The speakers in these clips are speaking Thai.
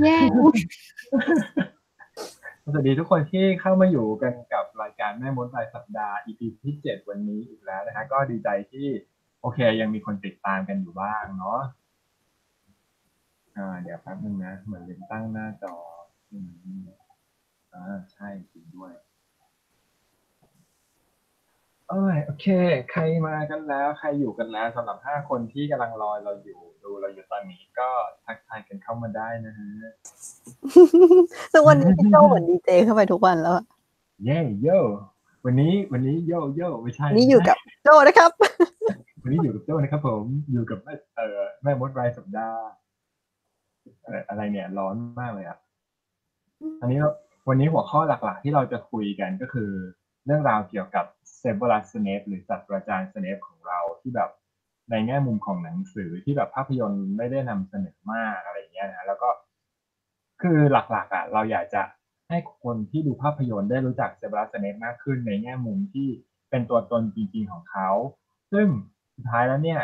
แย่สวัสดีทุกคนที่เข้ามาอยู่กันกับรายการแม่มดรายสัปดาห์ EP ที่เจ็ดวันนี้อีกแล้วนะฮะก็ดีใจที่โอเค ยังมีคนติดตามกันอยู่บ้างเนาะอ่าเดี๋ยวแป๊บนึงนะ เหมือนลืมตั้งหน้าจอ อืมอ่าใช่จริงด้วย เอ้ยโอเค ใครมากันแล้ว ใครอยู่กันแล้วสำหรับห้าคนที่กำลังรอเราอยู่ดูเราอยู่ตอนนี้ก็ทักทายกันเข้ามาได้นะฮะซึ่งวันนี้พี่โจเหมือนดีเจเข้าไปทุกวันแล้วอะเย่โยวันนี้วันนี้โยโย่ไม่ใช่นี่อยู่กับโจนะครับ วันนี้อยู่กับโจ้นะครับผมอยู่กับแม่เอ่อแม่มดรายสัปดาห์เอ่ออะไรเนี่ย ร้อนมากเลยอะอันนี้เราวันนี้หัวข้อหลัก ๆ ที่เราจะคุยกันก็คือ เรื่องราวเกี่ยวกับเซเบอรัสเนปหรือศาสตราจารย์สเนปของเราที่แบบในแง่มุมของหนังสือที่แบบภาพยนตร์ไม่ได้นำเสนอมากอะไรอย่างเงี้ยนะแล้วก็คือหลักๆอะเราอยากจะให้คนที่ดูภาพยนตร์ได้รู้จักเซเบอรัสสเนปมากขึ้นในแง่มุมที่เป็นตัวตนจริงๆของเขา ซึ่งสุดท้ายแล้วเนี่ย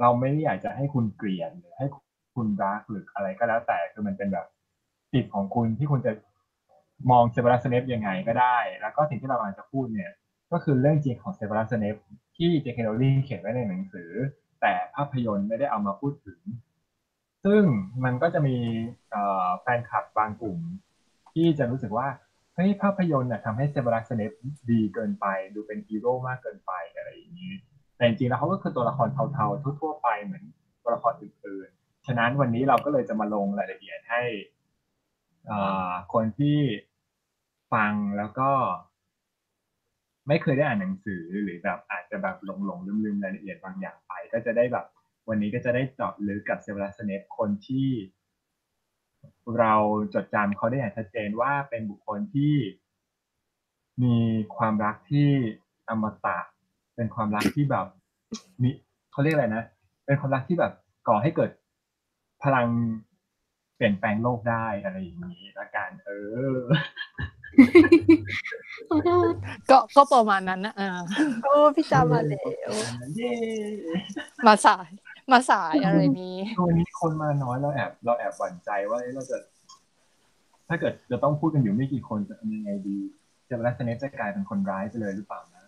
เราไม่ได้อยากจะให้คุณเกลียดหรือให้คุณรักหรืออะไรก็แล้วแต่คือมันเป็นแบบสิทธิ์ของคุณที่คุณจะ มองเซเบอรัสเนปยังไงก็ได้ แล้วก็สิ่งที่เรากำลังจะพูดเนี่ย ก็คือเรื่องจริงของเซเบอรัสเนปที่เจคโนลิงเขียนไว้ในหนังสือ แต่ภาพยนตร์ไม่ได้เอามาพูดถึง ซึ่งมันก็จะมีแฟนคลับบางกลุ่ม ที่จะรู้สึกว่าเฮ้ยภาพยนตร์น่ะทำให้เซเบอรัสเนปดีเกินไปดูเป็นฮีโร่มากเกินไปอะไรอย่างนี้ แต่จริงๆแล้วเขาก็คือตัวละครเทาๆทั่วๆไปเหมือนตัวละครอื่นๆฉะนั้นวันนี้เราก็เลยจะมาลงรายละเอียดให้ คนที่ฟังแล้วก็ ไม่เคยได้อ่านหนังสือหรือแบบอาจจะแบบหลงๆลืมๆรายละเอียดบางอย่างไป ก็จะได้แบบ วันนี้ก็จะได้เจาะลึกกับเซเวรัสเนปคนที่ เราจดจำเขาได้อย่างชัดเจนว่าเป็นบุคคลที่มีความรักที่อมตะ เป็นความรักที่แบบมีเขาเรียกอะไรนะ เป็นความรักที่แบบก่อให้เกิดพลัง เปลี่ยนแปลงโลกได้อะไรอย่างนี้ละกันเออขอโทษก็ก็ประมาณนั้นนะเออโอ้พี่จามาแล้วเย้มาสาย มาสายอะไรนี้วันนี้คนมาน้อยเราแอบเราแอบหวั่นใจว่าเอ๊ะเราจะ ถ้าเกิดจะต้องพูดกันอยู่ไม่กี่คนจะทำยังไงดีจะรัสเนปจะกลายเป็นคนร้ายไปเลยหรือเปล่านะ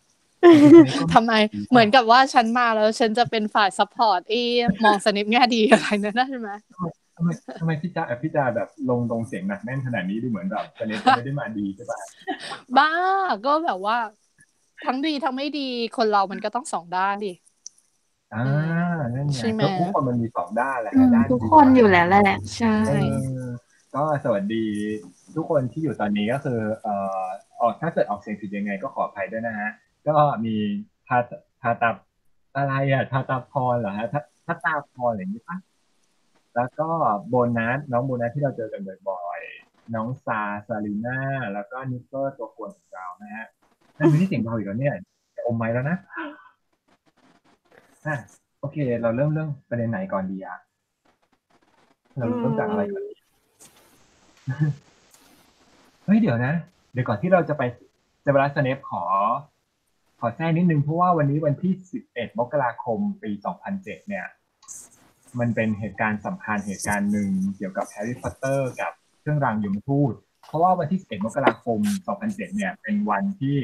ทำไมเหมือนกับว่าฉันมาแล้วฉันจะเป็นฝ่าย support อีมองสเนปแง่ดีอะไรนั่นใช่ไหม ทำไมทำไมพี่จาพี่จาแบบลงตรงเสียงหนักแน่นขนาดนี้ดูเหมือนแบบสเนปไม่ได้มาดีใช่ปะบ้าก็แบบว่า ทั้งดีทั้งไม่ดีคนเรามันก็ต้องสองด้านดิอ่านั่นไงใช่ไหมก็ทุกคนมันมีสองด้านแหละอืมด้านทุกคนอยู่แล้วแหละใช่เออก็สวัสดีทุกคนที่อยู่ตอนนี้ก็คือเอ่อออกถ้าเกิดออกเสียงผิดยังไงก็ขออภัยด้วยนะฮะก็มีทาทาตาอะไรอะทาตาพรเหรอฮะทาทาตาพรอะไรอย่างนี้ปะ แล้วก็โบนัสน้องโบนัสที่เราเจอกันบ่อยๆ น้องซาซาลีน่า แล้วก็นิกเกอร์ตัวกวนของเรานะฮะนั่นคือที่เสียงเบาอีกแล้วเนี่ยจะอมไม้แล้วนะอะโอเค เราเริ่มเรื่องประเด็นไหนก่อนดีอะเราเริ่มจากอะไรก่อนดีเฮ้ยเดี๋ยวนะ เดี๋ยวก่อนที่เราจะไปเซเวอรัส สเนปขอ ขอแทรกนิดนึงเพราะว่าวันนี้วันที่ 11 มกราคม ปี 2007 เนี่ย มันเป็นเหตุการณ์สำคัญเหตุการณ์หนึ่งเกี่ยวกับแฮร์รี่พอตเตอร์กับเครื่องรางยมทูต เพราะว่าวันที่11มกราคม 2007 เนี่ย เป็นวันที่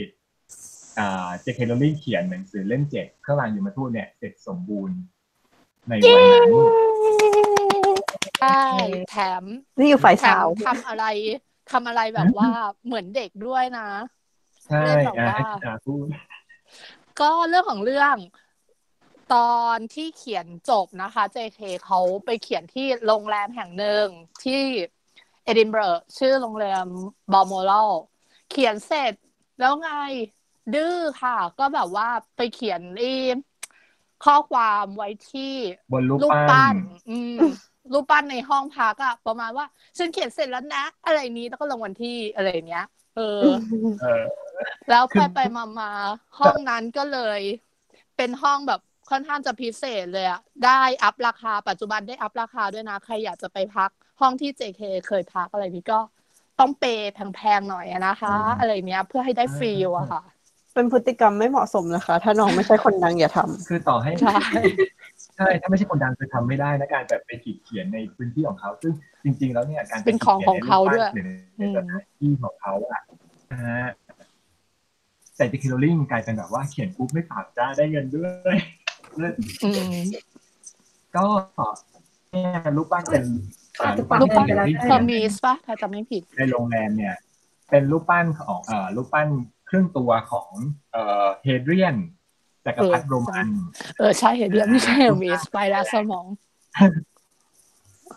อ่าเจเคโรว์ลิงเขียนหนังสือเล่มเจ็ดเครื่องรางยมทูตเนี่ยเสร็จสมบูรณ์ในวันนั้นใช่แถมนี่อยู่ฝ่ายแถสามวทำอะไรทำอะไรแบบว่าเหมือนเด็กด้วยนะใช่เล่นแบบอะว่าให้พี่ดาพูดก็เรื่องของเรื่อง ตอนที่เขียนจบนะคะ JK เขาไปเขียนที่โรงแรมแห่งหนึ่งที่เอดินบะระชื่อโรงแรมบอมโมลเขียนเสร็จแล้วไงดื้อค่ะ ก็แบบว่าไปเขียนอีข้อความไว้ที่บนรูปรูปปั้ปั้นนอืมรูปปั้นในห้องพักอะประมาณว่าฉันเขียนเสร็จแล้วนะ อะไรนี้แล้วก็ลงวันที่อะไรอย่างเงี้ยเออเออ แล้วคืไปอไปมามาห้องนั้นก็เลย เป็นห้องแบบ ค่อนข้างจะพิเศษเลยอะได้อัพราคา ปัจจุบันได้อัพราคาด้วยนะ ใครอยากจะไปพักห้องที่ JK เคยพักอะไรนี้ก็ต้องเปย์แพงๆหน่อยอะนะคะ อะไรเนี้ยเพื่อให้ได้ฟรีลอะค่ะ เป็นพฤติกรรมไม่เหมาะสมนะคะ ถ้าน้องไม่ใช่คนดังอย่าทำคือต่อให้ใช่ใช่ถ้าไม่ใช่คนดังคือทำไม่ได้นะการแบบไปขีดเขียนในพื้นที่ของเขา ซึ่งจริง ๆ แล้วเนี่ยการไเป็นของของเขาด้วยขีนในรูปปั้นหรือในสถานที่ของเขาอะนะฮะแต่จิคิโรลิงกลายเป็นแบบว่าเขียนปุ๊บไม่ปากจ้าได้เงินด้วยเลิศอืม ก็เนี่ยรูปปั้นเป็นเอ่อรูปปั้นเขียที่เ e อร์มิสปะถ้าจำไม่ผิด ในโรงแรมเนี่ย เป็นรูปปั้นของเอ่อรูปปั้นครึ่งตัวของเอ่อเฮเดรียนจักรพรรดิเออโรมัน เออใช่เห็นเดียวไม่ใช่เออร์มิสไปแล้วสมอง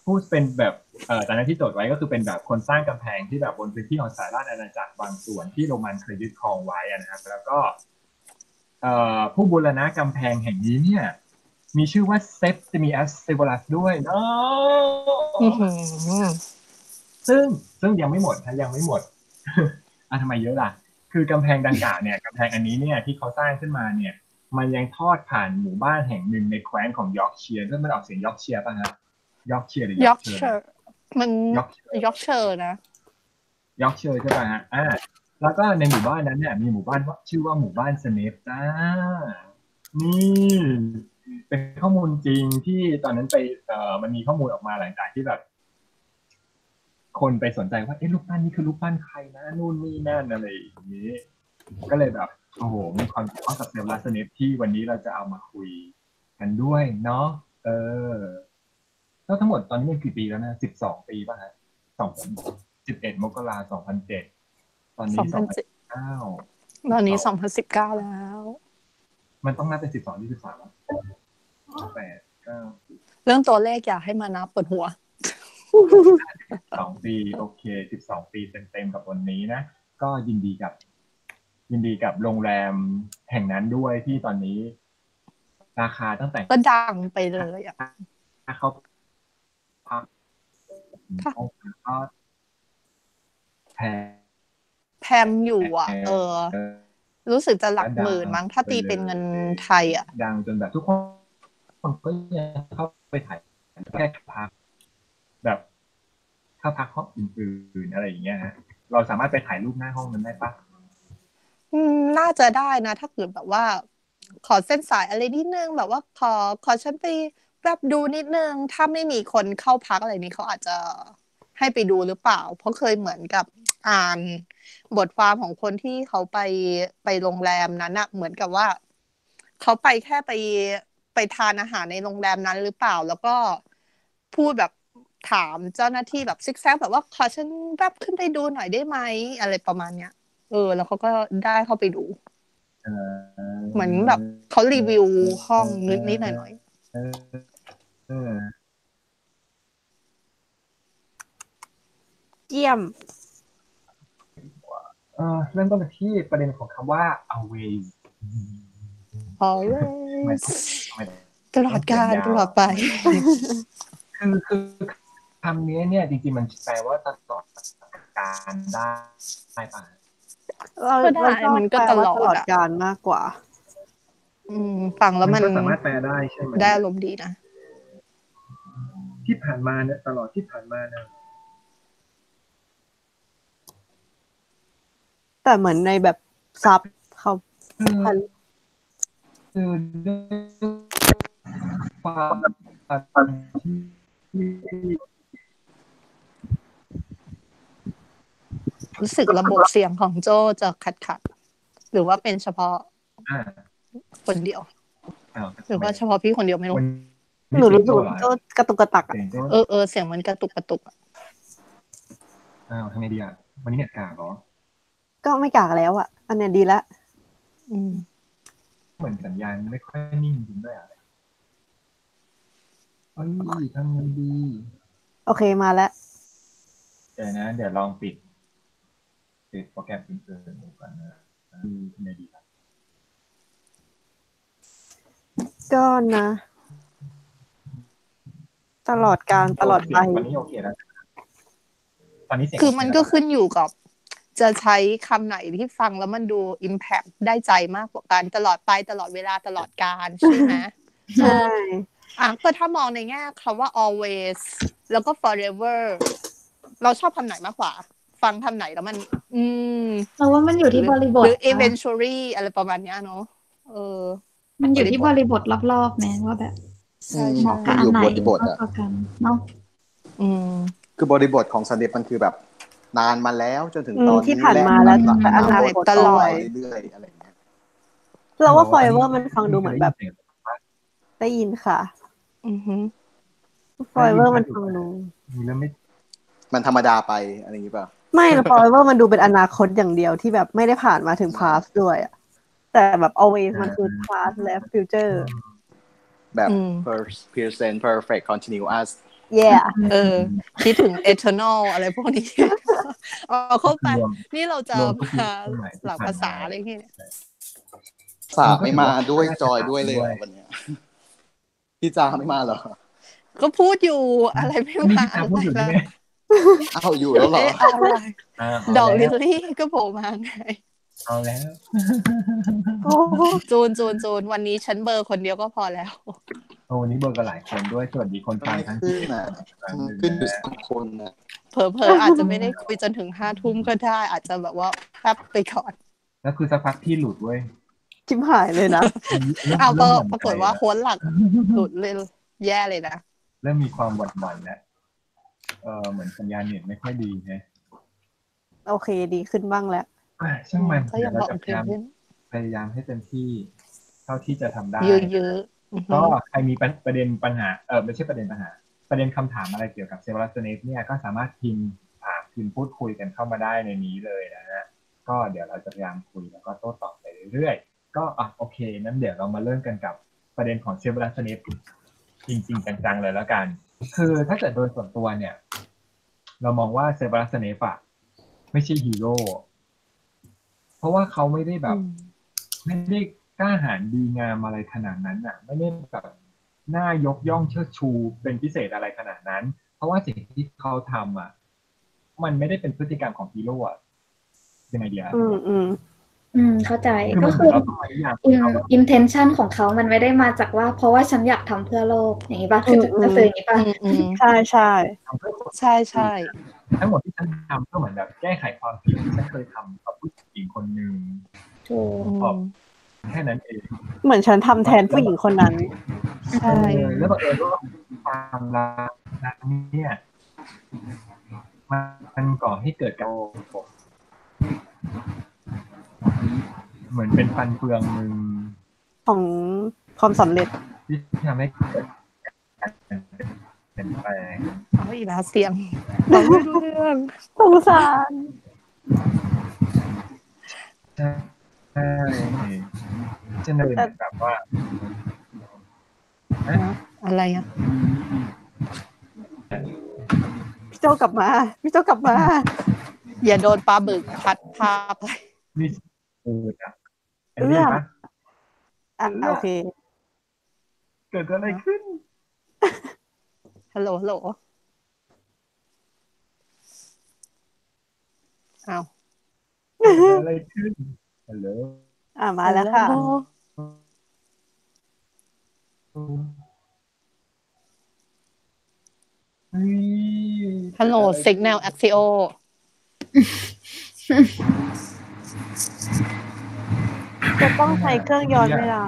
พูดเป็นแบบเอ่อตอนนั้นที่โจทย์ไว้ก็คือเป็นแบบคนสร้างกำแพงที่แบบบนพื้นที่ของสหราชอาณาจักรบางส่วนที่โรมันเคยยึดครองไว้อะนะครับแล้วก็เอ่อ ผู้บูรณะกำแพงแห่งนี้เนี่ย มีชื่อว่าเซปติมิอัสเซเวอรัสด้วยเนาะอื้อหือซึ่งซึ่งยังไม่หมดนะยังไม่หมดอะทำไมเยอะล่ะ คือกำแพงดังกล่าวเนี่ยกำแพงอันนี้เนี่ยที่เขาสร้างขึ้นมาเนี่ย มันยังทอดผ่านหมู่บ้านแห่งหนึ่งในแคว้นของยอร์กเชียร์ซึ่งมันออกเสียงยอร์กเชียร์ป่ะฮะยอร์กเชียร์หรือยยออร์ร์กกเชียร์เชอร์มันยอร์กเชียร์ยอร์กเชอร์นะยอร์กเชียร์ใช่ป่ะฮะอ่า แล้วก็ในหมู่บ้านนั้นเนี่ยมีหมู่บ้านว่าชื่อว่าหมู่บ้านสเนปจ้า นี่เป็นข้อมูลจริงที่ตอนนั้นไปเอ่อมันมีข้อมูลออกมาหลังจากที่แบบ คนไปสนใจว่าเอ๊ะรูปปั้นนี่คือรูปปั้นใครนะนู่นนี่นั่นอะไรอย่างนี้ ก็เลยแบบโอ้โหมีความเกี่ยวข้องกับเซลล์ลาสเนปที่วันนี้เราจะเอามาคุยกันด้วยเนาะเออแล้วทั้งหมดตอนนี้มันกี่ปีแล้วนะสิบสองปีป่ะฮะสองสิบเอ็ดมกราสองพันเจ็ด ตอนนี้สองพัน2007เก้าตอนนี้2019แล้ว มันต้องนับเป็นสิบสองที่สิบสามแปดเก้าเรื่องตัวเลขอยากให้มานับปวดหัวสองปีโอเคสิบสองปีเต็มๆกับวันนี้นะ ก็ยินดีกับ ยินดีกับโรงแรมแห่งนั้นด้วยที่ตอนนี้ ราคาตั้งแต่ก็ดังไปเลยอะถ้าเขาพักค่ะห้องพักก็แพงแพมอยู่อะเออเออ รู้สึกจะหลักหมื่นมั้งถ้าตีเป็นเงินไทยอะ ดังจนแบบทุกคนคนก็ยังเข้าไปถ่ายแค่พัก แบบถ้าพักห้องอื่นๆอะไรอย่างเงี้ยฮะเราสามารถไปถ่ายรูปหน้าห้องนั้นได้ปะอืมน่าจะได้นะ ถ้าเกิดแบบว่า ขอเส้นสายอะไรนิดนึงแบบว่าขอขอฉันไปแบบดูนิดนึง ถ้าไม่มีคนเข้าพักอะไรนี้เขาอาจจะให้ไปดูหรือเปล่า เพราะเคยเหมือนกับ อ่านบทความของคนที่เขาไปไปโรงแรมนั้นอะเหมือนกับว่า เขาไปแค่ไปไปทานอาหารในโรงแรมนั้นหรือเปล่า แล้วก็พูดแบบถามเจ้าหน้าที่แบบซิกแซกแบบว่าขอฉันแบบขึ้นไปดูหน่อยได้ไหมอะไรประมาณเนี้ยเออ แล้วเขาก็ได้เข้าไปดูเหมือนแบบเขารีวิวห้องนิดนิดๆหน่อยหน่อยเออเออเยี่ยม เออเริ่มต้นกันที่ประเด็นของคำว่า always ๆ always ทำไมตลอดการตลอดไป คือคือคำนี้เนี่ยจริงๆมันแปลว่าตลอดการได้ได้ปะเราก็ได้เราชอบมันก็แปลว่าตลอดตลอดอะการมากกว่า อืม ฟังแล้วมันก็สามารถแปลได้ใช่ไหมได้อารมณ์ดีนะที่ผ่านมาเนี่ยตลอดที่ผ่านมาเนี่ย แต่เหมือนในแบบซับเขาคือพันคือด้วยความที่รู้สึกระบบเสียงของโจจะขัดขัดๆหรือว่าเป็นเฉพาะอ่าคนเดียวอ้าวหรือว่าเฉพาะพี่คนเดียวไม่รู้วันหนูรู้สึกเสียงว่าโโจ้กระตุกกระตักอะเสียงโจ้เออเออเสียงเหมันกระตุกกระตุกอะอ้าวทำไงดีอะวันนี้เน็ตกากเหรอ ก็ไม่กากแล้วอะ อันเนี้ยดีละอืมเหมือนสัญญาณไม่ค่อยนิ่งจริงด้วยอะเอ้ยทำไงดี โอเคมาแล้วเดี๋ยวนะ เดี๋ยวลองปิดปิดโปรแกรมอื่นๆดูก่อนนะอืมทำไงดีครับก็นะ ตลอดการตลอดไปตอนนี้โอเคแล้วตอนนี้เสียงคือมันก็ขึ้นอยู่กับ จะใช้คำไหนที่ฟังแล้วมันดู impact ได้ใจมากกว่ากันตลอดไปตลอดเวลาตลอดการใช่ไหมใช่อะก็ถ้ามองในแง่คำว่า always แล้วก็ forever เราชอบคำไหนมากกว่า ฟังคำไหนแล้วมัน อืมเราว่ามันอยู่ที่บริบทหรือนะ eventually อะไรประมาณเนี้ยเนาะเออ มันอยู่ที่บริบทรอบๆแม้ว่าแบบใช่เหใช่มาะกับอันไหนอยู่บริบทมากอะกว่ากันเนาะอืมคือบริบทของสเนปมันคือแบบ นานมาแล้วจนถึงอืมตอนที่นี้ผ่านมาแล้วหลังแต่อนาคตตลอดไปเรื่อยๆอะไรอย่างเงี้ยเราว่า Forever มันฟังดูเหมือนแบบ ได้ยินค่ะ อือฮึ Forever มันฟังดูมีเรื่องไม่มันธรรมดาไปอะไรอย่างงี้ป่ะไม่ Forever มันดูเป็นอนาคตอย่างเดียวที่แบบไม่ได้ผ่านมาถึง past ด้วยอะแต่แบบ always มันคือ past และ future แบบอืม per- present perfect continuous yeah เออ คิดถึง eternal อะไรพวกนี้เอาเข้าไปรวมนี่เราจะรวมทุกมายุคสมัยที่หลักผ่านมาภาษาอะไรอย่างเงี้ยสาไม่มาด้วยจอยด้วยเลยเหรอวันเนี้ยพี่จาไม่มาเหรอ ก็พูดอยู่อะไรไม่นี่มาพี่ตาพูดอยู่อะไรใช่ไหมอ้าวอยู่แล้วเหรอเอ๊ะอะไราดอกเาลิแวลลี่ก็โผล่มาไง เอาแล้วโอ้โหจูนจูนจูนวันนี้ฉันเบอร์คนเดียวก็พอแล้วโอ้วันนี้เบอร์กันหลายคนด้วย สวัสดีคนฟังไม่ทั้งขึ้นอะทั้งมันขึ้นอยู่สองคนอะเผลอๆอาจจะไม่ได้คุยจนถึงห้าทุ่มก็ได้ อาจจะแบบว่าแป๊บไปก่อนแล้วคือสักพักที่หลุดเว้ยชิมหายเลยนะเอาปเริ่รามหวั่นปรากฏว่าโค้ดหลักหลุดเลยแย่เลยนะเริ่มมีความหวั่นหวั่นแล้วเออเหมือนสัญญาณเน็ตไม่ค่อยดีนะโอเคดีขึ้นบ้างแล้ว อะช่างมันก็เดี๋ยังวเราจะพยายามพยายามให้เต็มที่เท่าที่จะทำได้ เยอะๆก็ใครมีประเด็นปัญหาเออไม่ใช่ประเด็นปัญหา ประเด็นคำถามอะไรเกี่ยวกับเซเวอรัส สเนปเนี่ยก็สามารถพิมพ์ถามพิมพ์พูดคุยกันเข้ามาได้ในนี้เลยนะฮะก็เดี๋ยวเราจะพยายามคุยแล้วก็โต้ตอบไปเรื่อยๆก็อะโอเคนั้นเดี๋ยวเรามาเริ่มกันกับประเด็นของเซเวอรัส สเนปจริง ๆ จังๆเลยแล้วกัน คือถ้าเกิดโดยส่วนตัวเนี่ย เรามองว่าเซเวอรัส สเนปอะไม่ใช่ฮีโร่ เพราะว่าเขาไม่ได้แบบ ไม่ได้กล้าหาญดีงามอะไรขนาดนั้นอะ ไม่ได้แบบหน้ายกย่องเชิดชูเป็นพิเศษอะไรขนาดนั้น เพราะว่าสิ่งที่เขาทำอะ มันไม่ได้เป็นพฤติกรรมของฮีโร่อะยังไงเดียวอืมอืมอืมเข้าใจคือก็มันคือเราต้องมานิยามอินเขาว่า intention ของเขามันไม่ได้มาจากว่า เพราะว่าฉันอยากทำเพื่อโลกอย่างนี้ป่ะคืออืมจะสื่ออย่างนี้ป่ะอืมอืมใช่ใช่ทำเพื่อคนใช่ใช่ ทั้งหมดที่ฉันทำก็เหมือนแบบแก้ไขความผิดที่ฉันเคยทำกับผู้หญิงคนหนึ่งถูกอืมแค่นั้นเอง เหมือนฉันทำแทนผู้หญิงคนนั้น ใช่เออแล้วบังเอิญว่าความรักนั้นเนี่ยมันมันก่อให้เกิดการเหมือนเป็นฟันเฟืองหนึ่งของความสำเร็จที่ทำให้เกิดการ เปลี่ยนแปลงเอาอีกแล้วเสียงเราไม่รู้เรื่องสงสารใช่ใช่เช่นเลยแบบว่าอะไรอะพี่โจกลับมาพี่โจกลับมา อย่าโดนปลาบึกพัดพาไปนี่เอออะอันนี้ปะอะโอเค เกิดอะไรขึ้น ฮัลโหลฮัลโหลอ้าวเกิดอะไรขึ้นฮัลโหลอะมาแล้วค่ะ ฮัลโหลเฮ้ยฮัลโหล signal axio จะต้องใช้เครื่องย้อนเวลา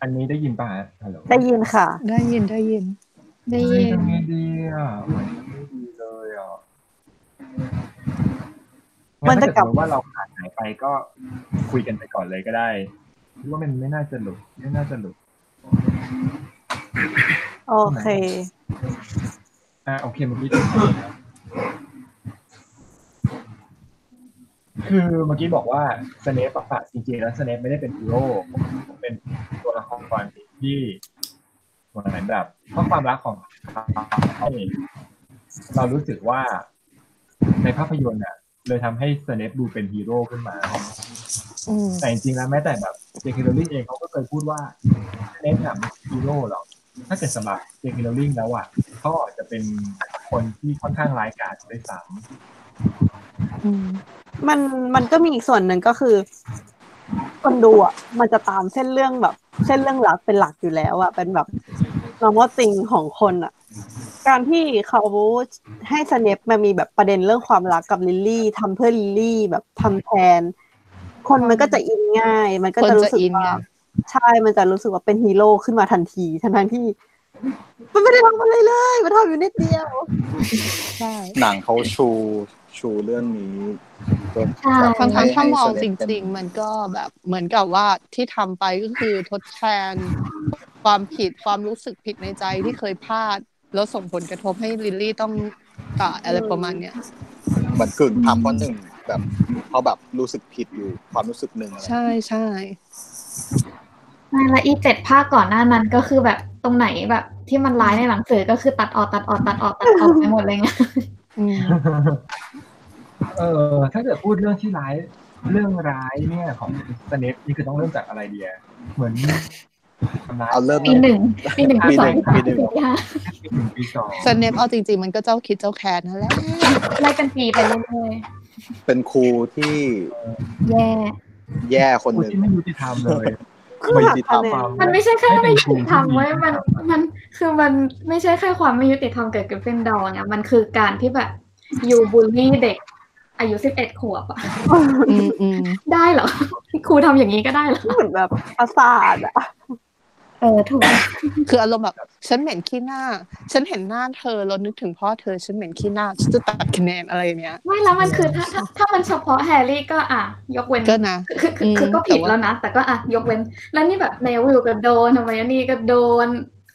อันนี้ได้ยินป่ะฮัลโหลได้ยินค่ะ ได้ยินได้ยิน ได้เฮ้ยยินทำไงดีอะเหมือนไม่ดีเลยอะมันจะกลับงั้ถ้าเดสมมุติว่าเราขาดหายไปก็คุยกันไปก่อนเลยก็ได้คิดว่ามันไม่น่าจะหลุดไม่น่าจะหลุดโอเคอ่าโอเคเมื่อกี้ถึงแล้วคือเมื่อกี้บอกว่าสเนปอะจริงๆแล้วสเนปไม่ได้เป็นฮีโร่เป็นตัวละคร ที่เหมือนแบบเพราะความรักของเขาเรารู้สึกว่าในภาพยนตร์อะ เลยทำให้สเนปดูเป็นฮีโร่ขึ้นมาอืมแต่จริงๆแล้วแม้แต่แบบเจเค โรว์ลิงเองเขาก็เคยพูดว่าสเนปน่ะไม่ใช่ฮีโร่หรอกถ้าเกิดสำหรับเจเค โรว์ลิงแล้วอะเขาอาจจะเป็นคนที่ค่อนข้างร้ายกาจด้วยซ้อืมมันมันก็มีอีกส่วนหนึ่งก็คือ คนดูอะ มันจะตามเส้นเรื่องแบบ เส้นเรื่องหลักเป็นหลักอยู่แล้วอะเป็นแบบ normal thing ของคนอะกการที่เขาให้สเนปมามีแบบประเด็นเรื่องความรักกับลิลลี่ทำเพื่อลิลลี่แบบทำแทน คนมันก็จะอินง่าย มันก็คนจะรู้จะสึกอินไงว่าใช่มันจะรู้สึกว่าเป็นฮีโร่ขึ้นมาทันทีทั้งทั้งๆที่ มันไม่ได้ทำอะไรเลย มันทำอยู่นิดเดียว ใช่ หนังเขาชู ชูเรื่องนี้จนใช่แบบทั้งทั้งๆถ้ามองให้จให้ริง ๆ มันก็แบบเหมือนกับว่าที่ทำไปก็คือทดแทนความผิดความรู้สึกผิดในใจที่เคยพลาด แล้วส่งผลกระทบให้ลิลลี่ต้องตายอะไรประมาณเนี้ยมันกึ่งทำเพราะหนึ่งแบบเขาแบบรู้สึกผิดอยู่ความรู้สึกหนึ่งอะไรใช่ใช่ไม่และอีเจ็ดภาคก่อนหน้านั้นก็คือแบบตรงไหนแบบที่มันร้ายในหนังสือก็คือตัดออกตัดออกตัดออกตัดออกไปหมดเลยไงอืม เออถ้าเกิดพูดเรื่องที่ร้ายเรื่องร้ายเนี่ยของสเนปนี่คือต้องเริ่มจากอะไรเดียเหมือนทำร้ายเอาเริ่มปีหนึ่งปีหนึ่งปีสองปีปีหนึ่งสามปีห้าปีหนึ่งปีสองสเนปเอาจริง ๆ มันก็เจ้าคิดเจ้าแค้นนั่นแหละไล่กันปีไปเรื่อยเป็นครูที่ๆแย่แย่คนผู้หนึ่งที่ไม่ยุติธรรมเลยคือไม่หักยุติธรคะรมแนนมันไม่ใช่แค่ไม่ยุติธรรมไม่เว้ยเป็นมันครูที่มันคือมันไม่ใช่แค่ความไม่ยุติธรรมเกิดกับกริฟฟินดอร์ไงมันคือการที่แบบอยู่บูลลี่เด็ก อายุสิบเอ็ดขวบอะอืมอืมได้เหรอ ครูทำอย่างนี้ก็ได้เหรอเหมือนแบบประสาทอะเออถูกคืออารมณ์แบบฉันเหม็นขี้หน้า ฉันเห็นหน้าเธอแล้วนึกถึงพ่อเธอ ฉันเหม็นขี้หน้าฉันจะตัดคะแนนอะไรเนี้ยไม่แล้วมันคือถ้าถ้าถ้ามันเฉพาะแฮร์รี่ก็อะ ยกเว้นก็นะคือคือคืออืมก็ผิดแต่ว่าแล้วนะ แต่ก็อะยกเว้น แล้วนี่แบบเนวิลก็โดนทำไมอันนี้ก็โดน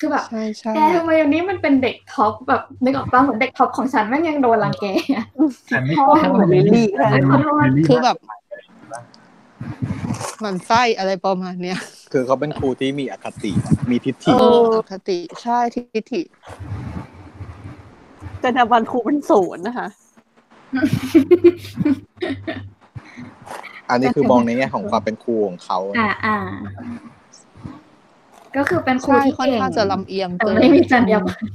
คือแบบใช่ใช่แกทำไมอันนี้มันเป็นเด็กท็อปแบบนึกออกป่ะเหมือนเด็กท็อปของฉันแม่งยังโดนรังแกอะแต่ไม่เพราะว่าเหมือนลิลลี่ลิลลี่คือแบบหมันไส้อะไรประมาณเนี้ย คือเขาเป็นครูที่มีอคติ มีทิฏฐิเอออคติใช่ทิฏฐิจรรยาบรรณครูเป็นศูนย์นะคะ อันนี้คือมองในแง่ของความเป็นครูของเขาอ่าอ่า ก็คือเป็นครูใช่ที่ค่อนเก่งข้างจะลำเอียงแต่เกินไม่มีจรรยาบรรณ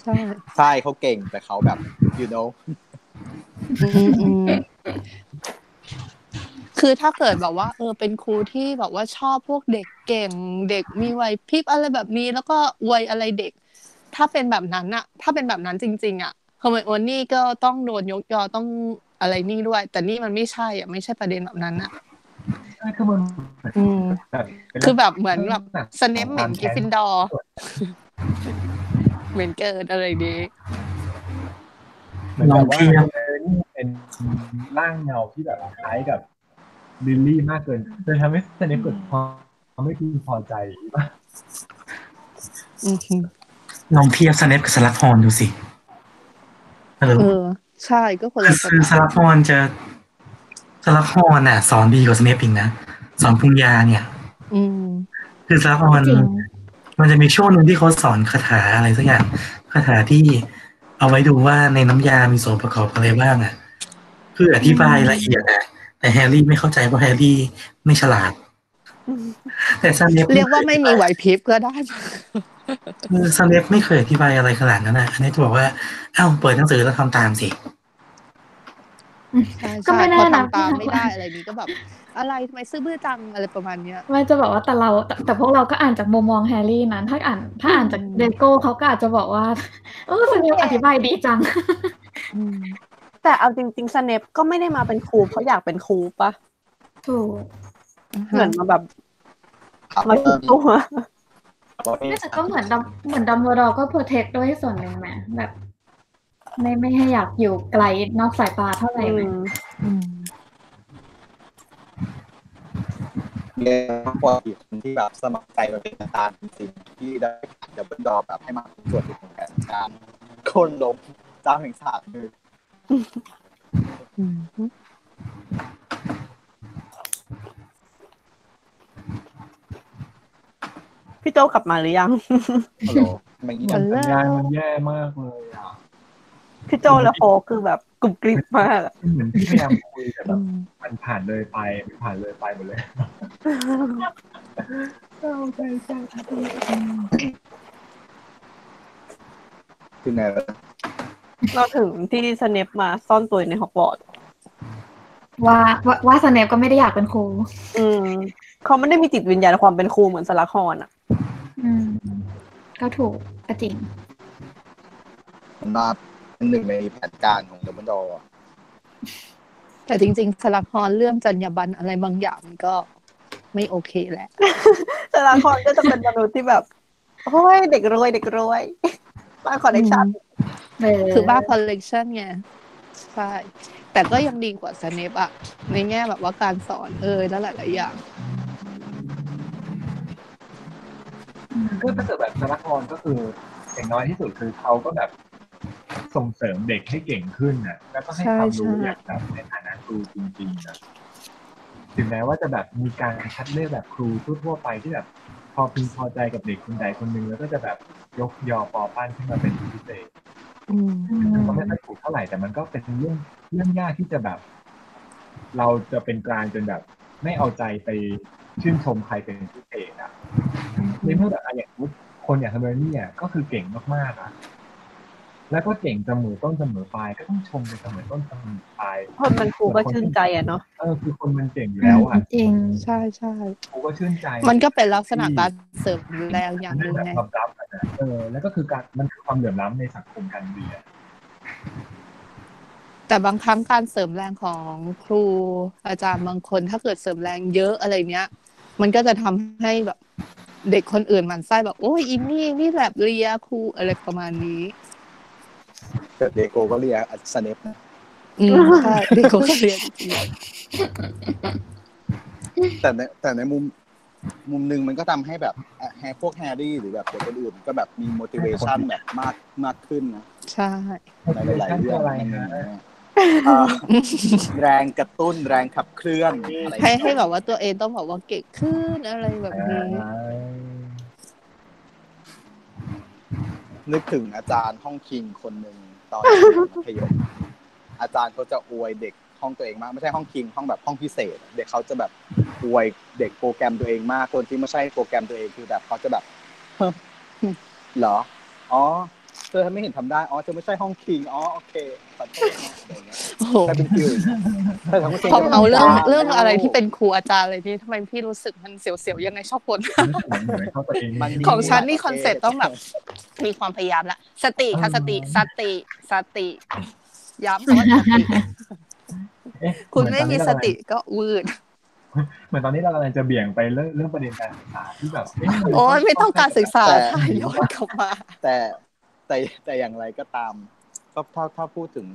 ใช่ใช่เขาเก่งแต่เขาแบบ you know อืมอืมคือถ้าเกิดแบบว่า เออเป็นครูที่แบบว่าชอบพวกเด็กเก่ง เด็กมีไหวพริบอะไรแบบนี้ แล้วก็อวยอะไรเด็ก ถ้าเป็นแบบนั้นอะถ้าเป็นแบบนั้นจริง ๆอะเฮอร์ไมโอนี่ก็ต้องโดนยกยอต้องอะไรนี่ด้วย แต่นี่มันไม่ใช่อะไม่ใช่ประเด็นแบบนั้นอะใช่ คือมันอืมแบบเป็นคือแบบเหมือนแบบสเนปเหม็นกิฟฟินดอร์เหม็นเกินอะไรดีเหมือนแบบว่าเออนี่เป็นร่างเงาที่แบบคล้ายกับลิลลี่มากเกินเลยทำให้สเนปเกิดความไม่พึงพอใจป่ะอือหือลองเทียบสเนปกับสลักฮอนดูสิเออเออใช่ก็คนคืละอสคือไตสลักล์ฮอนจะ สลักฮอนน่ะ สอนดีกว่าสเนปอีกนะสอนปรุงยาเนี่ย อืมคือสลักฮอนจริงมันจะมีช่วงหนึ่งที่เขาสอนคาถาอะไรสักอย่างคาถาที่เอาไว้ดูว่าในน้ำยามีส่วนประกอบอะไรบ้างอะคืออธิบายละเอียดอะแต่แฮร์รี่ไม่เข้าใจเพราะแฮร์รี่ไม่ฉลาด แต่สเนปเรียกว่าไม่มีไหวพริบก็ได้คือสเนปไม่เคยอธิบายอะไรขนาดนั้นนะอันนี้จะบอกว่า เอ้าเปิดหนังสือแล้วทำตามสิใช่ ก็ใช่ไม่แน่พอนะทำตามไม่ได้อะไรนี้ก็แบบอะไรทำไมซื่อบื้อจังอะไรประมาณเนี้ยไม่จะบอกว่าแต่เราแต่แต่พวกเราก็อ่านจากมุมมองแฮร์รี่นั้น ถ้าอ่านถ้าอ่านจากอืมเดรโกเขาก็อาจจะบอกว่าเออสเนปอธิบายดีจังอืมแต่เอาจริงๆสเนปก็ไม่ได้มาเป็นครูเพราะอยากเป็นครูปะถูกเหมือนมาแบบครับมาถึงตัวไม่แต่ก็เหมือนดัมเหมือนดัมเบลดอร์ก็ protect ด้วยส่วนหนึ่งไหมแบบ ไม่ไม่ให้อยากอยู่ไกลนอกสายตาเท่าไหร่ไหมอืมอืมเรียกว่าอีกคนที่แบบสมัครใจมาเป็นอาจารย์จริงๆที่ได้ดัมเบิลดอร์แบบให้มาส่วนหนึ่งของแผนการโค่นล้มเจ้าแห่งศาสตร์คืออืมพี่โจกลับมาหรือยังฮัลโหลไม่งี้สัญญาณมันแย่มากเลยอะ พี่โจและโฟคือแบบกรุบกริบมากอะเหมือนที่พยายามคุยแต่แบอืบมมันผ่านเลยไปมันผ่านเลยไปหมดเลยคือไงวะเราถึงที่สเนปมาซ่อนตัวอยู่ในฮอกวอตส์ว่าว่าว่าสเนปก็ไม่ได้อยากเป็นครู อืมเขาไม่ได้มีจิตวิญญาณความเป็นครูเหมือนสลักฮอนอะอืม ก็ถูกก็จริงมันมาเป็น หนึ่งในแผนการของดัมเบิลดอร์แต่จริง ๆสลักฮอนเรื่องจรรยาบรรณอะไรบางอย่างมันก็ไม่โอเคแหละแต่ละคนก็จะเป็นมนุษย์ที่แบบโอ้ยเด็กรวยเด็กรวยบ้านคอ nection เออคือบ้าคอลเลกชันไงใช่แต่ก็ยังดีกว่าสเนปอะในแง่แบบว่าการสอนเอยแล้วหลายๆอย่างก็ถ้าเกิดแบบสลักออนก็คืออย่างน้อยที่สุดคือเขาก็แบบ ส่งเสริมเด็กให้เก่งขึ้นนะแล้วก็ให้ความรู้ใช่ใช่อย่างแบบในฐานะครูจริงๆนะถึงแม้ว่าจะแบบมีการคัดเลือกแบบครูทั่วๆไปที่แบบ พอพึงพอใจกับเด็กคนใดคนหนึ่งแล้วก็จะแบบยกยอปอปั้นขึ้นมาเป็นพิเศษอืมมันก็ไม่ค่อยถูกเท่าไหร่แต่มันก็เป็นเรื่องเรื่องยากที่จะแบบ เราจะเป็นกลางจนแบบ ไม่เอาใจไปชื่นชมใครเป็นพิเศษอะในเมื่อแบบอะอย่างสมมุติคนอย่างเฮอร์เมนี่อะก็คือเก่งมากๆอะ แล้วก็เก่งเสมอต้นเสมอปลายก็ต้องชมไปเสมอต้นเสมอปลายคนมันครูก็ชื่นใจอะเนาะเออคือคนมันเก่งอยู่แล้วอะจริงใช่ใช่กูก็ชื่นใจ มันก็เป็นลักษณะการเสริมแรงอย่างหนึ่งแบบไงความลับอะนะเออ แล้วก็คือการมันคือความเหลื่อมล้ำในสังคมการเรียนแต่บางครั้งการเสริมแรงของครูอาจารย์บางคน ถ้าเกิดเสริมแรงเยอะอะไรเนี้ย มันก็จะทำให้แบบเด็กคนอื่นหมันไส้แบบโอ้ยอินนี่นี่แบบเรียครูอะไรประมาณนี้ เกิดเดโกก็เรียกสเนปนะอืมใช่เด็กเขาก็เรียนจริงแต่ในแต่ในมุมมุมหนึ่งมันก็ทำให้แบบอะแฮพวกแฮร์รี่หรือแบบเด็กคนอื่นก็แบบมี motivation แบบมากมากขึ้นนะๆใช่ในหลายๆเรื่องอะไรมันนะเอ่อแรงกระตุ้นแรงขับเคลื่อนอะไรให้ให้แบบว่าตัวเองต้องแบบว่าเก่งขึ้นอะไรแบบนี้ นึกถึงอาจารย์ห้องคิงคนหนึ่ง ตอนเรียนมัธยมอาจารย์เขาจะอวยเด็กห้องตัวเองมาก ไม่ใช่ห้องคิงห้องแบบห้องพิเศษ เด็กเขาจะแบบอวยเด็กโปรแกรมตัวเองมากคนที่ไม่ใช่โปรแกรมตัวเองคือแบบเขาจะแบบเหรออ๋อ ธอไม่เห็นทำได้ อ๋อ เธอไม่ใช่ห้องคิง อ๋อ โอเคขอโทษนะอะไรเงี้ยโอ้โหแต่เป็นฟิลอย่างเงี้ยแต่ทั้งจริงพอเอาเรื่องก็เรื่องอะไรที่เป็นครูอาจารย์อะไรนี่ทำไมพี่รู้สึกมันเสียวๆยังไงชอบคนมันมีของฉันนี่คอนเซ็ปต์ต้องแบบมีความพยายามละ สติค่ะสติ สติ สติ ย้ำคำว่าสติคุณไม่มีสติก็วืดเหมือนตอนนี้เรากำลังจะเบี่ยงไปเรื่องเรื่องประเด็นการศึกษาที่แบบเะโอ้ยไม่ต้องการศึกษาค่ะย้อนกลับมาแต่ แต่แต่อย่างไรก็ตามก็ถ้าถ้าพูดถึง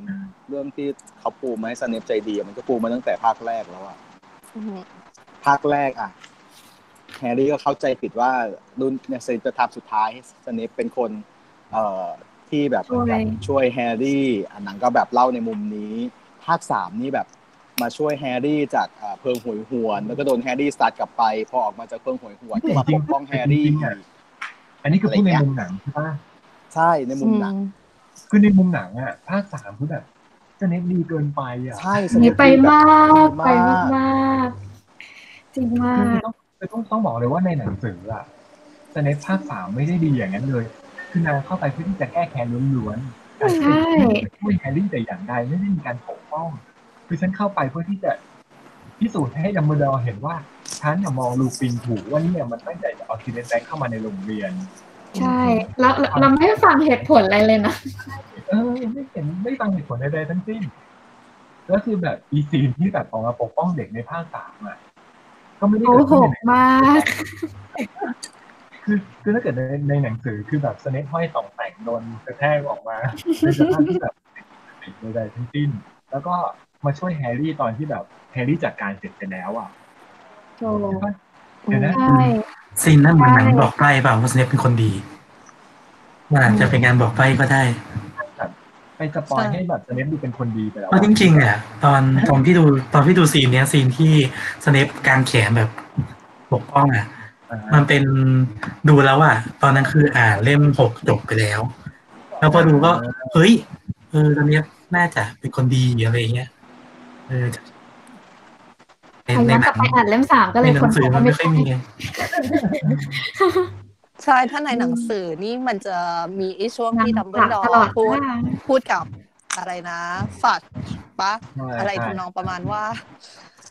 เรื่องที่เขาปูมาให้สเนปใจดีอะมันก็ปูมาตั้งแต่ภาคแรกแล้วอะภาคแรกอะแฮร์รี่ก็เข้าใจผิดว่ารุ่นเนี่ยสเนปจะทำสุดท้ายสเนปเป็นคน เอ่อที่แบบช่วยแบบช่วยแฮร์รี่ อันนั้นก็แบบเล่าในมุมนี้ ภาคสามนี่แบบมาช่วยแฮร์รี่จากเอ่อเพิงโหยหวน แล้วก็โดนแฮร์รี่ stun กลับไป พอออกมาจากเพิงโหยหวนก็มาปกป้องแฮร์รี่อีกอันนี้คือพูดในมุมหนังใช่ปะ ใช่ในมุมหนังคือในมุมหนังอะภาคสามคือแบบสเนปดีเกินไปอะใช่สนี่เปไปแบบมากดีไปมากมากจริงมาคือกต้องต้องต้องบอกเลยว่าในหนังสืออะสเนปภาคสามไม่ได้ดีอย่างนั้นเลยคือนางเข้าไปเพื่อที่จะแก้แค้นล้วนๆการที่จะช่วยแฮร์รี่แต่อย่างใดไม่ได้มีการปกป้อง คือฉันเข้าไปเพื่อที่จะพิสูจน์ให้ดัมเบิลดอร์เห็นว่าฉันน่ะมองลูปินถูกว่าเนี่ยมันตั้งใจจะเอาซีเนแบงเข้ามาในโรงเรียน ใช่แล้วแล้วเราไม่ฟังเหตุผลอะไรเลยนะเออไม่เห็นไม่ฟังเหตุผลใดๆทั้งสิ้นแล้วคือแบบอีซีนที่แบบออกมาปกป้องเด็กในภาคสามอะก็ไม่ได้โกเกิดหขึ้นกในมากคือคือถ้าเกิดในในหนังสือคือแบบสเนปห้อยสองแต่งโดนกระแทกออกมาในสภาพที่แบบใดๆทั้งสิ้น แล้วก็มาช่วยแฮร์รี่ตอนที่แบบแฮร์รี่จัดการเสร็จไปแล้วอะโจใช่ปะเดี๋ยวนะใช่ ซีนนั้นเหมือนหนังใช่บอกใบ้เปล่าว่าสเนปเป็นคนดีมันอาจจะเป็นการบอกใบ้ก็ได้แบบไปสปอยให้แบบสเนปดูเป็นคนดีไปแล้วเพราะจริงๆอะตอนตอนที่ดูตอนที่ดูซีนเนี้ยซีนที่สเนปกางแขนแบบปกป้องอะอ่ามันเป็นดูแล้วอะตอนนั้นคืออ่านเล่มหกจบไปแล้ว แล้วพอดูก็เฮ้ยเออตอนเนี้ยน่าจะเป็นคนดีอะไรเงี้ยเออในใครใน ย้อนหกนัลับงไปอ่านเล่มสามก็ในเลยหนัคนงสืพอบมัว่านไม่ไม่ค่อยใช่มีไงใช่ถ้าในหนังสือนี่มันจะมีไอ้ช่วงที่ดัมเบิลดอตลอดร์พูดทางพูดกับอะไรนะฝัดปะใช่อะไรใช่ทำนองประมาณว่า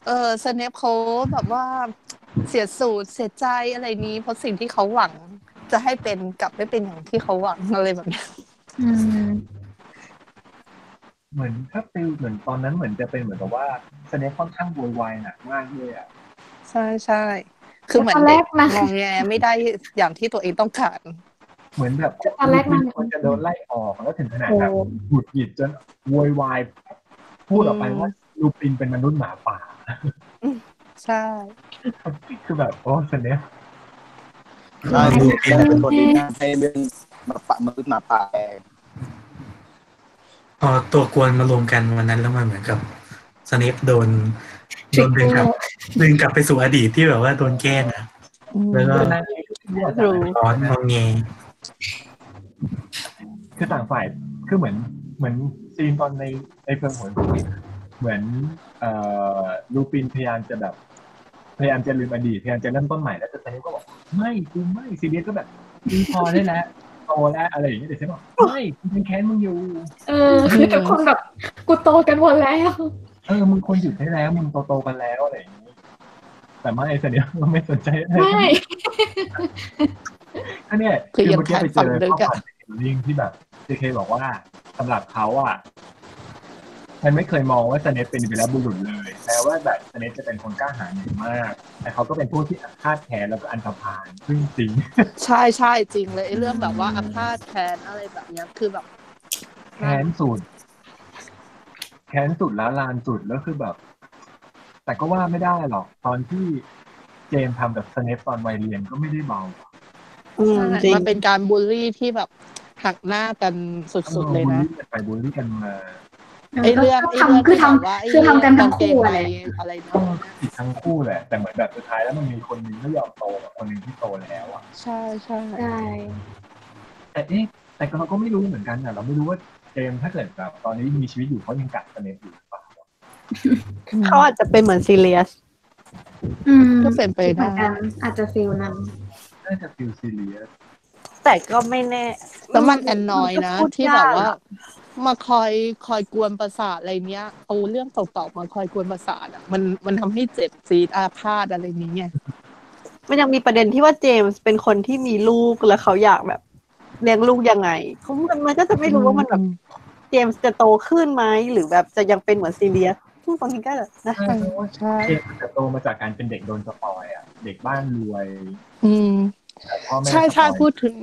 เออสเนปเขาแบบว่าเสียสูตรเสียใจอะไรนี้ เพราะสิ่งที่เขาหวังจะให้เป็นกลับไม่เป็นอย่างที่เขาหวังอะไรแบบเนี้ยอืม เหมือนถ้าฟิลเหมือนตอนนั้นเหมือนจะเป็นเหมือนกับว่าสเนปค่อนข้างโวยวายหนักมากด้วยอะใช่ใช่คือเหมือนตอนแรเด็กกนะงองแงไม่ได้อย่างที่ตัวเองต้องการเหมือนแบบตอนแรกมันคนจะโดนไล่ออกแล้วถึงขนาดโอ้แบบหงุดหงิดจนโวยวายพูดออกไปว่าลูปินเป็นมนุษย์หมาป่าใช่คือแบบโอ้สเนปใช่คือเป็นคนที่น่าให้เรื่องหมาป่ามนุษย์หมาป่าแดง พอตัวกวนมารวมกันวันนั้นแล้วมันเหมือนกับสเนปโดนโดนดึงกลับดึงกลับไปสู่อดีตที่แบบว่าโดนแกล้งอะแล้วก็รู้ร้อนงองแงคือต่างฝ่ายคือเหมือนเหมือนซีนตอนในในเฟิร์มหัวเหมือนเอ่อลูปินพยายามจะแบบพยายามจะลืมอดีตพยายามจะเริ่มต้นใหม่แล้วแต่สเนปก็บอกไม่กูไม่ซีเรียสก็แบบกูพอได้แล้ว โตแล้วอะไรอย่างเงี้ยแต่ฉันบอกไม่กูยังแค้นมึงอยู่ เออ คือทุกคนแบบกูโตกันหมดแล้ว เออมึงควรหยุดได้แล้วมึงโตๆกันแล้วอะไรอย่างนี้แต่ไม่เสนียมันไม่สนใจอะไรไม่ก็เนี่ยคือยังเมื่อกี้ไปเจอแค่ฝันลึกข้ออะความในลิงก์ที่แบบเจเคบอกว่าสำหรับเขาอะ มันไม่เคยมองว่าสเนปเป็นวีรบุรุษเลยแม้ว่าแบบสเนปจะเป็นคนกล้าหาญอย่างมาก แต่เขาก็เป็นผู้ที่อาฆาตแค้นแล้วก็อันธพาลซึ่งจริง ใช่ใช่จริงเลยไอ้เรื่องแบบว่าอาฆาตแค้นอะไรแบบเนี้ยคือแบบแค้นสุดแค้นสุดแล้วลานสุดแล้วคือแบบ แต่ก็ว่าไม่ได้หรอก ตอนที่เจมส์ทำกับสเนปตอนวัยเรียนก็ไม่ได้เบาอืมใช่จริงมันเป็นการบูลลี่ที่แบบหักหน้ากันสุดๆเลยนะบูลลี่กันไปบูลลี่กันมา ไอ้เรื่องก็ไอ้เรื่องทำคือทที่แบบว่าไำคือทำกันทั้งคู่กางอะเกไรงในอะไรก็เนาะผิดทั้งคู่แหละ แต่เหมือนแบบสุดท้ายแล้วมันมีคนหนึงไม่ยอมโตกับคนหนึงที่โตแล้วอะใช่ใช่ใช่แต่เอ๊ะแต่เราก็ไม่รู้เหมือนกันอะเราไม่รู้ว่าเจมส์ถ้าเกิดแบบตอนนี้มีชีวิตอยู่เขายังกัดสเนปอยู่หรือเปล่าเขาอาจจะเป็นเหมือนซีเรียสอืมก็เป็นไปเหมืได้อนกันอาจจะ feel นั้นน่าจะฟิลซีเรียสแต่ก็ไม่แน่แล้วมัน annoy นะพูดที่แบบยกว่าอะ มาคอยคอยกวนประสาทอะไรเนี้ยเอาเรื่องเก่าๆมาคอยกวนประสาทอะมันมันทำให้เจ็บซีดอาฆาตอะไรนี้ไงมันยังมีประเด็นที่ว่าเจมส์เป็นคนที่มีลูกแล้วเขาอยากแบบเลี้ยงลูกยังไงเขามันมันก็จะไม่รู้ว่ามันแบบเจมส์จะโตขึ้นไหมหรือแบบจะยังเป็นเหมือนซีเรียสซึ่งบางทีก็แบบนะใช่เพราะว่าใช่เจมส์จะโตมาจากการเป็นเด็กโดน spoil อะ เด็กบ้านรวย อืมแต่พ่อแม่ใช่ใช่ spoil พูดถึง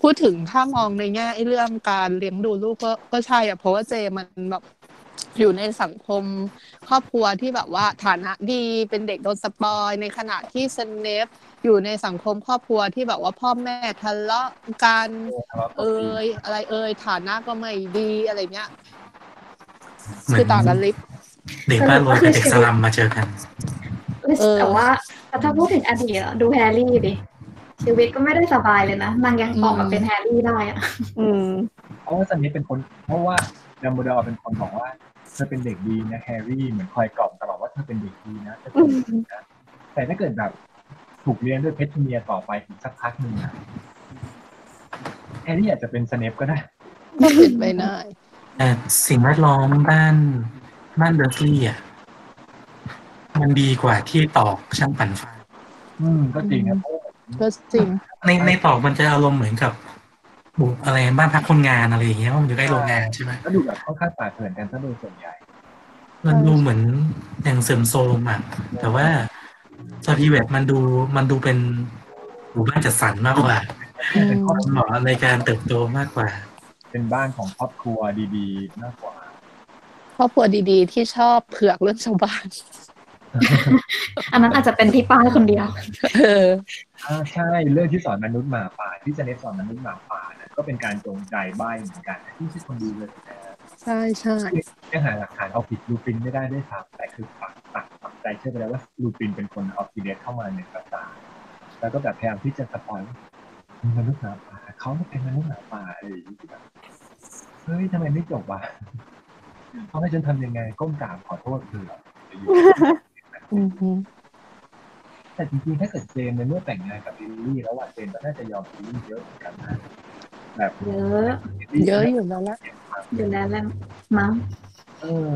พูดถึงถ้ามองในแง่ไอ้เรื่องการเลี้ยงดูลูกก็ก็ใช่อะเพราะว่าเจมส์มันแบบอยู่ในสังคมครอบครัวที่แบบว่าฐานะดีเป็นเด็กโดน spoil ในขณะที่สเนปอยู่ในสังคมครอบครัวที่แบบว่าพ่อแม่ทะเลาะกันเอ่ยอะไรเอ่ยฐานะก็ไม่ดีอะไรเงี้ยคือเหมือนต่างกันลิบเด็กบ้านรวยกับเด็กสลัมมาเจอกันเออแต่ว่าแต่ถ้าพูดถึงอดีตอะดูแฮร์รี่ดิ ชีวิตก็ไม่ได้สบายเลยนะนางยังออกมาเป็นแฮร์รี่ได้อะอืมเพราะว่าสเนปเป็นคน เพราะว่าดัมเบิลดอร์เป็นคนบอกว่าเธอเป็นเด็กดีนะแฮร์รี่เหมือนคอยกล่อมตลอดว่าเธอเป็นเด็กดีนะเธอเป็นเด็กดีนะแต่ถ้าเกิดแบบถูกเลี้ยงด้วยเพ็ตทูเนียต่อไปถึงสักพักหนึ่งอะแฮร์รี่อาจจะเป็นสเนปก็ได้ก็เป็นไปได้แต่สิ่งแวดล้อมบ้านบ้านเดอร์สลีย์อะมันดีกว่าที่ตอกช่างปั่นไฟอืมก็จริงนะเพราะว่า ก็จริง ในในตอกมันจะอารมณ์เหมือนกับบุอะไรบ้านพักคนงานอะไรอย่างเงี้ยว่ามันอยู่ใกล้โรงงานใช่ไหมก็ดูแบบค่อนข้างป่าเถื่อนกันซะโดยส่วนใหญ่ มันดูเหมือนอย่างเสริมโซมอะแต่ว่าซาพีเวตมันดูมันดูเป็นหมู่บ้านจัดสรรมากกว่าอืมเป็นครอบเหมาะในการเติบโตมากกว่า เป็นบ้านของครอบครัวดีๆ มากกว่าครอบครัวดีๆ ที่ชอบเผือกเรื่องชาวบ้าน อันนั้นอาจจะเป็นที่ป้ายคนเดียวเอออ่าใช่เรื่องที่สอนมนุษย์หมาป่า ที่จะเน้นสอนมนุษย์หมาป่านะก็เป็นการจงใจใบ้เหมือนกันที่ไม่ใช่คนดีเลยนะใช่ใช่ยังหาหลักฐานเอาผิดลูปินไม่ได้ด้วยซ้ำแต่คือปักปักปักใจเชื่อไปแล้วว่าลูปินเป็นคนเอาซีเรียสเข้ามาในกระตาแล้วก็แบบพยายามที่จะสปอยว่ามึงมนุษย์หมาป่าเขาไม่เป็นมนุษย์หมาป่าอะไรอย่างนี้แบบเฮ้ยทำไมไม่จบวะเขาให้ฉันทำยังไงก้มกราบขอโทษเธอเหร ออือฮึแต่จริงๆ ถ้าเกิดเจนในเมื่อแต่งงานกับลิลลี่แล้วอะเจนก็น่าจะยอมลิลลี่เยอะเหมือนกันนะแบบเยอะเยอะอยู่แล้วละอยู่แล้วแหละมั้งเออ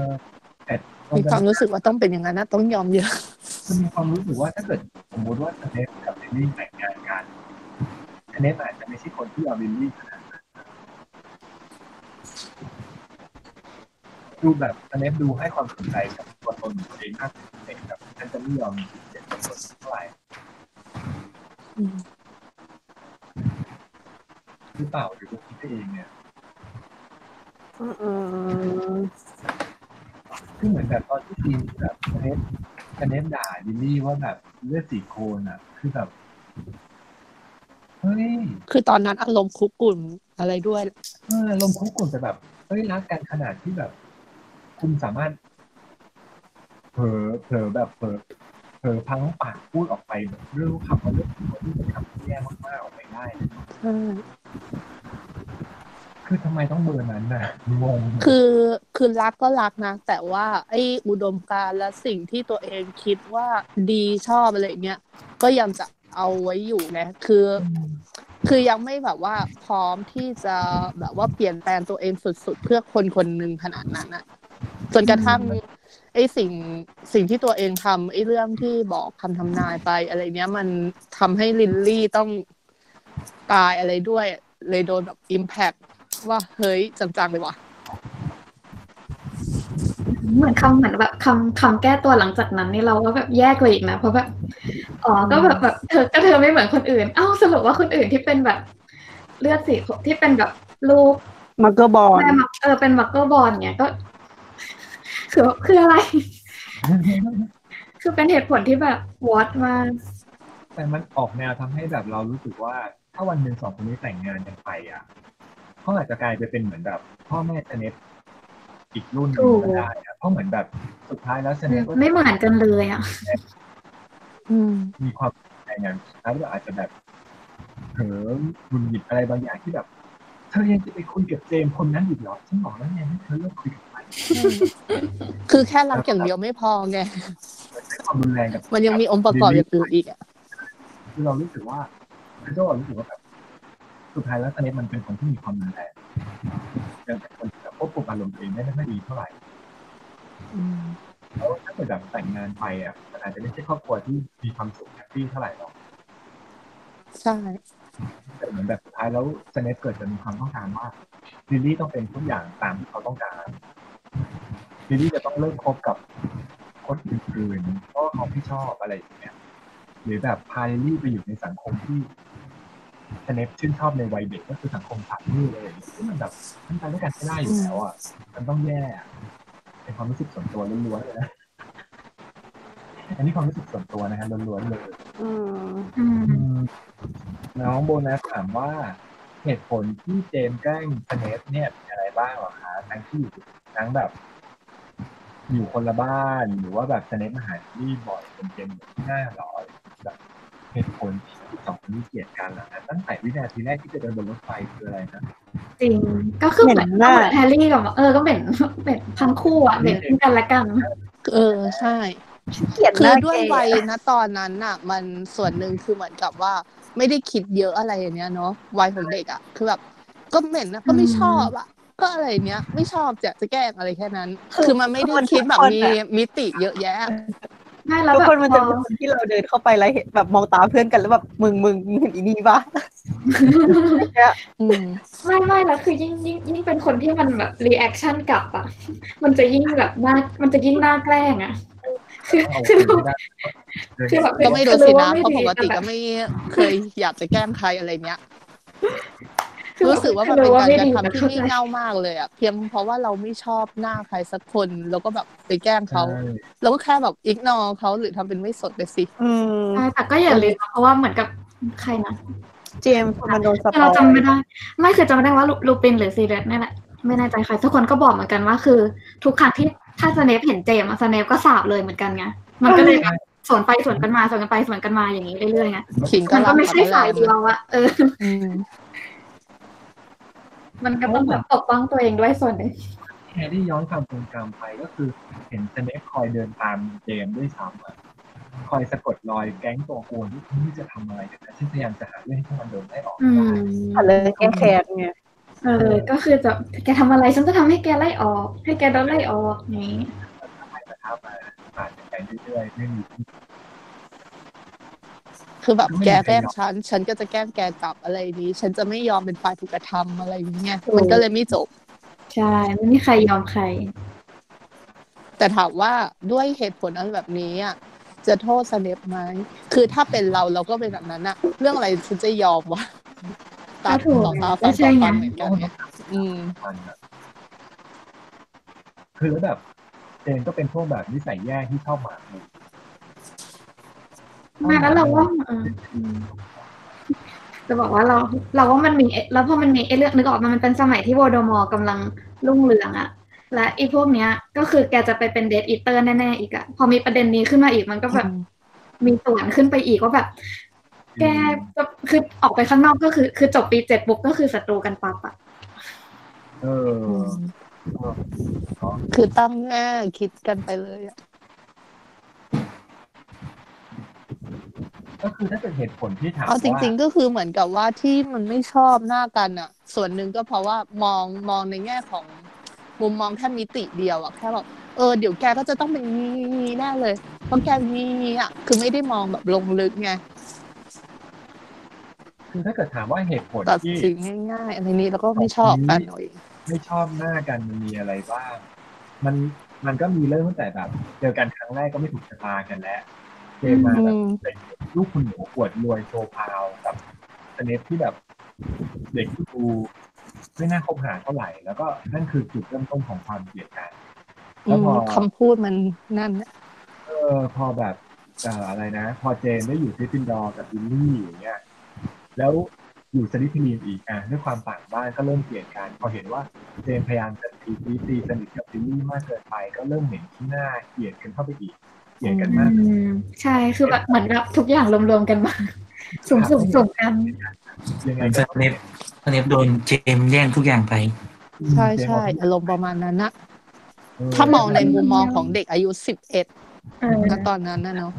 แต่มีความรู้สึกว่าต้องเป็นอย่างนั้นนะต้องยอมเยอะมันมีความรู้สึกว่าถ้าเกิดสมมติว่าสเนปกับลิลลี่แต่งงานกันสเนปอาจจะไม่ใช่คนที่ยอมลิลลี่ขนา ดนั้นดูแบบสเนปดูให้ความสนใจกับตัวตนของตัวเองมากเป็นพิเศษแบบฉันจะไม่ยอมเปลี่ยนตัวตนเท่าไหร่อืมหรือเปล่าหรือตัวคิดไปเองเนี่ยอืมคือเหมือนแบบตอนที่ทีมแบบสเนปสเนปด่าดิลลี่ว่าแบบเลือดสีโคลนอะ คือแบบเฮ้ยคือตอนนั้นอารมณ์คุกกุ่นอะไรด้วยเออลมคุกกุ่นแต่แบบเฮ้ยรักกันขนาดที่แบบ คุณสามารถ เผลอเผลอแบบเผลอเผลอพังปากพูดออกไปแบบเรื่องคำว่าเรื่องคนที่เป็นคำที่แย่มากๆออกไปได้เลยคือทำไมต้องเบอร์นั้นน่ะงงคือคือรักก็รักนะ แต่ว่าไอ้อุดมการณ์และสิ่งที่ตัวเองคิดว่าดีชอบอะไรเงี้ยก็ยังจะเอาไว้อยู่นะคือ คือยังไม่แบบว่าพร้อมที่จะแบบว่าเปลี่ยนแปลงตัวเองสุดๆ เพื่อคนคนหนึ่งขนาดนั้นนะ จนกระทั่งไอ้สิ่งสิ่งที่ตัวเองทำไอ้เรื่องที่บอกคำทำนายไปอะไรเนี้ยมันทำให้ลินลี่ต้องตายอะไรด้วย เลยโดนแบบ impact ว่าเฮ้ยจังๆเลยว่ะเหมือนคำเหมือนแบบคำคำแก้ตัวหลังจากนั้นนี่เราก็แบบแย่กว่าอีกนะเพราะแบบอ๋อก็แบบแบบเธอก็เธอไม่เหมือนคนอื่นเอ้าสรุปว่าคนอื่นที่เป็นแบบ เลือดสีที่เป็นแบบลูก Muggle-born แม่มักเออเป็น Muggle-born เนี่ยก็ คือคืออะไร คือเป็นเหตุผลที่แบบวอตมากแต่มันออกแนวทำให้แบบเรารู้สึกว่า ถ้าวันหนึ่งสองคนนี้แต่งงานกันไปอะเขาอาจจะกลายไปเป็นเหมือนแบบ พ่อแม่สเนปอีกรุ่นหนึงก็ได้อะเพราะเหมือนแบบสุดท้ายแล้วสเนปก็ไม่เหมือนกันเลยอะอืมมีความแต่งงานแล้วก็อาจจะแบบเผลอบุญหยิบอะไรบางอย่างที่แบบ เธอยังจะไปคุยกับเจมส์คนนั้นอีกเหรอฉันบอกแล้วไงให้เธอเลิกคุยกับมัน คือแค่รักอย่างเดียวไม่พอไงใช้ความรุนแรงกับมันยังมีองค์ประกอบอย่างอื่นอีกอะคือเรารู้สึกว่าคือก็รู้สึกว่าแบบสุดท้ายแล้วสเนปมันเป็นคนที่มีความรุนแรงเป็นคนที่แบบควบคุมอารมณ์ตัวเองได้ไม่ค่อยดีเท่าไหร่อืมแล้วถ้าเกิดแบบแต่งงานไปอะมันอาจจะไม่ใช่ครอบครัวที่มีความสุขแฮปปี้เท่าไหร่หรอกใช่แต่เหมือนแบบสุดท้ายแล้วสเนปเกิดจะมีความต้องการว่าลิลลี่ต้องเป็นทุกอย่างตามที่เขาต้องการ ลิลลี่จะต้องเลิกคบกับคนอื่นๆเพราะว่าเขาไม่ชอบอะไรอย่างเงี้ยหรือแบบพาลิลลี่ไปอยู่ในสังคมที่สเนปชื่นชอบในวัยเด็กก็คือสังคมสามนี่อะไรอย่างเงี้ยที่มันแบบมันไปด้วยกันไม่ได้อยู่แล้วอะมันต้องแย่อะเป็นความรู้สึกส่วนตัวล้วนๆเลยนะอันนี้ความรู้สึกส่วนตัวนะฮะล้วนๆเลยอืมอืมอืมน้องโบนัสถามว่าเหตุผลที่เจมส์แกล้งสเนปเนี่ยมีอะไรบ้างเหรอคะทั้งที่ ทั้งแบบ อยู่คนละบ้านหรือว่าแบบสเนปมาหาที่บ่อยเป็นเจมส์ที่หน้าหรอแบบเหตุผลที่สองคนนี้เกลียดกันเหรอคะตั้งแต่วินาทีแรกที่จะเดินบนรถไฟคืออะไรนะจริงก็คือเหมือนเหม็นมากเหมือนแฮร์รี่กับเออก็เป็นเป็นทั้งคู่อะเป็นซึ่งกันและกันเออใช่เกลียดคืหอน้าด้วยเกย์วัยนะตอนนั้นน่ะ มันส่วนหนึ่งคือเหมือนกับว่า ไม่ได้คิดเยอะอะไรอย่างเนี้ยเนาะวัยของเด็กอะ คือแบบ ก็เหม็นนะก็ไม่ชอบอะ ก็อะไรเนี้ย ไม่ชอบจะจะแกล้งอะไรแค่นั้น คือมันไม่ได้คิดแบบมีมิติเยอะแยะไม่แล้วทุกแบบคนมันพจะอเป็นคนที่เราเดินเข้าไปแล้วเห็นแบบมองตาเพื่อนกันแล้วแบบมึงมึงมึงเห็นอีนี่ปะอืมไม่ไม่แล้วคือยิ่งยิ่งยิ่งเป็นคนที่มันแบบ reaction กลับอะ มันจะยิ่งแบบน่ามันจะยิ่งน่าแกล้งอะคือเอาคือคืนไม่ได้คือแบบก็ไม่รู้สินะคือเพราะปกติแต่ก็แบบไม่เคยอยากจะแกล้งใครอะไรเนี้ยคือ รู้สึกว่ามันเป็นคือการไม่กระดีทำที่แต่งี่เง่ามากเลยอะเพียงเพราะว่าเราไม่ชอบหน้าใครสักคนแล้วก็แบบไปแกล้งเขาใช่เราก็แค่แบบอิกนอเขาหรือทำเป็นไม่สดไปสิอืมใช่แต่ก็อย่าลืมนะเพราะว่าเหมือนกับใครนะเจมส์มันโดนสปเราอยจำไม่ได้ ไม่คือจำไม่ได้ว่าลูลูปินหรือซีเรตนี่แหละไม่แน่ใจใครทุกคนก็บอกเหมือนกันว่าคือ ทุกครั้งที่ถ้าสเนปเห็นเจมส์อะสเนปก็สาบเลยเหมือนกันไงมันก็เลยแบบสวนไปสวนกันมาสวนกันไปสวนกันมาอย่างนี้เรื่อยๆไงขิงก็มันรัก็บไม่ใช่กับแรฝ่ายงเดียวอะเอออื มมันก็ต้องแบบปกป้องตัวเองด้วยส่วนหนึ่งแฮร์รี่ย้อนความทรงจำไปก็คือเห็นสเนปคอยเดินตามเจมส์ด้วยซ้ำอะคอยสะกดรอยแก๊งตัวโกนที่นี่จะทำอะไรกันนะที่พยายามจะหาเรื่องให้พวกมันโดนได้ออกอืได้มอะไรแก้แค้นไงเออ ก็คือจะแกทำอะไรฉันจะทำให้แกไล่ออก ให้แกโดนไล่ออกอย่างนี้ไปประทับมาผ่านไปเรื่อยๆไม่มีที่ คือแบบไม่มีแกใครแกล้งยอมฉัน ฉันก็จะแกล้งแกกลับอะไรนี้ ฉันจะไม่ยอมเป็นฝ่ายถูกกระทำอะไรอย่างเงี้ยถูกมันก็เลยไม่จบ ใช่ไม่มีใครยอมใคร แต่ถามว่าด้วยเหตุผลอะไรแบบนี้อะจะโทษสเนปไหมคือถ้าเป็นเราเราก็เป็นแบบนั้นอะเรื่องอะไรฉันจะยอมวะตาก็ถูกต่อตาก็ฟังใช่ต่อไงฟังเหมือนกันเนี่ยอืมมันอะคือแล้วแบบเจนก็เป็นพวกแบบนิสัยแย่ที่ชอบหมาหมู่ มาแล้วเราว่าเอออืมจะบอกว่าเรา เราว่ามันมีเอแล้วพอมันมีไอ้เรื่องนึกออกมามันเป็นสมัยที่โวลเดอมอร์กำลังรุ่งเรืองอะและไอ้พวกเนี้ย ก็คือแกจะไปเป็นเดทอีเตอร์แน่ๆอีกอะพอมีประเด็นนี้ขึ้นมาอีกมันก็แบบมีส่วนขึ้นไปอีกว่าแบบ แกจะคือออกไปข้างนอกก็คือ คือจบปีเจ็ดปุ๊บก็คือศัตรูกันปั๊บอะเออเออเนาะคือตั้งแง่คิดกันไปเลยอะ ก็คือถ้าเป็นเหตุผลที่ถามเอาจริงว่าๆก็คือเหมือนกับว่าที่มันไม่ชอบหน้ากันอะส่วนหนึ่งก็เพราะว่ามองมองในแง่ของมุมมองแค่มิติเดียวอะแค่แบบเออเดี๋ยวแกก็จะต้องเป็นงี้งี้แน่เลยเพราะแกงี้อะคือไม่ได้มองแบบลงลึกไงคือถ้าเกิดถามว่าเหตุผลตัดที่สินง่ายๆอะไรนี้แล้วก็ไม่ชอบกันหน่อยไม่ชอบหน้ากันมันมีอะไรบ้างมันมันก็มีเรื่องตั้งแต่แบบเจอกันครั้งแรกก็ไม่ถูกชะตากันแล้ว เจอมาแบบเป็นลูกคุณหนูปวดรวยโชว์พาวกับสเนปที่แบบ เด็กที่ดูไม่น่าคบหาเท่าไหร่ แล้วก็นั่นคือจุดเริ่มต้นของความเกลียดกันแล้วพอคำพูดมันนั่นน่ะเออพอแบบเอ่ออะไรนะ พอเจมส์ได้อยู่กริฟฟินดอร์กับลิลลี่อย่างเงี้ยแล้วอยู่สลิธีรินอีกอะด้วยความต่างบ้านก็เริ่มเกลียดกันพอเห็นว่าเจมส์พยายามจะตีตีตีสนิทกับลิลลี่มากเกินไป ก็เริ่มเห็นที่หน้าเกลียดกันเข้าไปอีก เกลียดกันมากอืมใช่คือแบบเหมือนแบบทุกอย่างรวมๆกันมาสุ่มๆสุ่มกันยังเหไงมือนก็สเนปสเนปโดนเจมส์แย่งทุกอย่างไป ใช่เจนใช่บอกอารมณ์ประมาณนั้นนะเออถ้ามองในมุมมองของเด็กอายุสิบเอ็ดเออณตอนนั้นนะเนาะ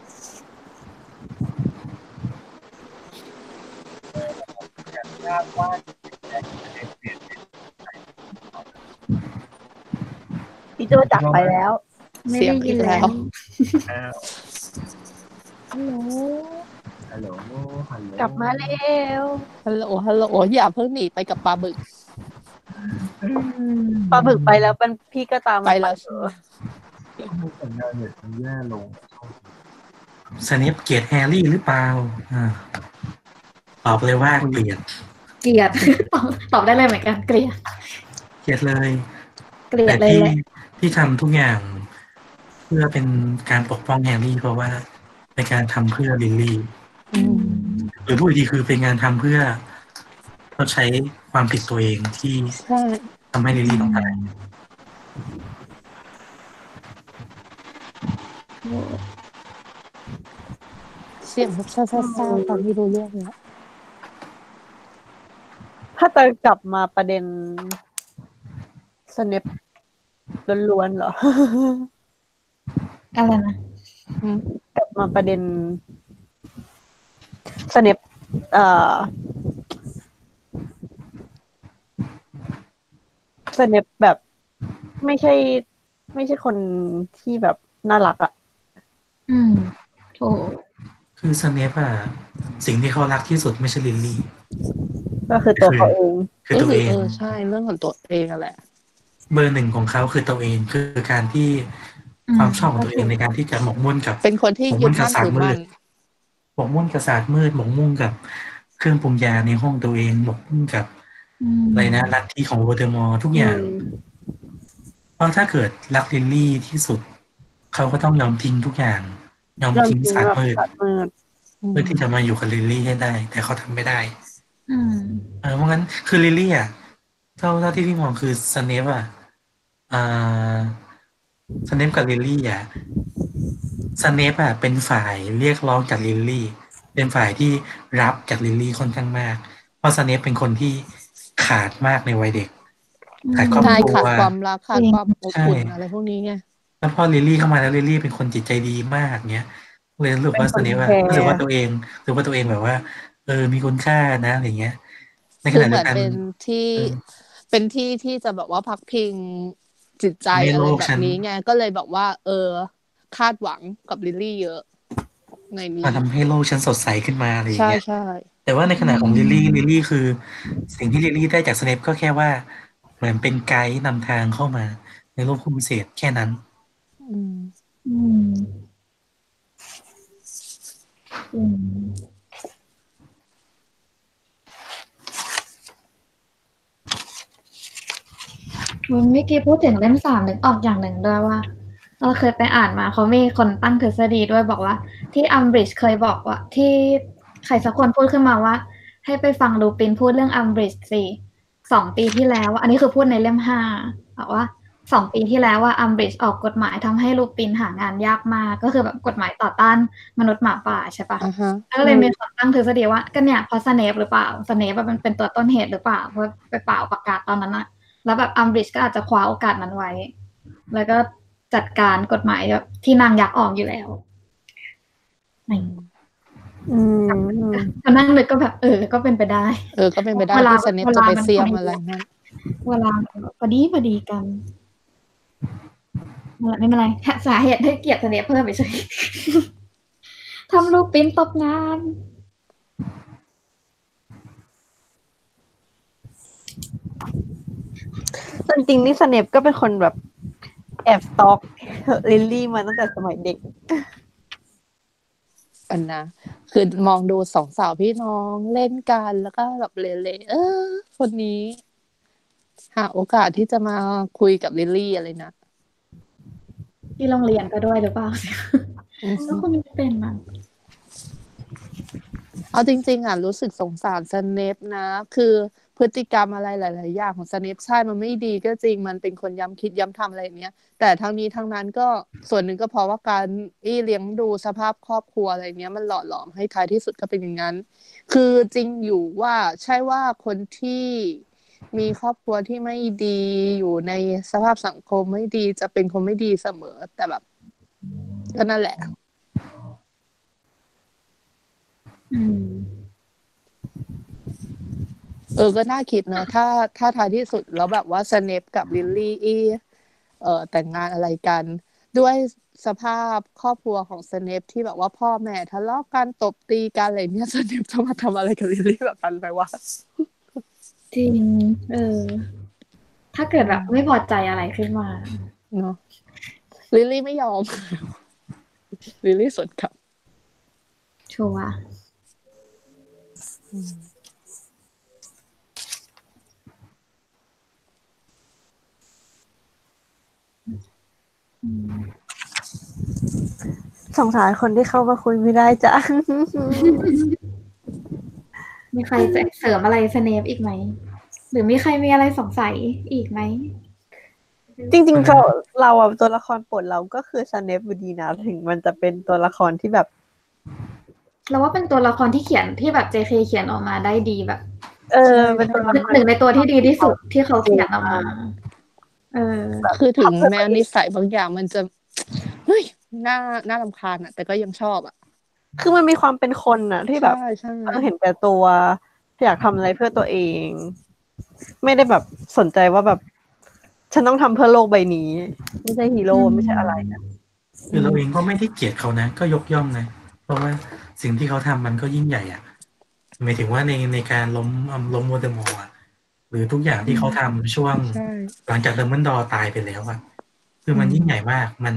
ทราบว่าพี่โจจากไปแล้วไม่ เสียได้งยิอีนกแล้แล้ววอ้าวฮัลโหลฮัลโหลฮัลโหลกลับมาแล้วฮัลโหลฮัลโหลอย่าเพิ่งหนีไปกับปลาบึกปลาบึกไปแล้วเป็นพี่ก็ตามไปแล้วใช่ไหมสัญญาณเน็ตมันแย่ลงสเนปเกลียดแฮร์รี่หรือเปล่าอ่าตอบเลยว่าเกลียด เกลียดตอบตอบได้เลยเหมือนกันเกลียด เกลียดเลย เกลียแต่ดเลยที่แหละที่ทำทุกอย่างเพื่อเป็นการปกป้องแฮร์รี่เพราะว่าเป็นการทำเพื่อลิลลี่อืมหรือพูดอีกทีคือเป็นงานทำเพื่อเขาใช้ความผิดตัวเองที่ใช่ทำให้ลิลลี่ต้องตายเสียงแบบซ่าๆๆฟังไม่รู้เรื่องเลยอะถ้าจะกลับมาประเด็นสเนปล้วนๆเหรอ อะไรนะอืมกลับมาประเด็นสเนปเอ่อสเนปแบบไม่ใช่ ไม่ใช่คนที่แบบน่ารักอะอืมโถคือสเนปอะสิ่งที่เขารักที่สุดไม่ใช่ลิลลี่ ก็คือตัวเขาเองคือก็ตัวคือเองเออใช่เรื่องของตัวเองอะแหละ เบอร์หนึ่งของเขาคือตัวเองคือการที่ ความชอบของตัวเองในการที่จะหมกมุ่นกับ เป็นคนที่ยึดมั่นถือมั่นหมกมุ่นกับศาสตร์มืด หมกมุ่นกับเครื่องปรุงยาในห้องตัวเองหมกมุ่นกับมอะไรนะลัทธิของโวลเดอมอร์ทุกอย่าง เพราะถ้าเกิดรักลิลลี่ที่สุด เขาก็ต้องยอมทิ้งทุกอย่าง ยอมเลิกทิ้งจริงศาสตร์แบบมืดศาสตร์มืดเพื่อที่จะมาอยู่กับลิลลี่ให้ได้ แต่เขาทำไม่ได้ อืมเออเพราะงั้นคือลิลลี่อะเท่าเท่าที่พี่มองคือสเนปอะอ่า สเนปกับลิลลี่อะสเนปอะเป็นฝ่ายเรียกร้องจากลิลลี่ เป็นฝ่ายที่รับจากลิลลี่ค่อนข้างมาก เพราะสเนปเป็นคนที่ขาดมากในวัยเด็กขาดครอบใช่ครัวขาดความรักขาดความอบอุ่นใช่อะไรพวกนี้ไงแล้วพอลิลลี่เข้ามาแล้วลิลลี่เป็นคนจิตใจดีมากเนี้ยเลยรู้สึกว่าเป็นสคนเนปอะแคร์รู้สึกว่าตัวเองรู้สึกว่าตัวเองแบบว่า เออมีคุณค่านะอะไรเงี้ยในขคือณะเหเดีมืยอนวกันเป็นที่เออเป็นที่ที่จะแบบว่าพักพิง จิตใจในอะไรโลกแบฉับนนี้ไงก็เลยแบบว่า เออ คาดหวังกับลิลลี่เยอะในนี้มาทำให้โลกฉันสดใสขึ้นมาอะไรอย่างใช่เงี้ยใช่แต่ว่าในขณะของลิลลี่ลิลลี่คือ สิ่งที่ลิลลี่ได้จากสเนปก็แค่ว่า เหมือนเป็นไกด์นำทางเข้ามา ในโลกผู้พิเศษแค่นั้นออืม อืมอืมวัน เมื่อกี้พูดถึงเล่มสามนึกออกอย่างหนึ่งด้วยว่า เราเคยไปอ่านมาเขามีคนตั้งทฤษฎีด้วยบอกว่า ที่อัมบริดจ์เคยบอกว่า ที่ใครสักคนพูดขึ้นมาว่า ให้ไปฟังลูปินพูดเรื่องอัมบริดจ์สิสองปีที่แล้ว อันนี้คือพูดในเล่มห้าบอกว่าสองปีที่แล้วว่าอัมบริดจ์ออกกฎหมายทำให้ลูปินหางานยากมาก ก็คือแบบกฎหมายต่อต้านมนุษย์หมาป่าใช่ปะอ่าฮะก็เลยมีคนตั้งทฤษฎีว่าก็เนี่ยเพราะสเนปหรือเปล่าสเนปมันเป็นตัวต้นเหตุหรือเปล่าเพราะไปเป่าประกาศตอนนั้นอะ แล้วแบบอัมบริดจ์ก็อาจจะคว้าโอกาสนั้นไว้ แล้วก็จัดการกฎหมายแบบที่นางยักษ์ออกอยู่แล้วนี่อืมพอนั่งนึกก็แบบเออ ก็เป็นไปได้ เออ ก็เป็นไปได้เวลาที่สเนปจะไปเซียมอะไรนั่นเวลาพอดีพอดีกันไม่เป็นไรสาเหตุให้เกียรติสเนปเพิ่มไปเฉยทำลูกปิ้นตกงาน จริงๆนี่สเนปก็เป็นคนแบบ แอบสต็อกลิลลี่มาตั้งแต่สมัยเด็กอันนะคือมองดูสองสาวพี่น้องเล่นกันแล้วก็แบบเละๆเออ คนนี้ หาโอกาสที่จะมาคุยกับลิลลี่อะไรนะที่โรงเรียนก็ด้วยหรือเปล่าแล้วคนนี้เป็นมัน เอาจริง ๆ อะ รู้สึกสงสารสเนปนะ คือพฤติกรรมอะไรหลาย ๆ อย่างของสเนปใช่มันไม่ดีก็จริงมันเป็นคนย้ำคิดย้ำทำอะไรเนี้ย แต่ทั้งนี้ทั้งนั้นก็ส่วนหนึ่งก็เพราะว่าการอีเลี้ยงดูสภาพครอบครัวอะไรเนี้ย มันหล่อหลอมให้ท้ายที่สุดก็เป็นอย่างนั้น คือจริงอยู่ว่าใช่ว่าคนที่มีครอบครัวที่ไม่ดีอยู่ในสภาพสังคมไม่ดีจะเป็นคนไม่ดีเสมอแต่แบบก็นั่นแหละ อืม เออก็น่าคิดเนอะถ้าถ้าท้ายที่สุดแล้วแบบว่าสเนปกับลิลลี่อีเอ่อแต่งงานอะไรกัน ด้วยสภาพครอบครัวของสเนปที่แบบว่าพ่อแม่ทะเลาะกันตบตีกันอะไรเนี่ยสเนปจะมาทำอะไรกับลิลลี่แบบนั้นไปวะจริง เออ ถ้าเกิดแบบไม่พอใจอะไรขึ้นมา เนาะลิลลี่ไม่ยอมลิลลี่สวนกลับชัวร์อืม สงสารคนที่เข้ามาคุยไม่ได้จ้ะ มีใครจะเสริมอะไรสเนปอีกไหม หรือมีใครมีอะไรสงสัยอีกไหม จริงๆเราเราอะตัวละครโปรดเราก็คือสเนปอยู่ดีนะ ถึงมันจะเป็นตัวละครที่แบบ เราว่าเป็นตัวละครที่เขียนที่แบบ JK เขียนออกมาได้ดีแบบ เออเป็นตัวละครหนึ่งในตัวที่ดีที่สุดที่เขาเขียนออกมา เออ คือถึงแม้นิสัยบางอย่างมันจะเฮ้ยน่าน่ารำคาญอะแต่ก็ยังชอบอะคือมันมีความเป็นคนอะที่แบบใช่ใช่ต้องเห็นแก่ตัว อยากทำอะไรเพื่อตัวเอง ไม่ได้แบบสนใจว่าแบบ ฉันต้องทำเพื่อโลกใบนี้ ไม่ใช่ฮีโร่อืมไม่ใช่อะไรนะคือเราเองก็ไม่ได้เกลียดเขานะ ก็ยกย่องนะ เพราะว่า สิ่งที่เขาทำมันก็ยิ่งใหญ่อะหมายถึงว่าในในการล้มล้มโวลเดอมอร์อะหรือทุกอย่างที่เขาทำช่วงใช่หลังจากดัมเบิลดอร์ตายไปแล้วอะคือมันยิ่งใหญ่มากมัน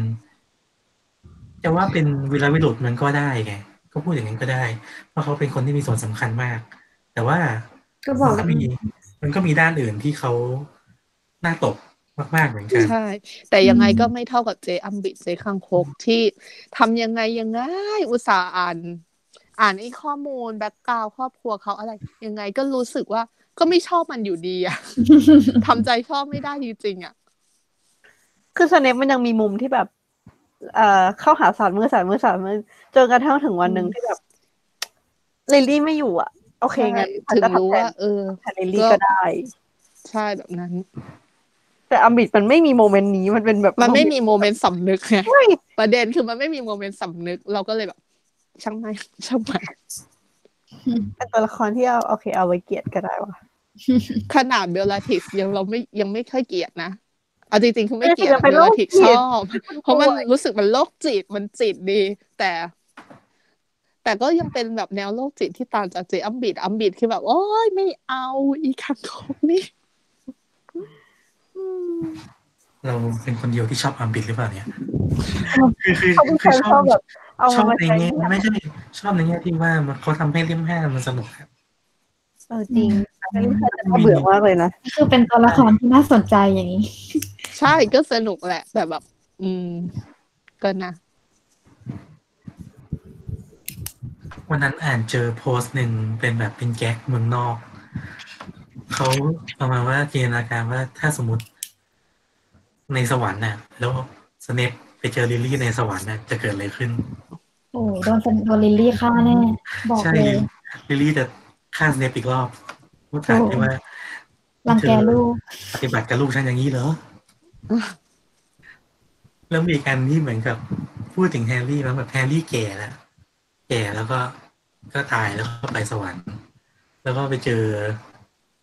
จะว่าเป็นวีรบุรุษมันก็ได้ไงก็พูดอย่างนั้นก็ได้ เพราะเขาเป็นคนที่มีส่วนสำคัญมาก แต่ว่าก็บอกมันแล้ก็วมีมันก็มีด้านอื่นที่เขาน่าตบมากๆเหมือนกันใช่ แต่ยังไงก็ไม่เท่ากับเจ๊อัมบริดจ์เจ๊คางคกที่ทำยังไงยังไง อุตส่าห์อ่าน อ่านไอ้ข้อมูล background ครอบครัวเขาอะไร ยังไงก็รู้สึกว่าก็ไม่ชอบมันอยู่ดีอะทำใจชอบไม่ได้จริงๆอะคือสเนปมันยังมีมุมที่แบบ เอ่อเข้าหาศาสตร์มืดศาสตร์มืดศาสตร์มืดจนกระทั่งถึงวันหนึ่งที่แบบลิลลี่ไม่อยู่อะ โอเคงั้นฉันถึงก็รู้ทำแทว่านเออแทนลิลลี่ก็ได้ ใช่แบบนั้น แต่อัมบริดจ์มันไม่มี moment นี้มันเป็นแบบ มันไม่มี moment สำนึกไงใช่ประเด็นคือมันไม่มี moment สำนึก เราก็เลยแบบ ช่างไม่ช่างไม่เป็นตัวละครที่เอาโอเคเอาไว้เกลียดก็ได้วะขนาดเบลลาทริกซ์ยังเราไม่ยังไม่ค่อยเกลียดนะเอาจริงๆคือไม่เกลียดไม่เบเป็นลโรลาคทิกจิชตอบเพราะมันรู้สึกมันโรคจิตมันจิตดี แต่ แต่ก็ยังเป็นแบบแนวโรคจิตที่ต่างจากเจอัมบิดอัมบิดคือแบบ โอ้ยไม่เอาอีคังคกนี่เราเป็นคนเดียวที่ชอบอัมบิดหรือเปล่าเนี่ยคือคือเขาเป็นคคือนชชออบบแบบ เอาชอบมาในใช้แง่ไม่ใช่ชอบในแง่ที่ว่ามันเขาทำให้เล่มห้ามันสนุกครับเออจริงอันนี้แต่ก็เบื่อมากเลยนะคือเป็นตัวละครที่น่าสนใจอย่างนี้ ใช่ก็สนุกแหละ แต่แบบ อืม ก็นะวันนั้นอ่านเจอโพสต์หนึ่งเป็นแบบเป็นแก๊กเมืองนอกเขาประมาณว่าจินตนาการว่าถ้าสมมติในสวรรค์น่ะ แล้วสเนปไป เจอลิลลี่ในสวรรค์น่ะจะเกิดอะไรขึ้น โอ้โดนโดนลิลลี่ฆ่าแน่บอกใช่เลยลิลลี่จะฆ่าสเนปอีกรอบพูดถามที่ว่ารังแกลูกปฏิบัติกับลูกฉันอย่างนี้เหรอแล้วมีการที่เหมือนกับพูดถึงแฮร์รี่แล้วแบบแฮร์รี่แก่แล้วแก่แล้วก็ก็ตายแล้วก็ไปสวรรค์ แล้วก็ไปเจอ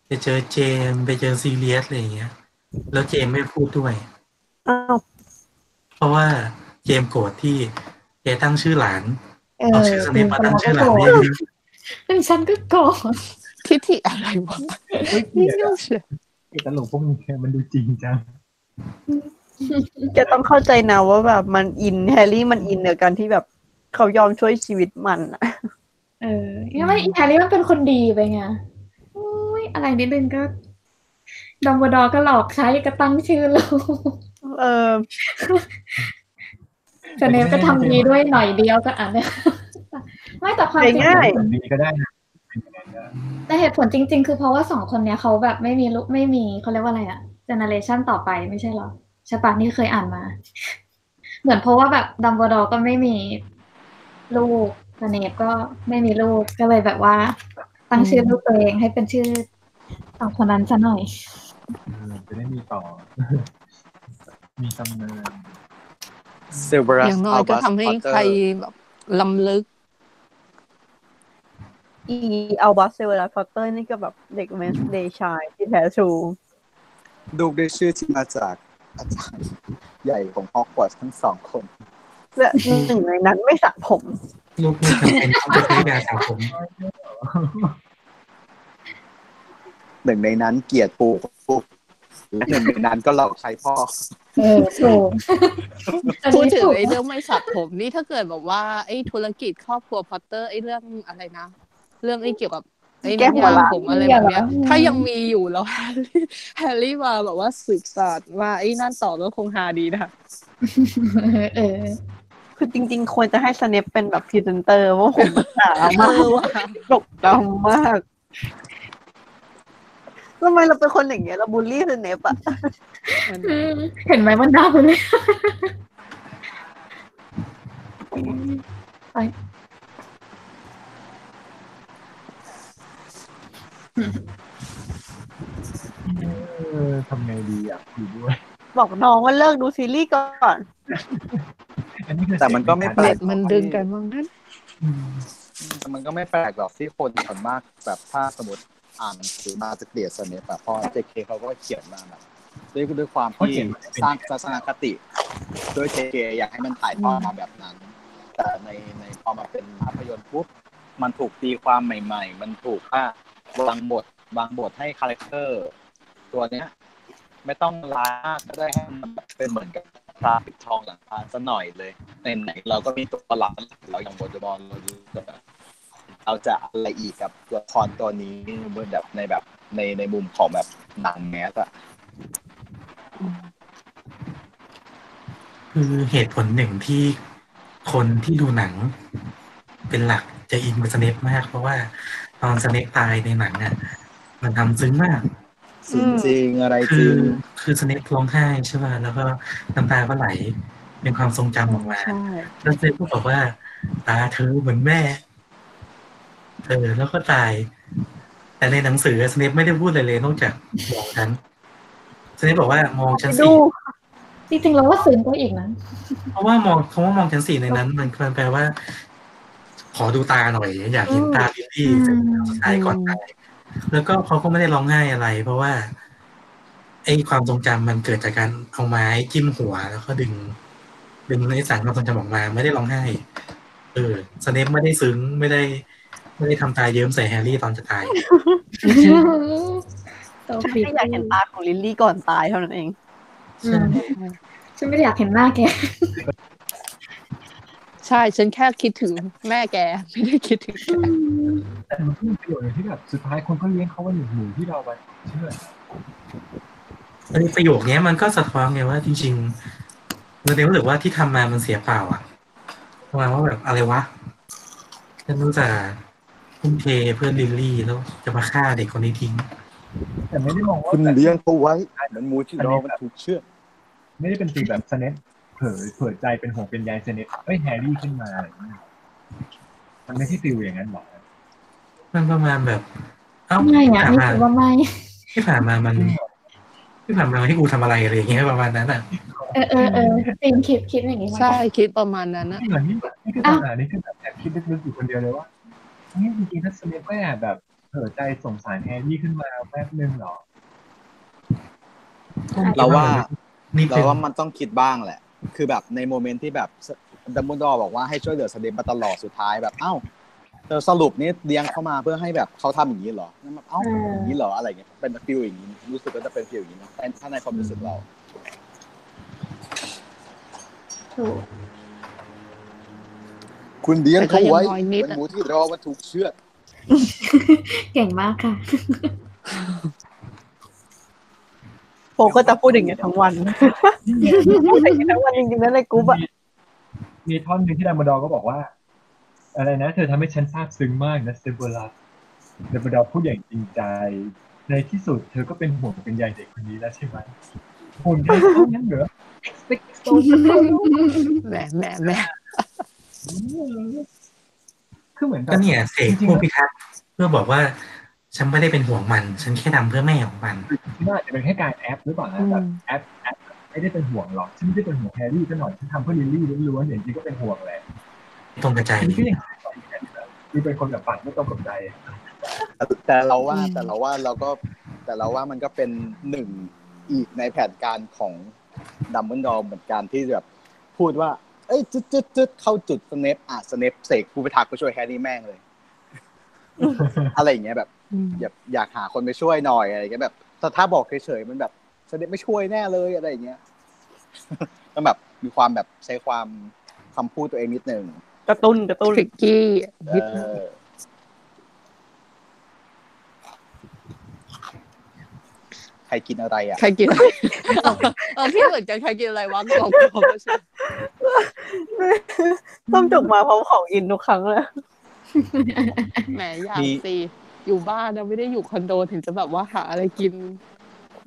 ไปเจอเจมส์ไปเจอซิเรียสอะไรอย่างเงี้ย แล้วเจมส์ไม่พูดด้วยอ้าวเพ ราะว่าเจมส์โกรธที่แกตั้งชื่อหลานเอเอาอชื่อสเนปมาตั้งชื่อหลานโกรไม่ธดีซึ่งฉันก็โกรธทิฐิอะไรวะเฮ้ยนี่เดี๋ยวเชื่อไอ้ตลกพวกนี้มันดูจริงจังแกต้องเข้าใจนะว่าแบบมันอินแฮร์รี่มันอินกับการที่แบบเขายอมช่วยชีวิตมันอะเออยังไม่แฮร์รี่มันเป็นคนดีไปไงโอ้ยอะไรนิดนึงก็ดัมเบลดอร์ก็หลอกใช้ก็ตั้งชื่อลูก เออสเนปก็ทำดีด้วยหน่อยเดียวก็อ่านเนี่ยไม่แต่ความจริงง่ายผลดีก็ได้นะเป็นอย่างนั้นนะแต่เหตุผลจริง ๆ คือเพราะว่าสองคนเนี้ยเขาแบบไม่มีลูกไม่มีเขาเรียกว่าอะไรอะ generation ต่อไปไม่ใช่เหรอใช่ปะนี่เคยอ่านมา เหมือนเพราะว่าแบบดัมเบลดอร์ก็ไม่มีลูกสเนปก็ไม่มีลูกก็เลยแบบว่า ตั้งชื่อลูกตัวเองให้เป็นชื่อสองคนนั้นซะหน่อยเออจะได้มีต่อ มีตำนานเซเวอรัสย่างน้อยก็ทำให้ใครแบบรำลึก อีอัลบัสเซเวอรัสพอตเตอร์นี่ก็แบบเด็กเมนเดย์ชายที่แท้ trueดูได้ชื่อที่มาจากอาจารย์ใหญ่ของฮอกวอตส์ทั้งสองคนและหนึ่งในนั้นไม่สระผมลูกไม่จำเป็นต้องไปซื้อยาสระผมหนึ่งในนั้นเกลียดปู่ปู่และ หนึ่งในนั้นก็หลอกใช้พ่อเออถูกพูดถึงถูกไอ้เรื่องไม่สระผมนี่ถ้าเกิดแบบว่าไอ้ธุรกิจครอบครัวพอตเตอร์ไอ้เรื่องอะไรนะ เรื่องไอ้เกี่ยวกับไอ้แก้หัวน้ำยาล้างผมอะไรแบบเนี้ย ถ้ายังมีอยู่แล้วแฮร์รี่แฮร์รี่มาแบบว่าสืบสานว่าไอ้นั่นต่อก็คงฮาดีนะเออคือจริง ๆ ควรจะให้สเนปเป็นแบบพรีเซนเตอร์ว่าผมมันหนาเอมากอว่ะดกดำมาก ทำไมเราเป็นคนอย่างเงี้ยเราบูลลี่สเนปอะเห็นไหมมันน่าคุณเลยไปเออทำไงดีอะคุยด้วย บอกน้องว่าเลิกดูซีรีส์ก่อนอันนี้คือแต่มันก็ไม่แปลเน็กตมันดึงกันมองนั้นอืมแต่มันก็ไม่แปลกหรอกที่คนส่วนมากแบบถ้าสมมติ อ่านหนังสือมาจะเกลียดสเนปอะเพราะเจเคเขาก็เขียนมาแบบด้วยด้วยความที่สร้างทัศนคติด้วยเจเคอยากให้มันถ่ายทอดมาแบบนั้น แต่ในในพอมาเป็นภาพยนตร์ปุ๊บมันถูกตีความใหม่ ๆ มันถูกว่าวางบทวางบทให้คาแรคเตอร์ ตัวเนี้ย ไม่ต้องล้าก็ได้ให้มันแบบเป็นเหมือนกับพระปิดทองหลังพระซะหน่อยเลยในไหนๆเราก็มีตัวหลักเราอย่างบทบอลเราดูแบบ เราจะอะไรอีกกับตัวละครตัวนี้บนแบบในแบบในในมุมของแบบหนังแมสอะคือเหตุผลหนึ่งที่คนที่ดูหนัง เป็นหลักจะอินกับสเนปมาก เพราะว่าตอนสเนปตายในหนังอะ มันทำซึ้งมากจริงจริงอะไรจคืริองคือสเนปร้องไห้ใช่ป่ะแล้วก็น้ำตาก็ไหลเป็นความทรงจำออกมาใช่แล้วสเนปก็บอกว่า ตาเธอเหมือนแม่ เออแล้วก็ตาย แต่ในหนังสือสเนปไม่ได้พูดอะไรเลยนอกจากมองฉันสเนปบอกว่ามองฉันไปสิดูจริงๆเราว่าซึ้งก็อีกนะเพราะว่ามองคำว่ามองชั้นสี่ในนั้น มันมันแปลว่า ขอดูตาหน่อย อยากเห็นตาลิลลี่อืมสุดท้ายก่อนตายแล้วก็เขาก็ไม่ได้ร้องไห้อะไร เพราะว่า ไอ้ความทรงจำมันเกิดจากการเอาไม้จิ้มหัวแล้วก็ดึง ดึงไอ้สารความทรงจำออกมา ไม่ได้ร้องไห้ เออสเนปไม่ได้ซึ้งไม่ได้ ไม่ได้ทำตาเยิ้มใส่แฮร์รี่ตอนจะตายตัวฉันปิดแค่อยากเห็นตาของลิลลี่ก่อนตายเท่านั้นเองอืมฉันไม่ได้อยากเห็นหน้าแก ใช่ ฉันแค่คิดถึงแม่แก ไม่ได้คิดถึงแกแต่มันก็มีประโยชน์อย่างที่แบบสุดท้ายคนก็เลี้ยงเขาว่าหนึ่งหมูที่เราไปเชื่อไอ้ประโยคเนี้ยมันก็สะท้อนไงว่าจริงๆเราเรียรู้สึกว่าที่ทำมามันเสียเปล่าอะประมาณว่าแบบอะไรวะฉันรู้จะ ทุ่มเทเพื่อนลิลลี่แล้วจะมาฆ่าเด็กคนนี้ทิ้ง แต่ไม่ได้มองว่าคุณแบบเลี้ยงเขาไว้เหมือนหมูที่รอมันถูกเชือดไม่ได้เป็นตีแบบสเนปเผยเผยใจเป็นห่วงเป็นใยสเนปเอ้ยแฮร์รี่ขึ้นมาอะไรอย่างเงี้ยมันไม่ใช่ฟิลอย่างนั้นหรอกมันประมาณแบบ เอ้าไม่ที่อะผ่านนี่มาถือว่าไม่ที่ผ่านมามันที่ผ่านมาให้กูทำอะไรอะไรอย่างเงี้ยประมาณนั้นอะเออเออเออจริงคิดคิดอย่างนี้เหมือนใช่กันคิดประมาณนั้นนะนี่เหมือนนี่นี่คือปัญหานี่คือแบบแอบคิดลึกๆอยู่คนเดียวเลยว่า นี่จริงๆถ้าสเนปก็แอบแบบเผยใจสงสารแฮร์รี่ขึ้นมาแป๊บนึงเหรอ เราว่านี่เราเป็นว่ามันต้องคิดบ้างแหละ คือแบบใน moment ที่แบบดัมเบิลดอร์บอกว่าให้ช่วยเหลือสเนปมาตลอดสุดท้ายแบบเอ้าเธอสรุปนี่เลี้ยงเข้ามาเพื่อให้แบบเขาทำอย่างนี้เหรอนั่นแบบเอ้าอย่างนี้เหรออะไรอย่างเงี้ยเป็น feel อย่างนี้รู้สึกว่าจะเป็น feel อย่างนี้นะถ้าในความรู้สึกเราถูก คุณเลี้ยงเขาไว้แต่ก็ยังน้อยนิดเป็นอะหมูที่รอมันถูกเชือดเก่งมากค่ะโฟก็จะพูดอย่างเงี้ยทั้งวันพูดอย่างเงี้ยทั้งวันจริงๆนะในกรุ๊ปอะมีท่อนหนึ่งที่ดัมเบิลดอร์ก็บอกว่า อะไรนะ เธอทำให้ฉันซาบซึ้งมากนะเซเวอร์รัสดัมเบิลดอร์พูดอย่างจริงใจ ในที่สุดเธอก็เป็นห่วงเป็นใยเด็กคนนี้แล้วใช่ไหมห่วงใยเท่านั้นเหรอแหมแหมแหม คือเหมือนแบก็บเนี่ยเสกผู้พิทักษ์เพื่อบอกว่าฉันไม่ได้เป็นห่วงมัน ฉันแค่ทำเพื่อแม่ของมันคิดว่าอาจจะเป็นแค่การแอ๊บหรือเปล่านะแบบแอ๊บแอ๊บไม่ได้เป็นห่วงหรอกฉันไม่ได้เป็นห่วงแฮร์รี่ซะหน่อยฉันทำเพื่อลิลลี่ล้วนๆอย่างจริงก็เป็นห่วงแหละตรงกระจายอันนี้ก็ยังคือเป็นคนแบบปากไม่ตรงกับใจแต่เราว่าแต่เราว่าเราก็แต่เราว่ามันก็เป็นหนึ่งอีกในแผนการของดัมเบิลดอร์เหมือนกันที่แบบพูดว่าเอ้ยจึ๊ดจึ๊ดจึ๊ดเข้าจุดสเนปอะสเนปเสกผู้พิทักษ์ไปช่วยแฮร์รี่แม่งเลย อะไรอย่างเงี้ยแบบ อยากอยากหาคนไปช่วยหน่อยอะไรอย่างเงี้ยแบบแต่ถ้าบอกเฉยๆมันแบบสเนปไม่ช่วยแน่เลยอะไรอย่างเงี้ยต้องแบบมีความแบบใช้ความคำพูดตัวเองนิดนึงกระตุ้นกระตุ้นทริกกี้นิด เอ นึง อ ใค รกินอะไรอะใครกินอะไรเออพี่เหมือนกันใครกินอะไรวะกรอบกรอบใช่ต้มจุกมาพร้อมของอินทุกครั้งเลยแหมอยากสิอยู่บ้านนะไม่ได้อยู่คอนโดถึงจะแบบว่าหาอะไรกิน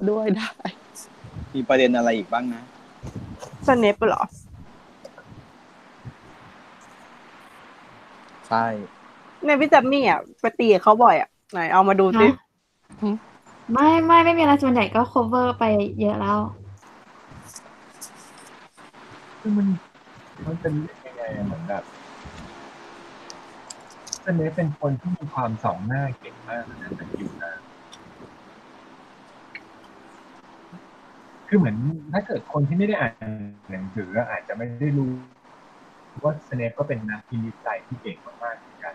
ด้วยได้ มีประเด็นอะไรอีกบ้างนะสเนปเหรอ ใช่ในพี่จัมมี่อะไปตีกับเขาบ่อยอะไหนเอามาดูสิ ไม่ไม่ไม่มีอะไรส่วนใหญ่ก็ cover ไปเยอะแล้ว คือมันมันเป็นยังไงอะเหมือนแบบสเนปเป็นคนที่มีความสองหน้าเก่งมากนะแต่อยู่หน้าคือเหมือนถ้าเกิดคนที่ไม่ได้อ่านหนังสืออาจจะไม่ได้รู้ว่าสเนปก็เป็นนักพินิจใจที่เก่งมากๆเหมือนกัน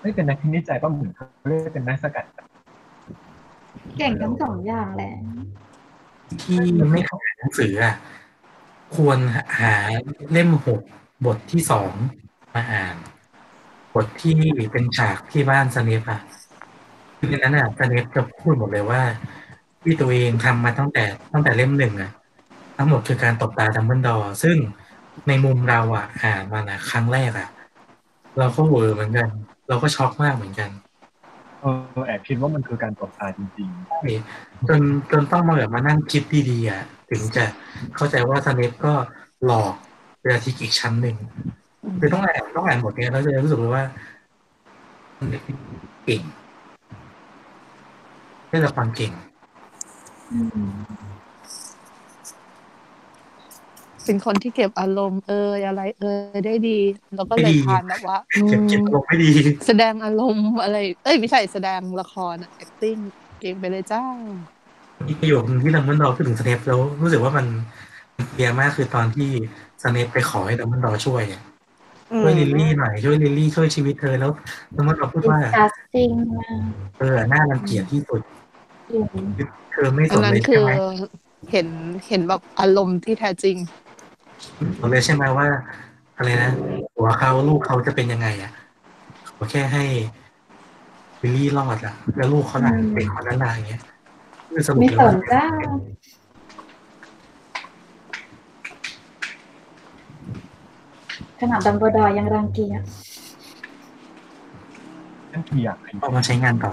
ไม่เป็นนักพินิจใจก็เหมือนเขาเรียกเป็นนักสกัด เก่งทั้งสองอย่างแหละที่ไม่เข้าอ่าหนังสืออะควรหาเล่มหกบทที่สองมาอ่าน บทที่เป็นฉากที่บ้านสเนปอะคือในนั้นอะสเนปจะพูดหมดเลยว่า ที่ตัวเองทำมาตั้งแต่ตั้งแต่เล่มหนึ่งอะ ทั้งหมดคือการตบตาดัมเบิลดอร์ซึ่งในมุมเราอะอ่านมานะครั้งแรกอะ เราก็เวอร์เหมือนกัน เราก็ช็อกมากเหมือนกัน เออแอบคิดว่ามันคือการตบตาจริงจนจนต้องมาแบบมานั่งคิดดีๆอะถึงจะเข้าใจว่าสเนปก็หลอกเวลาทิกอีกชั้นหนึ่งคือต้องอ่านต้องอ่านบทเนี้ยแล้วจะรู้สึกเลยว่าเก่งได้รับความเก่ง เป็นคนที่เก็บอารมณ์เอยอะไร เอยได้ดี แล้วก็เลยดีทานแบบว่าเก็บเก็บอืมลงไม่ดี แสดงอารมณ์อะไร เอ้ยไม่ใช่แสดงละครอะ acting เก่งไปเลยจ้ามีประโยคนึงที่ดัมเบิลดอร์พูดถึงสเนปแล้วรู้สึกว่ามันเคลียร์มากคือตอนที่สเนปไปขอให้ดัมเบิลดอร์ช่วยอะอืมช่วยลิลลี่หน่อยช่วยลิลลี่ช่วยชีวิตเธอแล้วดัมเบิลดอร์พูดว่า disgusting มากเออหน้ารังเกียจที่สุดจริงเธอไม่สอันนนั้นเลยคืใช่อไหมเห็นเห็นแบบอารมณ์ที่แท้จริง ผมเลยใช่ไหมว่าอะไรนะหัวเขาลูกเขาจะเป็นยังไงอะขอแค่ให้วิลลี่รอดอะ แล้วลูกเขาหลังเป็นคนนั้นลายอย่างเงี้ยคือสรุปไม่เลยสว่านจ้าขนาดดัมเบิลดอร์ยังรังเกียจนั่นคืออยากให้เอามาใช้งานต่อ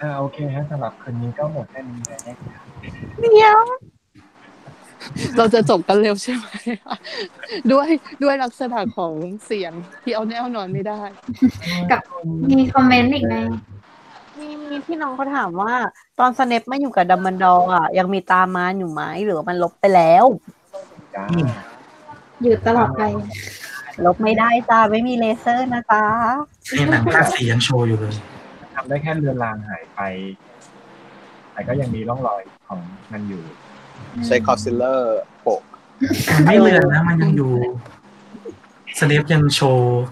อ่าโอเคฮะสำหรับคืนนี้ก็หมดแค่นี้นะ เดี๋ยว เราจะจบกันเร็วใช่ไหม ด้วยด้วยลักษณะของเสียงที่เอาแน่นอนไม่ได้ กับมีคอมเมนต์อีกในมีมีพี่น้องเขาถามว่า ตอนสเนปไม่อยู่กับดัมเบิลดอร์อะ ยังมีตรามารอยู่ไหมหรือว่ามันลบไปแล้วจ้าอยู่ตลอดไป ลบไม่ได้จ้าไม่มีเลเซอร์นะจ๊ะในหนังภาคสี่ยังโชว์อยู่เลยทำได้แค่เลือนรางหายไป แต่ก็ยังมีร่องรอยของมันอยู่ ใช้คอนซีลเลอร์โปะมันไม่เลือนนะมันยังอยู่สเนปยังโชว์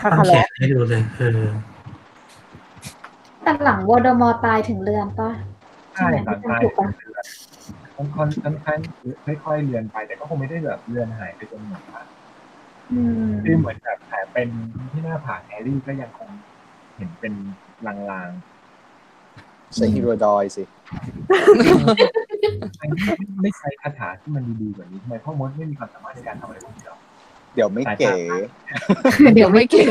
คาต้นคาแขแลนให้ดูเลยเออแต่หลังโวลเดอมอร์ตายถึงเลือนปะใช่หลังตายถูกปะเลือนค่อนค่อนค่อนข้างค่อยๆเลือนไปแต่ก็คงไม่ได้แบบเลือนหายไปจนหมดว่าอืมคือเหมือนแบบแผลเป็นที่หน้าผากแฮร์รี่ก็ยังคงเห็นเป็นราง ใช้ฮีรูดอยด์สิๆไม่ไม่ใช้คาถาที่มันดีๆกว่านี้ทำไมพ่อมดไม่มีความสามารถในการทำอะไรพวกนี้หรอเดี๋ยวไม่เก๋ เดี๋ยวไม่เก่ง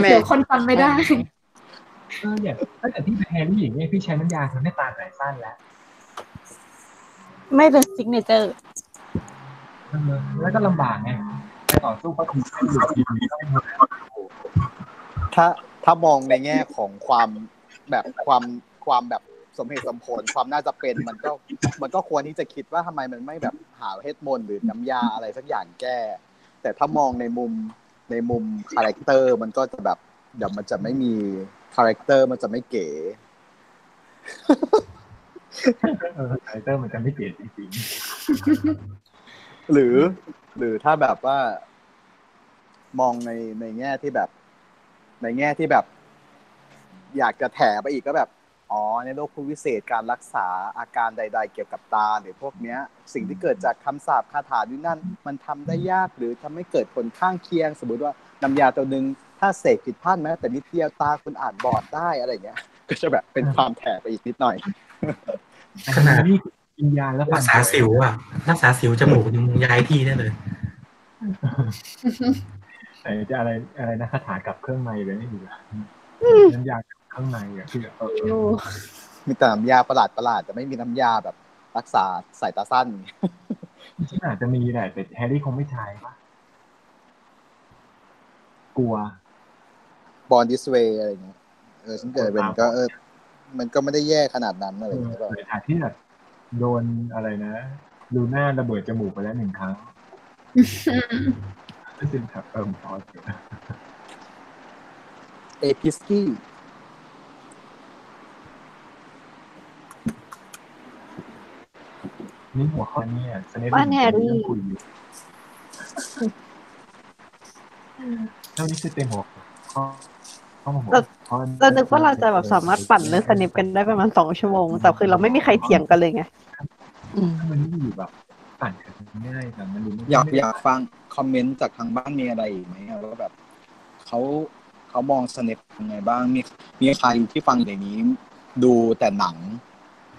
แหม่เดี๋ยวคนฟังไม่ได้เอออย่างตั้งแต่ที่แฮร์รี่อย่างเงี้ยพี่ใช้น้ำยาทำให้ตาหายสั้นแล้ว ไม่เป็น signatureเออแล้วก็ลำบากไงไปต่อสู้ก็ถูกให้อยู่ดีๆต้องมาถ้าถ้ามองในแง่ของความแบบความ ความแบบสมเหตุสมผลความน่าจะเป็นมันก็มันก็ควรที่จะคิดว่าทำไมมันไม่แบบหาเวทมนตร์หรือน้ำยาอะไรสักอย่างแก้ แต่ถ้ามองในมุมในมุม character มันก็จะแบบเดี๋ยวมันจะไม่มี character มันจะไม่เก๋เออ character มันจะไม่เปลี่ยนจริงหรือ หรือถ้าแบบว่า มองในในแง่ที่แบบ ในแง่ที่แบบ อยากจะแถไปอีกก็แบบ อ๋อในโลกผู้วิเศษการรักษาอาการใด ๆ เกี่ยวกับตาหรือพวกเนี้ย สิ่งที่เกิดจากคำสาปคาถาด้วยนั่น มันทำได้ยากหรือทำให้เกิดผลข้างเคียง สมมติว่าน้ำยาตัวหนึ่งถ้าเสกผิดพลาดแม้แต่นิดเดียวตาคุณอาจบอดได้อะไรเงี้ย ก็จะแบบเป็นความแถไปอีกนิดหน่อยๆขนาดนี่กินยาแล้วฟัรักษาสิวอะรักษาสิวจมูกยังย้ายที่ได้เลยไอ้จะอะไรอะไรนะคาถากับเครื่องในเลยไม่อยู่น้ำยา กับเครื่องในอะคือเออมีแต่น้ำยาประหลาดประหลาดๆแต่ไม่มีน้ำยาแบบรักษาสายตาสั้นที่อาจจะมีแหละแต่แฮร์รี่คงไม่ใช้ปะกลัวบอลดิสเวย์อะไรเงี้ยเออฉันเกิดเป็นก็เออ มันก็ไม่ได้แย่ขนาดนั้นอะไรเออเงี้ยหรอกหรืออาจที่แบบโดนอะไรนะลูน่าระเบิดจมูกไปแล้วหนึ่งครั้งก็จึงถับเติมซอสอยู่นะเอพิสกี้ นี่หัวข้อเนี้สเนปบ้านแฮร์รี่คุยอยู่เท่านี้คือเต็มหัวข้อข้อหัวข้อเรานึกว่าเราจะแบบสามารถปั่นเรื่องสเนปกันได้ประมาณสองชั่วโมง แต่คือเราไม่มีใครเถียงกันเลยไงอืมมันไม่อยู่แบบปั่นกันง่ายแต่มันดูไม่อยากอยากฟังคอมเมนต์จากทางบ้านมีอะไรอีกไหมว่าแบบเขาเขามองสเนปยังไงบ้างมีมีใครที่ฟังอย่างนี้ ดูแต่หนัง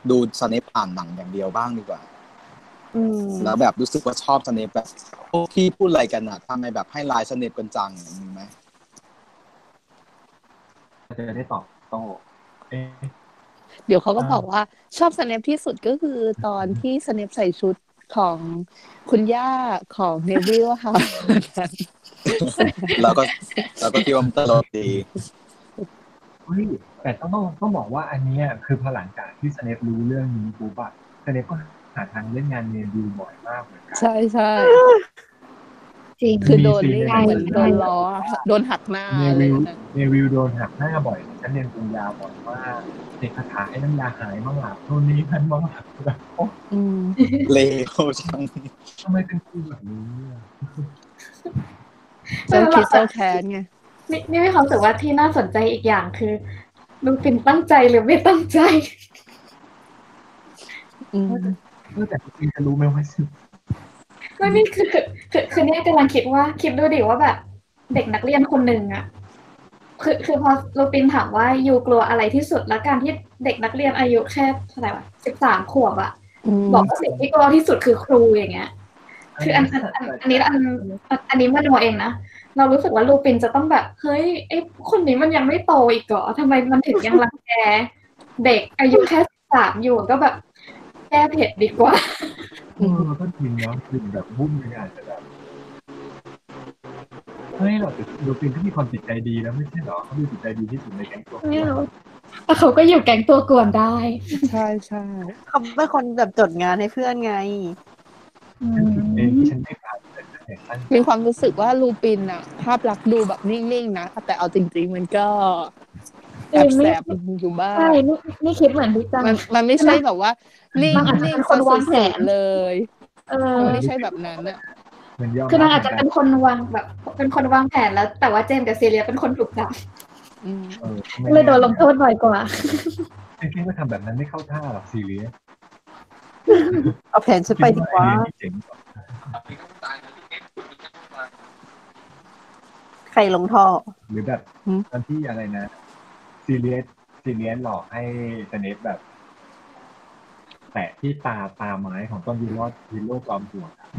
ดูสเนปผ่านหนังอย่างเดียวบ้างดีกว่าอืม แล้วแบบรู้สึกว่าชอบสเนปแบบพวกที่พูดอะไรกันอะทำไมแบบให้ลายสเนปกันจังมีไหมจะได้ตอบโต้เอ๊ะเดี๋ยวเขาก็บอกว่าชอบสเนปที่สุดก็คือตอนที่สเนปใส่ชุดของคุณย่าของเนวิลค่ะแล้วก็แล้วก็คิดว่ามันตลกดีเฮ้ยแต่ต้องต้องต้องบอกว่าอันเนี้ยคือพอหลังจากที่สเนปรู้เรื่องนี้ปุ๊บอะสเนปก็ หาทางเล่นงานเนวิลบ่อยมากเหมือนกันใช่ใช่จริงคือโดนเรียกใช่เหมือนโดนล้อ โดนหักหน้าเนอะไรวิลแบบนั้นเนวิลโดนหักหน้าบ่อยฉันเรียนปริญญาบ่อยมากเด็กคาถาให้น้ำยาหายบ้างหลับโน่นนี่พันบ้างหลับแบบโอ้อืมเลวจังทำไมเป็นครูแบบนี้อะเจ้าคิดเจ้าแค้นไงนี่นี่มีความรู้สึกว่าที่น่าสนใจอีกอย่างคือลูปินตั้งใจหรือไม่ตั้งใจอืม เออแต่จริงๆจะรู้ไหมว่าก็นี่คือคือคือเนี่ยกำลังคิดว่าคิดดูดิว่าแบบ เด็กนักเรียนคนหนึ่งอะคือคือพอลูปินถามว่ายูกลัวอะไรที่สุดแล้วการที่เด็กนักเรียนอายุแค่เท่าไหร่วะสิบสามขวบอะบอกว่าสิ่งที่กลัวที่สุดคือครูอย่างเงี้ย คืออันอันอันอันนี้อันอันอันนี้มันโมเองนะเรารู้สึกว่าลูปินจะต้องแบบเฮ้ยไอ้คนนี้มันยังไม่โตอีกเหรอทำไมมันถึงยังรังแกเด็กอายุแค่สามอยู่ก็แบบ แก้เผ็ดดีกว่าเออมันก็จริงเนาะคือแบบวุ่นเลยอาจจะแบบเฮ้ยเราแต่ดูเป็นที่มีความจิตใจดีแล้วไม่ใช่เหรอเขาดูจิตใจดีที่สุดในแก๊งตัวไม่รู้แต่เขาก็อยู่แก๊งตัวกวนได้ ใช่ใช่เขาเป็นคนแบบจดงานให้เพื่อนไงฉันผิดเองที่ฉันไม่ผ่านแต่ฉันเห็นตั้งมีความรู้สึกว่าลูปินอะภาพลักษณ์ดูแบบนิ่งๆนะแต่เอาจริง ๆ มันก็แอบแสบอยู่บ้างใช่นี่นี่คิดเหมือนพี่จันมันมันไม่ใช่แบบว่า นิ่งบางอาจจะนิ่งเป็นคนวางแผนสุดๆเลย เออมันไม่ใช่แบบนั้นอะเหมือนยอมคือนางรับอาจจะเป็นคนวางแบบ เป็นคนวางแผนแล้ว แต่ว่าเจมส์กับซีเรียเป็นคนถูกจับอืมเออเลยโดนลงโทษบ่อยกว่าจริงๆก็ทำแบบนั้นไม่เข้าท่าหรอกซีเรียสเอาแผนฉันไปดีกว่าเจ๋งกว่าใครลงท่อ หรือแบบหืมตอนที่อะไรนะซีเรียสซีเรียสหลอกให้สเนปแบบ แตะที่ตาตาไม้ของต้นยูโรยูโรจอมปลวกอะ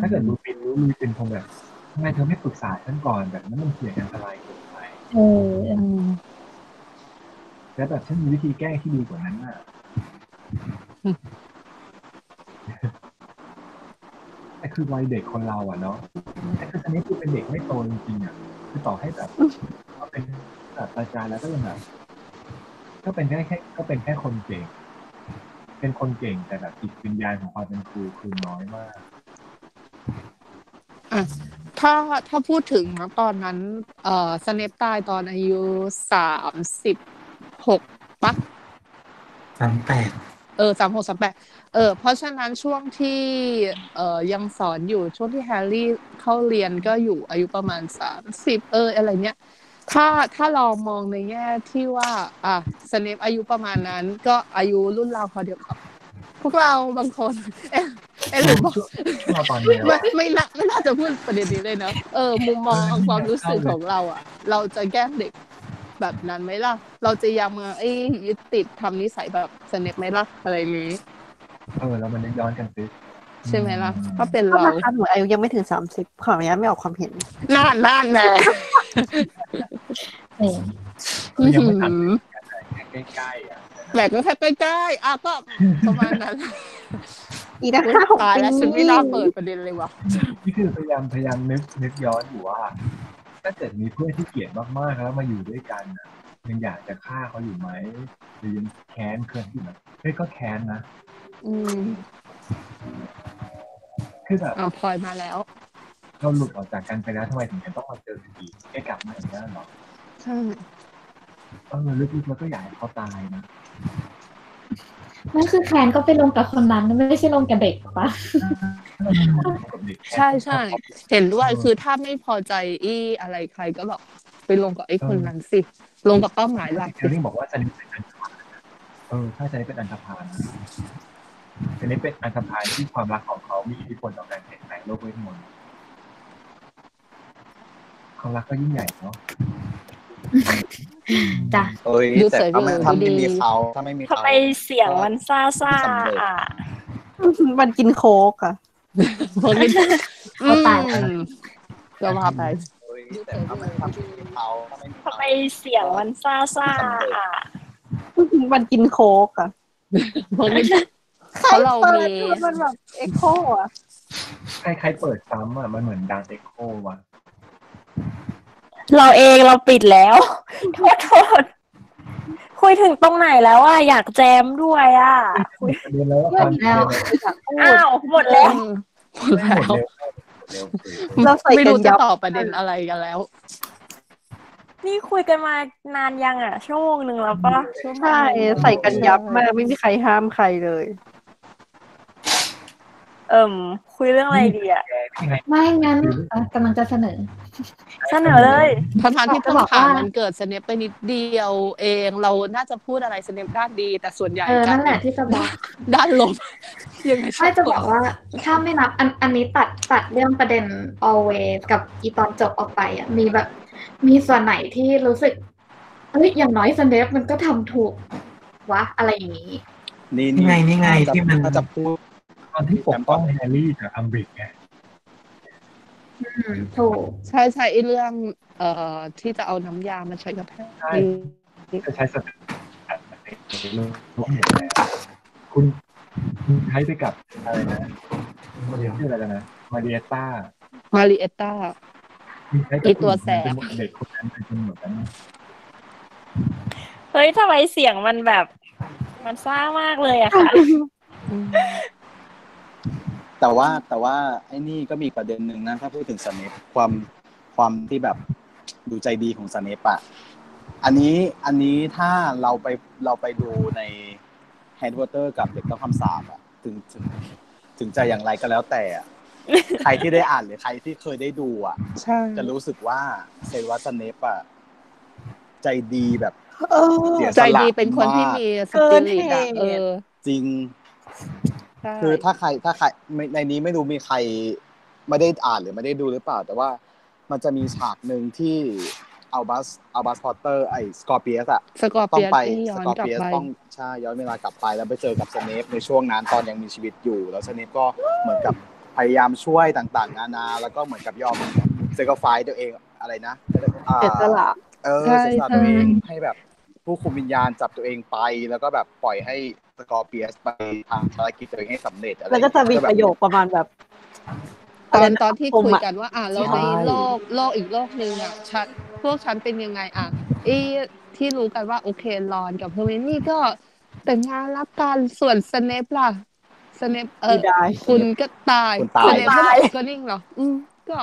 ถ้าเกิดลูปินรู้ลูปินคงแบบทำไมเธอไม่ปรึกษาฉันก่อนแบบนั้นมันเสี่ยงอันตรายเกินไปเออแล้วแบบฉันมีวิธีแก้ที่ดีกว่านั้นอะแต่คือวัยเด็กคนเราอะเนาะแต่คืออันนี้คือเป็นเด็กไม่โตจริงๆอะคือต่อให้แบบเขาเป็นศาสตราจารย์แล้วก็ยังแบบก็เป็นแค่แค่ก็เป็นแค่คนเก่ง เป็นคนเก่งแต่แบบจิตวิญญาณของความเป็นครูคือน้อยมากถ้าถ้าพูดถึงนะตอนนั้น เอ่อสเนปตายตอนอายุสามสิบหกปะสามแปดเออสามหกสามแปดเออเพราะฉะนั้นช่วงที่เอ่อยังสอนอยู่ช่วงที่แฮร์รี่เข้าเรียนก็อยู่อายุประมาณสามสิบเอออะไรเนี้ย ถ้าถ้าเรามองในแง่ที่ว่า อะสเนปอายุประมาณนั้น ก็อายุรุ่นราวพอเดียวกับพวกเราบางคนเอ๊ะเอ๊ะหรือบอกช่วงช่วงเราตอนเนี้ยไม่ไม่น่าไม่น่าจะพูดประเด็นนี้เลยเนอะเออ มุมมองความรู้สึกของเราอะ เราจะแกล้งเด็กแบบนั้นไหมล่ะ เราจะยังมาไอ้ยึดติดทำนิสัยแบบสเนปไหมล่ะอะไรอย่างนี้ เออแล้วมันนึกย้อนกันสิ ใช่ไหมล่ะถ้าเป็นก็เรานะคะหนูอายุยังไม่ถึงสามสิบขออนุญาตไม่ออกความเห็นน่านน่านแน่เออเออยังไม่ทันแค่ใกล้ๆอะแหลกก็แค่ใกล้ๆอะก็ประมาณนั้นอีกนะห้าหกตายปีแล้วฉันไม่น่าเปิดประเด็นเลยว่ะนี่คือพยายามพยายามนึกนึกย้อนอยู่ว่า ถ้าเกิดมีเพื่อนที่เกลียดมากๆแล้วมาอยู่ด้วยกันน่ะยังอยากจะฆ่าเขาอยู่ไหมหรือยังแค้นเครื่องอยู่ไหมเฮ้ยก็แค้นนะ อืม คือแบบอะพลอยมาแล้ว เราหลุดออกจากกันไปแล้วทำไมถึงยังต้องมาเจอกันอีกแค่กลับมาอย่างนี้นเหรอใช่เออลึกๆเราก็อยากให้เขาตายนะนั่นคือแคนก็ไปลงกับคนนั้นไม่ใช่ลงกับเด็กปะใช่ใช่เห็นด้วยคือถ้าไม่พอใจอีอะไรใครก็แบบไปลงกับไอ้คนนั้นสิ ลงกับเป้าหมายหลักแคสิลรี่บอกว่าจะนี่เป็นอันธพาลเออถ้าจะนี่เป็นอันธพาลนะ จะนี่เป็นอันธพาลที่ความรักของเขามีอิทธิพลต่อการเปลี่ยนแปลงโลกเวทมนต์ความรักก็ยิ่งใหญ่เนาะจ้ะ เอ้ยดูแต่สวยถ้าไม่ดูถ้าไม่ดีมีเขาถ้าไม่มีทำเขาไมเสียงมันซ่าซ่าสำเร็จอะ มันกินโค้กอะคนนี้เขาตายอืมก็ว่าไปเอ้ยแต่ถ้าไม่ถ้าไม่มีเขาถ้าไม่มีทำเขาไมเสียงมันซ่าซ่าอะ มันกินโค้กอะคน นี้เพราะเรามีมันแบบเอ็กโคอะใครใครเปิดซ้ำอะ มันเหมือนดังเอ็กโคว่ะ เราเองเราปิดแล้ว โทษโทษคุยถึงตรงไหนแล้วอะอยากแจมด้วยอะคุยเรียนแล้วว่าตอนแล้วอ้าวหมดแล้วหมดแล้วเร็วเร็วเราใส่ไม่กันรู้จะยับตอบประเด็นอะไรกันแล้ว นี่คุยกันมานานยังอะชั่วโมงหนึ่งแล้วปะใช่ใส่กันยับมากไม่มีใครห้ามใครเลย เอิ่มคุยเรื่องอะไรดีอะแกยังไงไม่งั้นเอ่อกำลังจะเสนอ เสนอเลย ทั้งๆที่จะเพิ่งบอกผ่านว่ามันเกิดสเนปไปนิดเดียวเอง เราน่าจะพูดอะไรสเนปด้านดี แต่ส่วนใหญ่เออด้านั่นนแหละที่จะบอกด้านลบยังไงไม่จะบอกว่าถ้าไม่นับอันอันนี้ตัดตัดเรื่องประเด็น always กับอีตอนจบออกไปอะมีแบบ มีส่วนไหนที่รู้สึกเฮ้ยอย่างน้อยสเนปมันก็ทำถูกวะอะไรอย่างนี้ นี่นี่ไงนี่ไงที่มันถ้าจะพูด ตอนที่ปกป้องแฮร์รี่กับอัมบริดไงอืมถูกใช่ใช่ไอ้เรื่อง เอ่อที่จะเอาน้ำยามาใช้กับแพทย์ใช่จะใช้สติในโลกเห็นแล้วคุณคุณใช้ไปกับอะไรนะชื่ออะไรนะ มาเดียต้า มาริเอตตาคุณใช้กับไอ้ตัวแสบเด็กคนนั้นเป็นหมดแล้วนะเฮ้ยทำไมเสียงมันแบบ มันซ่ามากเลยอะค่ะ แต่ว่าแต่ว่าไอ้นี่ก็มีประเด็นหนึ่งนะถ้าพูดถึงสเนปความความที่แบบดูใจดีของสเนปอะอันนี้อันนี้ถ้าเราไปเราไปดูในแฮร์รี่พอตเตอร์กับเด็กต้องคำสาปอะถึงถึงถึงจะอย่างไรก็แล้วแต่อะใครที่ได้อ่านหรือใครที่เคยได้ดูอะใช่จะรู้สึกว่าเซวัสสเนปอะใจดีแบบเออเสียใจดีเป็นคนที่มีสปิริตอะเกินเหตุเออจริงใช่ คือถ้าใครถ้าใครไม่ในนี้ไม่รู้มีใครไม่ได้อ่านหรือไม่ได้ดูหรือเปล่า แต่ว่ามันจะมีฉากหนึ่งที่อัลบัสอัลบัสพอตเตอร์ไอ้สกอร์เปียสอะสกอร์ต้อเปีงยนไปที่ย้อสนกอร์กลับเปียสไปต้องใช่ย้อนเวลากลับไปแล้วไปเจอกับสเนปในช่วงนั้นตอนยังมีชีวิตอยู่ แล้วสเนปก็เหมือนกับพยายามช่วยต่างๆ นานาแล้วก็เหมือนกับยอมsacrifice ตัวเองอะไรนะอ่าเสียสละเออใช่เสียสละใช่ตัวเองให้แบบผู้คุมวิญญาณจับตัวเองไปแล้วก็แบบปล่อยให้ส กอร์เปียสไปทำภารกิจตัวเองให้สำเร็จอะไรแล้วก็จะมีประโยคประมาณแบบตอนตอนที่ผมคุยอะกันว่า อะแล้วในโลกโลกอีกโลกหนึ่งอะฉันพวกฉันเป็นยังไงอะไอ้ที่รู้กันว่าโอเครอนกับเฮอร์เมนี่ก็แต่งงานรักกันส่วนสเนปล่ะสเนปเออไม่ได้คุณก็ตายคุณตาสยเนปก็บอกก็นิ่งเหรออืมก็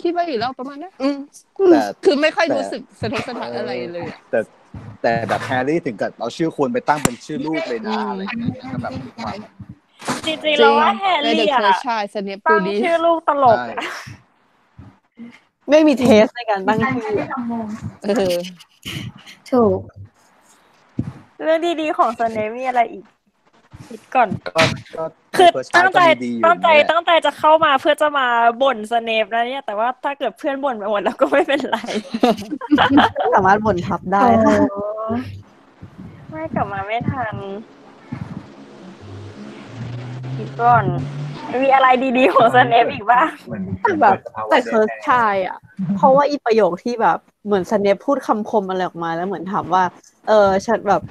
คิดว่าอยู่แล้วประมาณนั้นอืมแต่คือไม่ค่อยแต่รู้สึกสะทกสะท้านอะไรเลยอะแต่ แต่แบบแฮร์รี่ถึงกับเอาชื่อควรไปตั้งเป็นชื่อลูกเลยนะอะไรอย่างเงี้ยก็แบบมีความ จริงๆแล้วว่าแฮร์ในเดรี่อะอะเคอร์ชายสเนปดูตั้งดีชื่อลูกตลกใช่อะไม่มีเทสในการตั้งการชื่อใช้ทำงงเออ ถูก เรื่องดีๆของสเนปมีอะไรอีก คิดก่อน ก็ก็คือเฟิร์สตั้งใจก็มีดีอยู่ตั้งใจนั่นแหละตั้งใจจะเข้ามาเพื่อจะมาบ่นสเนปนะเนี่ย แต่ว่าถ้าเกิดเพื่อนบ่นไปหมดแล้วก็ไม่เป็นไร สามารถบ่นทับได้ค่ะ ไม่กลับมาไม่ทันคิดก่อน มีอะไรดีๆของสเนปอีกบ้างเหมือนแต่แบบเกิดสภาวะแต่เคิร์สแดงชายอะ เพราะว่าอีประโยคที่แบบเหมือนสเนปพูดคำคมอะไรออกมาแล้วเหมือนถามว่า เออฉันแบบ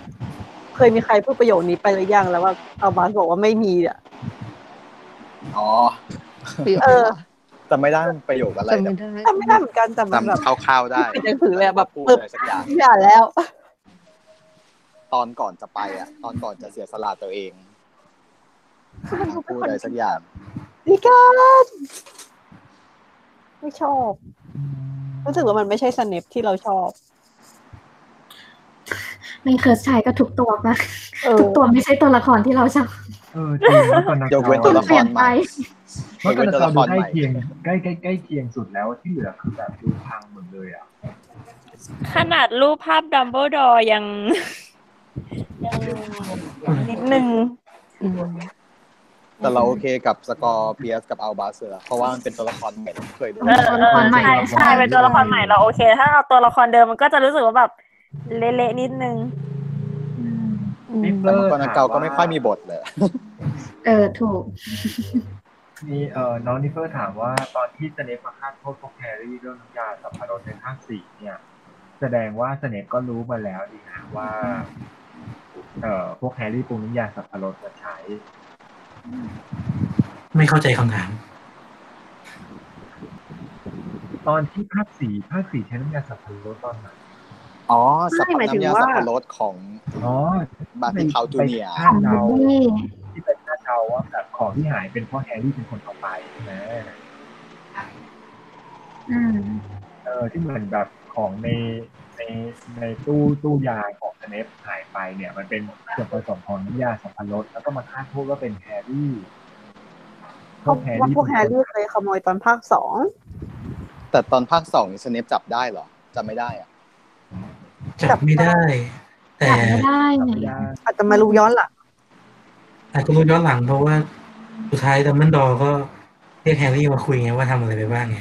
เคยมีใครพูดประโยคนี้ไปหรือยังแล้วว่าอัลบัสบอกว่าไม่มีอะอ๋อเออจำไม่ได้ประโยคอะไรจำแต่ไม่ได้จำไม่ได้เหมือนกันแต่มันแบบจำคร่าวๆได้เป็นหนังสือเลยอะแบบพูดปึ๊บอะไรสักอย่างอย่าแล้ว ตอนก่อนจะไปอะ ตอนก่อนจะเสียสละตัวเองพูดอะไรสักอย่างนี่กันไม่ชอบรู้สึกว่ามันไม่ใช่สเนปที่เราชอบ ในเคิร์สชายก็ทุกตัวปะเออทุกตัวไม่ใช่ตัวละครที่เราชอบเออจริงแล้วตอนนั้นยกเว้นตัวละคเปลี่ยรนใหไปม่เพราะตอนนั้นยกเว้นตัวเราละคดูรใกล้ใหม่เคียงใกล้ใกล้ใกล้เคียงสุดแล้วที่เหลือคือแบบดูพังหมดเลยอะขนาดรูปภาพดัมเบิลดอร์ยัง ยังนิดนึงอืมแต่เราโอเคกับสกอร์เปียสกับอัลบัสเออเพราะว่ามันเป็นตัวละครใหม่ที่ไม่เคยดูเออตัวละครใหม่ใช่ใช่เป็นตัวละครใหม่เราโอเค ถ้าเอาตัวละครเดิมมันก็จะรู้สึกว่าแบบ เละๆนิดนึงนิปเปแต่อมังร์กรนักเก่าก็ไม่ค่อยมีบทเลย เออถูก มีเอ่อน้องนิปเปอร์ถามว่าตอนที่สเนปมาฆ่าโทษพวกแฮร์รี่เรื่องน้ำยาสรรพรสในภาคสี่เนี่ย แสดงว่าสเนปก็รู้มาแล้วดีนะว่า เอ่อพวกแฮร์รี่ปรุงน้ำยาสรรพรสมาใช้ ไม่เข้าใจคำถาม ตอนที่ภาคสี่ภาคสี่ใช้น้ำยาสรรพรสตอนไหน อ๋อสับไม่หมายถึงน้ำยาว่าสรรพรสของอ๋อบาร์ตี้เคร้าช์จูเนียร์คาดเดานี่ที่เป็นคาดเดาว่าแบบของที่หายเป็นเพราะแฮร์รี่เป็นคนเอาไปใช่ไหมอืมเออที่เหมือนแบบของในในในตู้ตู้ยาของสเนปหายไปเนี่ย มันเป็นส่วนผสมของน้ำยาสรรพรสแล้วก็มาคาดโทษว่าเป็นแฮร์รี่เพราะว่าพวกแฮร์รี่เคยขโมยตอนภาคสองแต่ตอนภาคสองนี่สเนปจับได้เหรอจำไม่ได้อะ จับไม่ได้ แต่จับไม่ได้ไงไม่ได้อาจจะมารู้ย้อนหลังอาจจะรู้ย้อนหลังเพราะว่าสุดท้ายดัมเบิลดอร์ก็เรียกแฮร์รี่มาคุยไงว่าทำอะไรไปบ้างไง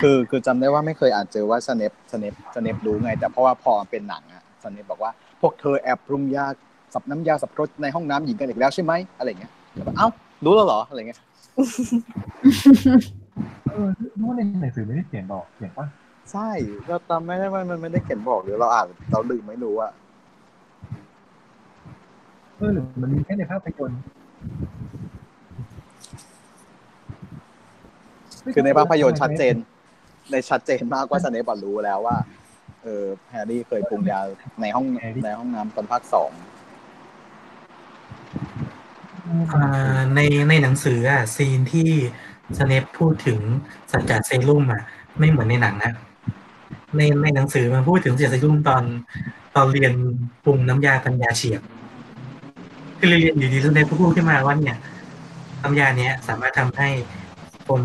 คือคือจำได้ว่าไม่เคยอ่านเจอว่าสเนปสเนปสเนปรู้ไง แต่เพราะว่าพอเป็นหนังอะสเนปบอกว่าพวกเธอแอบปรุงยาสรรพน้ำยาสรรพรสในห้องน้ำหญิงกันอีกแล้วใช่ไหมอะไรเงี้ยแล้วแบบเอ้ารู้แล้วเหรออะไรเงี้ยเออรู้ว่าในหนังสือไม่ได้เขียนบอกเขียนปะ ใช่ เราจำไม่ได้ว่ามันไม่ได้เขียนบอกหรือเราอ่านเราลืมไม่รู้อะเออหรือมันมีแค่ในภาพยนตร์คือในภาพยนตร์ชัดเจน ในชัดเจนมากว่าสเนปอะรู้แล้วว่า เออแฮร์รี่เคยปรุงยาในห้องในห้องน้ำตอนภาคสองอ่าในในหนังสืออะซีนที่สเนปพูดถึงสัจจะเซรุ่มอะ ไม่เหมือนในหนังนะ ในในหนังสือมันพูดถึงสัจจะเซรุ่มตอนตอนเรียนปรุงน้ำยาปัญญาเฉียบคือเรียนอยู่ดีสเนปก็พูดขึ้นมาว่าเนี่ยน้ำยาเนี้ยสามารถทำให้คน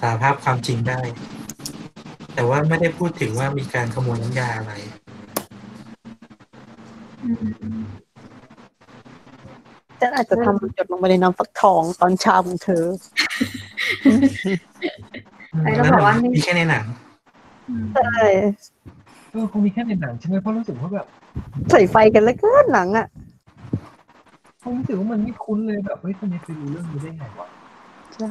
สารภาพความจริงได้ แต่ว่าไม่ได้พูดถึงว่ามีการขโมยน้ำยาอะไรอืมฉันอาจจะทำมันหยดลงไปในน้ำฟักทองตอนเช้าของเธอไอ้เราบอกว่านี่มีแค่ในหนังอืม ใช่เออคงมีแค่ในหนังใช่ไหมเพราะรู้สึกว่าแบบใส่ไฟกันแล้วก็หนังอะคงรู้สึกว่ามันไม่คุ้นเลยแบบเฮ้ยคนนี้ไปรู้เรื่องนี้ได้ไงวะใช่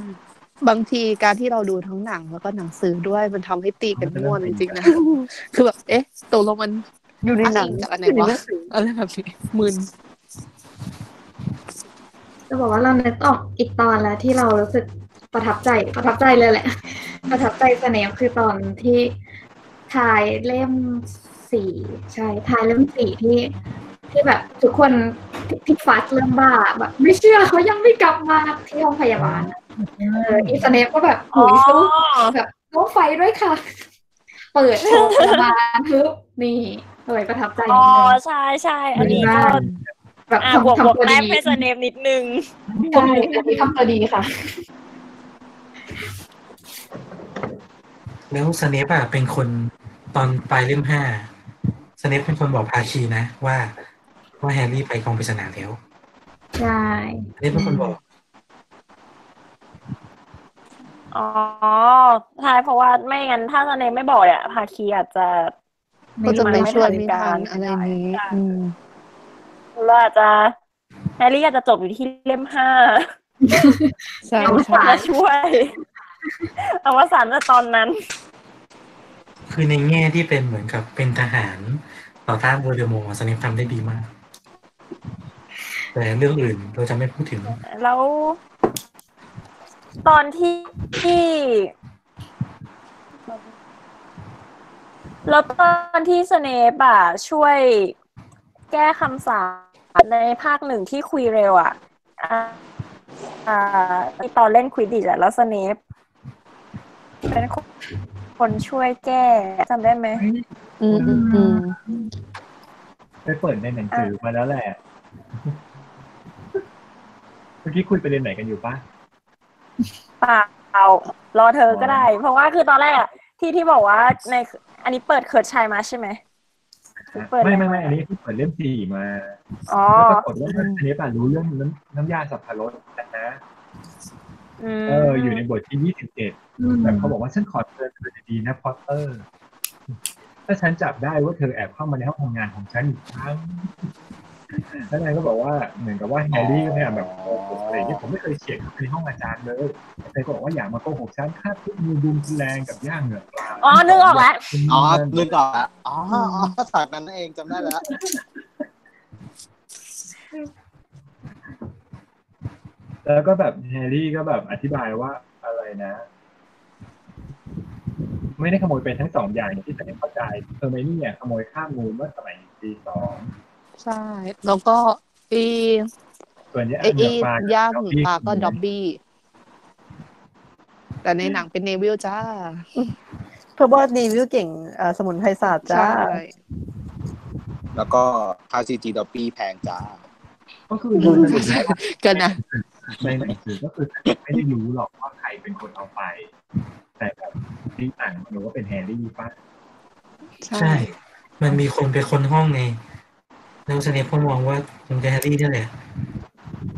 บางทีการที่เราดูทั้งหนังแล้วก็หนังสือด้วยมันทำให้ตีกันม่วนจริงๆนะคือแบบเอ๊ะตกลงมันอยู่ในหนังอ้างอิงจากอันไหนอยู่ในวะหนังสืออะไรแบบนี้มึนจะบอกว่าเรานึกออกอีกตอนแล้วที่เรารู้สึกประทับใจประทับใจเลยแหละ ประทับใจสเนปคือตอนที่ ทายเล่มสี่ใช่ทายเล่มสี่ที่ที่แบบทุกคนพิกฟัสเริ่มบ้าแบบไม่เชื่อเขายังไม่กลับมาที่ห้องพยาบาลอะเอออีสเนปก็แบบหุยสู้แบบลดไฟด้วยค่ะ เปิดโชว์พยาบาลทึบนี่เลยประทับใจอ๋นิอดนึงใช่ใช่อันนี้ก็แบบอ่าทำบวกบวกทำตัวแต้ดีมให้สเนปนิดนึงใช่อันนี้ทำตัวดีค่ะ แล้วสเนปอะเป็นคนตอนปลายเล่มห้าสเนปเป็นคนบอกพาคีนะว่าว่าแฮร์รี่ไปกองปริศนาแล้วใช่สเนปเป็นคนบอกอ๋อใช่เพราะว่าไม่งั้นถ้าสเนปไม่บอกเนี่ยภาคีอาจจะก็จะมันไปไม่ช่วยทันไม่การทันอะไรนี้อืมเราอาจจะแฮร์รี่อาจจะจบอยู่ที่เล่มห้าใช่เอาใช่สามาช่วย อวสานในตอนนั้น คือในแง่ที่เป็นเหมือนกับเป็นทหารต่อต้านโวลเดอมอร์สเนปทำได้ดีมาก แต่เรื่องอื่นเราจะไม่พูดถึง แล้ว ตอนที่ที่แล้วตอนที่สเนปอะช่วยแก้คำสาปในภาคหนึ่งที่คุยเร็วอะอ่าอ่าในตอนเล่นควิดดิชอะแล้วสเนป เป็นคนช่วยแก้จำได้ไหมเฮ้ยอืมอืมอืมไปเปิดในหนังสือมาแล้วแหละ เมื่อกี้คุยประเด็นไหนกันอยู่ปะเปล่ารอเธอก็ได้ เพราะว่าคือตอนแรกอะที่ที่บอกว่าในอันนี้เปิด Cursed Child มาใช่ไหมเปิดไม่ไม่ไม่อันนี้ที่เปิดเล่มสี่มาอ๋อแล้วปรากฏว่าอันนี้ป่ะรู้เรื่องน้ำน้ำยาสรรพรสนะอืม เอออยู่ในบทที่ยี่สิบเอ็ดอืมแต่เขาบอกว่าฉันขอเตือนเธอดีๆนะพอตเตอร์ ถ้าฉันจับได้ว่าเธอแอบเข้ามาในห้องทำงานของฉันอีกครั้งแล้วนายก็บอกว่าเหมือนกับว่าแฮร์รี่ก็เนี่ยแบบโกหกอะไรอย่างเงี้ยผมไม่เคยเฉียดเข้าไปในห้องอาจารย์เลยแต่ก็บอกว่าอย่ามาโกหกฉันค่าทุกมือดุมแรงกับย่างเหงือกปลาอ๋อนึกออกแล้วอ๋อนึกออกละอ๋ออ๋อฉากนั้นเองจำได้แล้ว แล้วก็แบบแฮร์รี่ก็แบบอธิบายว่าอะไรนะ ไม่ได้ขโมยไปทั้งสองอย่างอย่างที่แต่เข้าใจเทอร์เมนี่เนี่ยขโมยข้ามงูเมื่อสมัยปีสองใช่ แล้วก็อีส่วนหญ้าไอ้เหงือกปลาหญ้าเหงือกปลาก็ขโมยด็อบบี้ แต่ในหนังเป็นเนวิลจ้า เพราะว่าเนวิลเก่งเอ่อสมุนไพรศาสตร์จ้าใช่แล้วก็ค่า CG ด็อบบี้แพงจ้าก็คือโดยสรุปแล้วกันนะ ในหนังสือก็คือไม่ได้รู้หรอกว่าใครเป็นคนเอาไป แต่แบบที่อ่านหนูว่าเป็นแฮร์รี่ป่ะใช่ มันมีคนไปคนห้องไงแล้วสเนปก็มองว่าคงจะแฮร์รี่นี่แหละ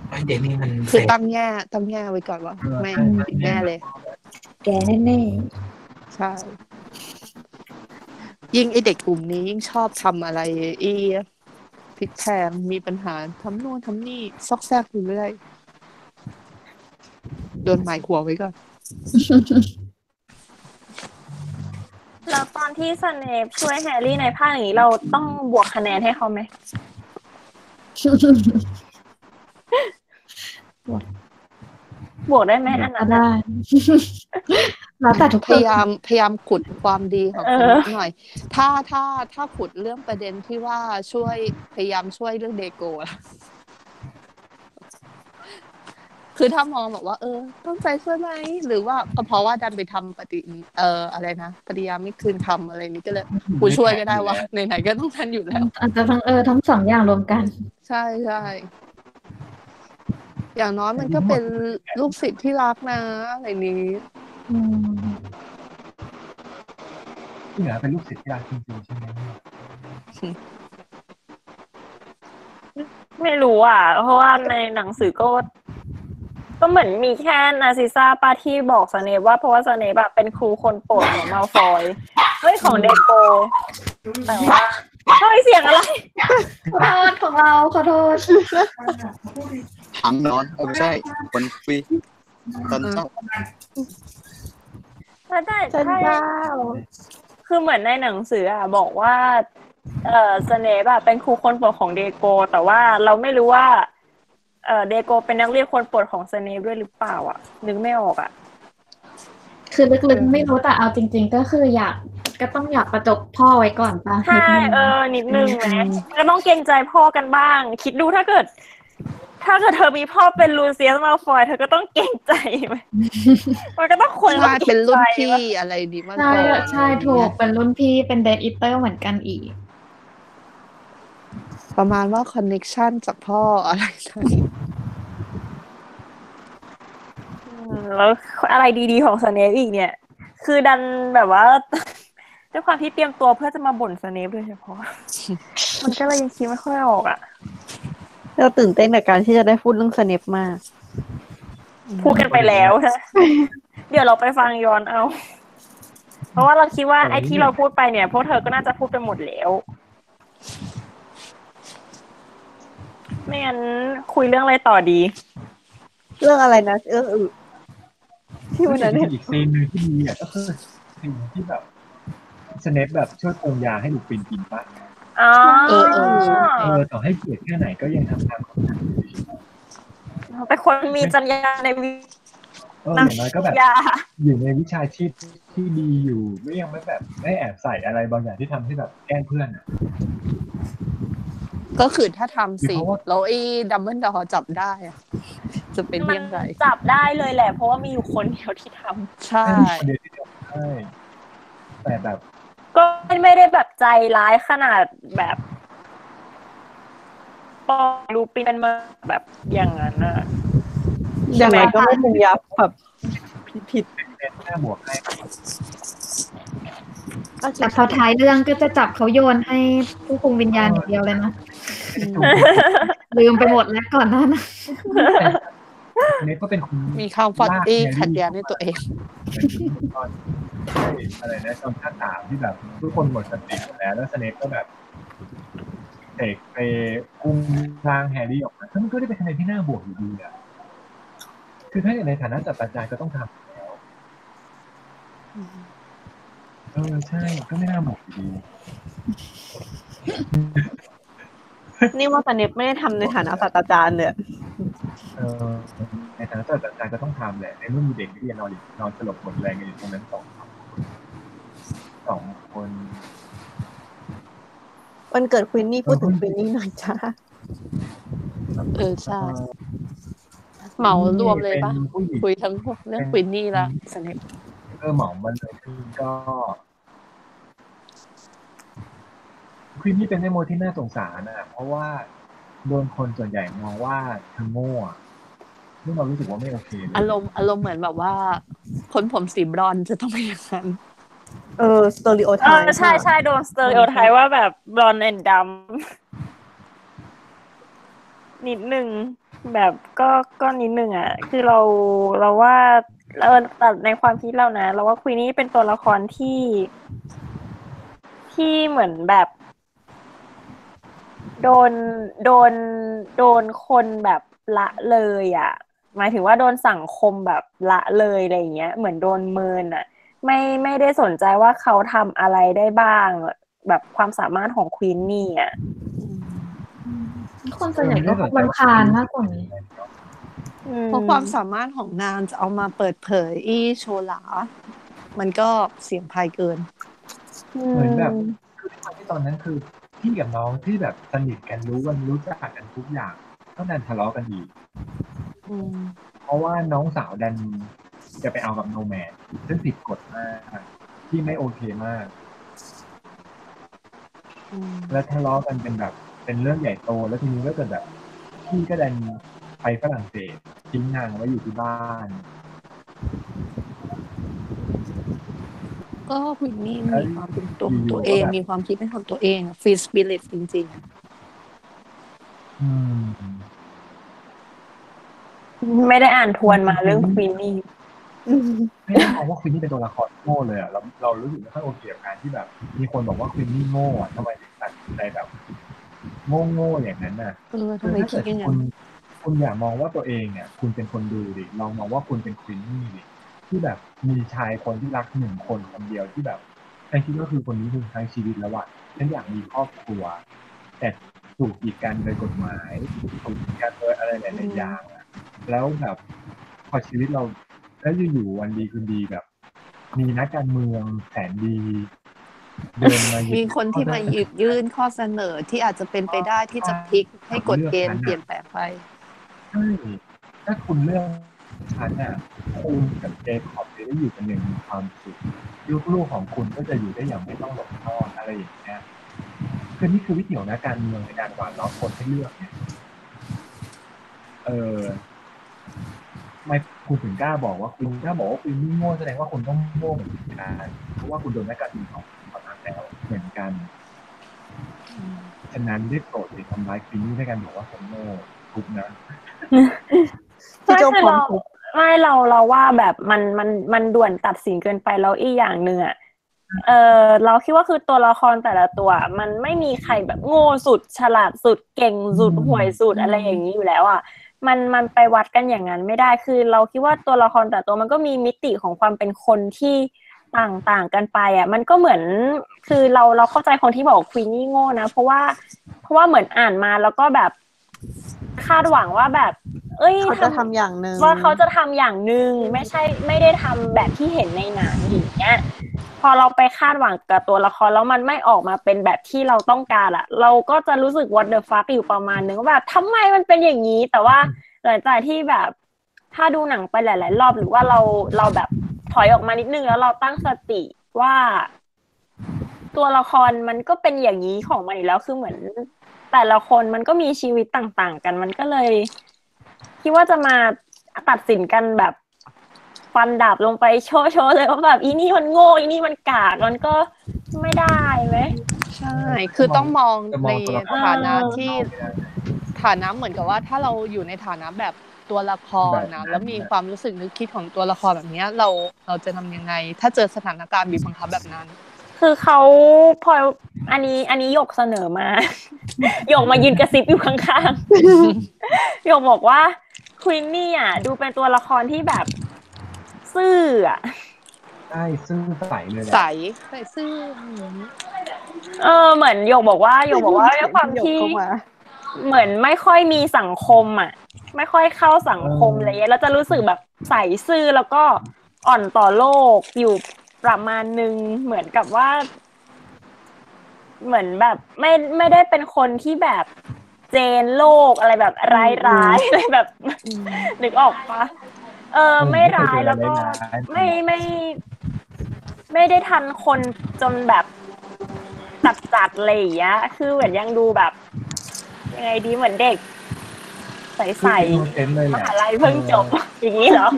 ไอเด็กนี่มันคือเสกตั้งแง่ตั้งแง่ไว้ก่อนว่าไม่ผิดแน่เลย แกแน่ใช่ยิ่งไอเด็กกลุ่มนี้ยิ่งชอบทำอะไรอีพลิกแพลงมีปัญหาทำโน่นทำนี่ซอกแซกอยู่เรื่อยโดนหมายหัวไว้ก่อน แล้วตอนที่สเนปช่วยแฮร์รี่ในภาคนี้เราต้องบวกคะแนนให้เขาไหมบวกได้ไหมอันๆก็นั้นได้อะแล้วแต่ทุกพคนยายามพยายามขุดความดีของเอคนอนิดหน่อย ถ้าถ้าถ้าขุดเรื่องประเด็นที่ว่าช่วยพยายามช่วยเรื่องเดโกอะ คือถ้ามองบอกว่า เออ ต้องใจช่วยไหมหรือว่าก็เพราะว่าดันไปทำปฏิเอ่ออะไรนะปฏิญาณไม่คืนคำอะไรนี้ก็เลยกูช่วยก็ได้ว่าไหนๆก็ต้องทันอยู่แล้วอาจจะทั้งเออทั้งสองอย่างรวมกัน ใช่ใช่อย่างน้อยมันก็เป็นลูกศิษย์ที่รักนะอะไรนี้อืมที่เหลือเป็นลูกศิษย์ที่รักจริงๆใช่ไหมเนี่ยไม่รู้อะ เพราะว่าในหนังสือก็ ก็เหมือนมีแค่นาซิซ่าป้าที่บอกสเนปว่าเพราะว่าสเนปแบบเป็นครูคนโปรดของมาลฟอยเฮ้ยของเดโกแต่ว่าเฮ้ยเสียงอะไรขอโทษของเราขอโทษถังนอนเออไม่ใช่คนคุยตอนเช้าใช่ใช่ฉันใช่เจ้าคือเหมือนในหนังสืออะบอกว่า เออสเนปอะเป็นครูคนโปรดของเดรโก แต่ว่าเราไม่รู้ว่า เออเดรโกเป็นนักเรียนคนโปรดของสเนปด้วยหรือเปล่าอะ นึกไม่ออกอะ คือลึกๆไม่รู้แต่เอาจริง ๆ ก็คืออยากก็ต้องอยากประจบพ่อไว้ก่อนป่ะใช่นิดนึงเออ นิดนึงไหมก็ต้องเกรงใจพ่อกันบ้าง คิดดูถ้าเกิด ถ้าเกิดเธอมีพ่อเป็นลูเซียสมัลฟอยเธอก็ต้องเกรงใจไหมมันก็ต้องคนใช่เป็นรุ่นกรงใจพี่วะอะไรดีมากใช่ใช่ถูกเป็นรุ่นพี่เป็น Death Eaterตอร์เหมือนกันอีก ประมาณว่า connection จากพ่ออะไรสักอย่างอืมแล้วอะไรดีๆของสเนปอีกเนี่ย คือดันแบบว่าด้วยความที่เตรียมตัวเพื่อจะมาบ่นสเนปโดยเฉพาะ มันก็เลยยังคิดไม่ค่อยออกอะ เราตื่นเต้นกับการที่จะได้พูดเรื่องสเนปมาก พูดกันไปแล้วนะเดี๋ยวเราไปฟังย้อนเอา เพราะว่าเราคิดว่าไอ้ที่เราพูดไปเนี่ย พวกเธอก็น่าจะพูดไปหมดแล้ว ไม่งั้นคุยเรื่องอะไรต่อดี เรื่องอะไรนะเออเออที่วันนั้นรู้เห็นสึกอีกซีนหนึ่งที่ดีอะก็คือซีนที่แบบสเนปแบบช่วยปรุงยาให้ลูกปินกินปะอ๋อเออเออใช่เออต่อให้เกลียดแค่ไหนก็ยังทำตามคำสั่งอยู่ดีเป็นคนมีจรรยาในวิเอออย่างน้อยก็แบบจรรยาอยู่ในวิชาชีพที่ดีอยู่ไม่ยังไม่แบบไม่แอบใส่อะไรบางอย่างที่ทำให้แบบแกล้งเพื่อนอะ ก็คือถ้าทำสิเพราะว่าแล้วไอ้ดัมเบิลดอร์จับได้อะจะเป็นมันยังไงจับได้เลยแหละ เพราะว่ามีอยู่คนเดียวที่ทำใช่คนเดียวที่ทำได้แต่แบบ ก็ไม่ได้แบบใจร้ายขนาดแบบปอลูปินเป็นมาแบบอย่างนั้นอะอย่างไรก็ไม่ถึงยับแบบผิดเป็นหน้าบวกให้ๆ แต่พอท้ายเรื่องก็จะจับเขาโยนให้ผู้คุมวิญญาณอย่างเดียวเลยนะ ลืมไปหมดแล้วก่อนหน้านั้นเน็ตก็เป็นคนมีความฝันดีขัดแย้งในตัวเองตอนใช่อะไรนะตอนภาคสามที่แบบ ทุกคนหมดสติหมดแล้วแล้วสเนปก็แบบเตะไปกุมร่างแฮร์รี่ออกมาแล้วมันก็ได้เป็นคะแนนที่น่าบวกอยู่ดีอะคือถ้าในฐานะจัดอาจารย์ก็ต้องทำอยู่แล้ว เออใช่ก็ไม่น่าบวกอยู่ดีนี่ว่าสเนปไม่ได้ทำในฐานะศาสตราจารย์เลยเออในฐานะจัดอาจารย์ก็ต้องทำแหละในเมื่อมีเด็กนักเรียนนอนอยู่นอนสลบหมดแรงกันอยู่ตรงนั้นสองสองคนวันเกิดควินนี่พูดถึงควินนี่หน่อยจ้าเออใช่เหมารวมเลยปะป็นผู้หญิงคุยทั้งเรื่องควินนี่ละสนิทเออเหมามันเลยคือ ก็ควินนี่เป็นแม่มดที่น่าสงสารนะเพราะว่าโดนคนส่วนใหญ่มองว่าเธอโง่อะซึ่งเรารู้สึกว่าไม่โอเคเลยอารมณ์อารมณ์เหมือนแบบว่า คนผมสีบรอนซ์จะต้องเป็นอย่างนั้นเออ stereotype ใช่ใช่โดน stereotype ว่าแบบ blonde and dumb นิดนึงแบบก็ก็นิดนึงอะ คือเราเราว่า เออแต่ในความคิดเรานะเราว่าควีนนี่เป็นตัวละครที่ ที่เหมือนแบบ โดนโดนโดนคนแบบละเลยอะ หมายถึงว่าโดนสังคมแบบละเลยอะไรเงี้ย เหมือนโดนเมินอะ ไม่ไม่ได้สนใจว่าเขาทำอะไรได้บ้าง แบบความสามารถของควีนนี่อะคนส่วนใหญ่ก็รำคาญมากกว่านี้ เพราะความสามารถของนางจะเอามาเปิดเผยอีโชลา มันก็เสียงพายเกิน เหมือนแบบคือตอนที่ตอนนั้นคือพี่กับน้องที่แบบสนิทกันรู้กันรู้จักกันทุกอย่างก็ดันทะเลาะกันอีกอืมเพราะว่าน้องสาวดันจะไปเอากับโนแมนซึ่งผิดกฎมากที่ไม่โอเคมากอืมแล้วทะเลาะกันเป็นแบบ เป็นเรื่องใหญ่โตแล้วทีนี้ก็เกิดแบบพี่ก็ดัน ไปฝรั่งเศสทิ้งนางไว้อยู่ที่บ้าน ก็วินนี่เอ้ยมีความเป็นตัวอยู่ๆตัวเองก็แบบมีความคิดเป็นของตัวเองฟรีสปิริตจริงอืมไม่ได้อ่านทวนมาเรื่องควีนนี่ไม่ได้มองว่าควินนี่เป็นตัวละครโง่เลยอะเราเรารู้สึกไม่ค่อยโอเคกับการที่แบบ มีคนบอกว่าควินนี่โง่อะทำไมถึงตัดสินใจแบบโง่โง่ๆอย่างนั้นน่ะๆเออทำไมคิดอย่างนั้คุนณ คุณอย่ามองว่าตัวเองเนี่ย คุณเป็นคนดูดิลองมองว่าคุณเป็นควินนี่ดิที่แบบมีชายคนที่รักหนึ่งคนคนเดียวที่แบบฉันคิดว่าคือคนนี้คือทั้งชีวิตแล้วอะฉันอยากมีครอบครัว แต่ถูกกีดกันโดยกฎหมายถูกกีดกันโดยอะไรหลายๆอย่างอะแล้วแบบพอชีวิตเราแล้วอยู่ๆวันดีคืนดีแบบ มีนักการเมืองแสนดีเดินมาหยิบมีคนที่มาหยิบยื่นข้อเสนอที่อาจจะเป็นไปได้ที่จะพลิกให้กฎเกณฑ์เปลี่ยนแปลงไป ใช่ถ้าคุณเลือกฉันน่ะคุณกับเจคอบจะได้อยู่กันอย่างมีความสุขลูกๆของคุณก็จะอยู่ได้อย่างไม่ต้องหลบซ่อนอะไรอย่างเงี้ยคือนี่คือวิถีของนักการเมืองในการหวานล้อมคนให้เลือกเนี่ยเออไม่คุณถึงกล้าบอกว่าคุณกล้าบอกว่าคุณนี่โง่แสดงว่าคุณต้องโง่เหมือนกันเพราะว่าคุณโดนนักการเมืองของตอนนั้นแล้วเหมือนกันฉะนั้นได้โปรดอย่าทำร้ายควินนี่ด้วยกันบอกว่าผมโง่ทุกนะ พี่โจไม่พร้อมเราทุกไม่เราเราว่าแบบมันมันมันด่วนตัดสินเกินไปแล้วอีกอย่างหนึ่งอะเออเราคิดว่าคือตัวละครแต่ละตัว มันไม่มีใครแบบโง่สุด ฉลาดสุดเก่งสุดอืมห่วยสุดอะไรอย่างนี้อยู่แล้วอะมันมันไปวัดกันอย่างนั้นไม่ได้คือ เราคิดว่าตัวละครแต่ละตัวมันก็มีมิติของความเป็นคนที่ต่างต่างกันไปอะ มันก็เหมือนคือเราเราเข้าใจคนที่บอกควีนนี่โง่นะ เพราะว่าเพราะว่าเหมือนอ่านมาแล้วก็แบบ คาดหวังว่าแบบ เอ้ยเขาจะทำอย่างหนึ่งว่าเขาจะทำอย่างหนึ่งไม่ใช่ไม่ได้ทำแบบที่เห็นในหนังอย่างเงี้ยพอเราไปคาดหวังกับตัวละครแล้วมันไม่ออกมาเป็นแบบที่เราต้องการอะเราก็จะรู้สึก what the fuck อยู่ประมาณนึงว่าแบบทำไมมันเป็นอย่างนี้ แต่ว่าหลังจากที่แบบ ถ้าดูหนังไปหลาย ๆ รอบหรือว่าเราเราแบบถอยออกมานิดนึงแล้วเราตั้งสติว่า ตัวละครมันก็เป็นอย่างนี้ของมันอยู่แล้วคือเหมือน แต่ละคนมันก็มีชีวิตต่าง ๆ กัน มันก็เลยคิดว่าจะมาตัดสินกันแบบฟันดาบลงไปโชว์โชว์เลยว่าแบบอีนี่มันโง่อีนี่มันกากมันก็ไม่ได้ไหมใช่ คือต้องมองจะมในองตัวละครฐานะที่ไม่ได้ฐานะเหมือนกับว่า ถ้าเราอยู่ในฐานะแบบตัวละครแบบนั้นะนแล้วมีความรู้สึกนึกคิดของตัวละครแบบเนี้ยเราเราจะทำยังไง ถ้าเจอสถานการณ์บีบบังคับแบบนั้น คือเขาพออันนี้อันนี้หยกเสนอมาหยกมายืนกระซิบอยู่ข้างๆหยกบอกว่าควินนี่อะ ดูเป็นตัวละครที่แบบซื่ออะใช่ซื่อใสเลยแหละใสใส่ซื่ออืมเออเหมือนหยกบอกว่าหยกบอกว่าด้วยความที่เข้ามาเหมือนไม่ค่อยมีสังคมอะ ไม่ค่อยเข้าสังคมอะไรเงี้ยแล้วจะรู้สึกแบบใส่ซื่อแล้วก็อ่อนต่อโลกอยู่ ประมาณนึงเหมือนกับว่า เหมือนแบบ ไม่ไม่ได้เป็นคนที่แบบเจนโลกอะไรแบบร้ายร้ายๆอะไรแบบนึกออกปะเออ ไม่ร้ายแล้วก็ไม่ไม่ ไม่ได้ทันคนจนแบบจัดจัดๆอะไรอย่างเงี้ยคือเหมือนยังดูแบบ ยังไงดีเหมือนเด็ก ใสคืออินโนเซนต์เลยๆแหมละหาลัยเพิ่งจบ อย่างนี้เหรอ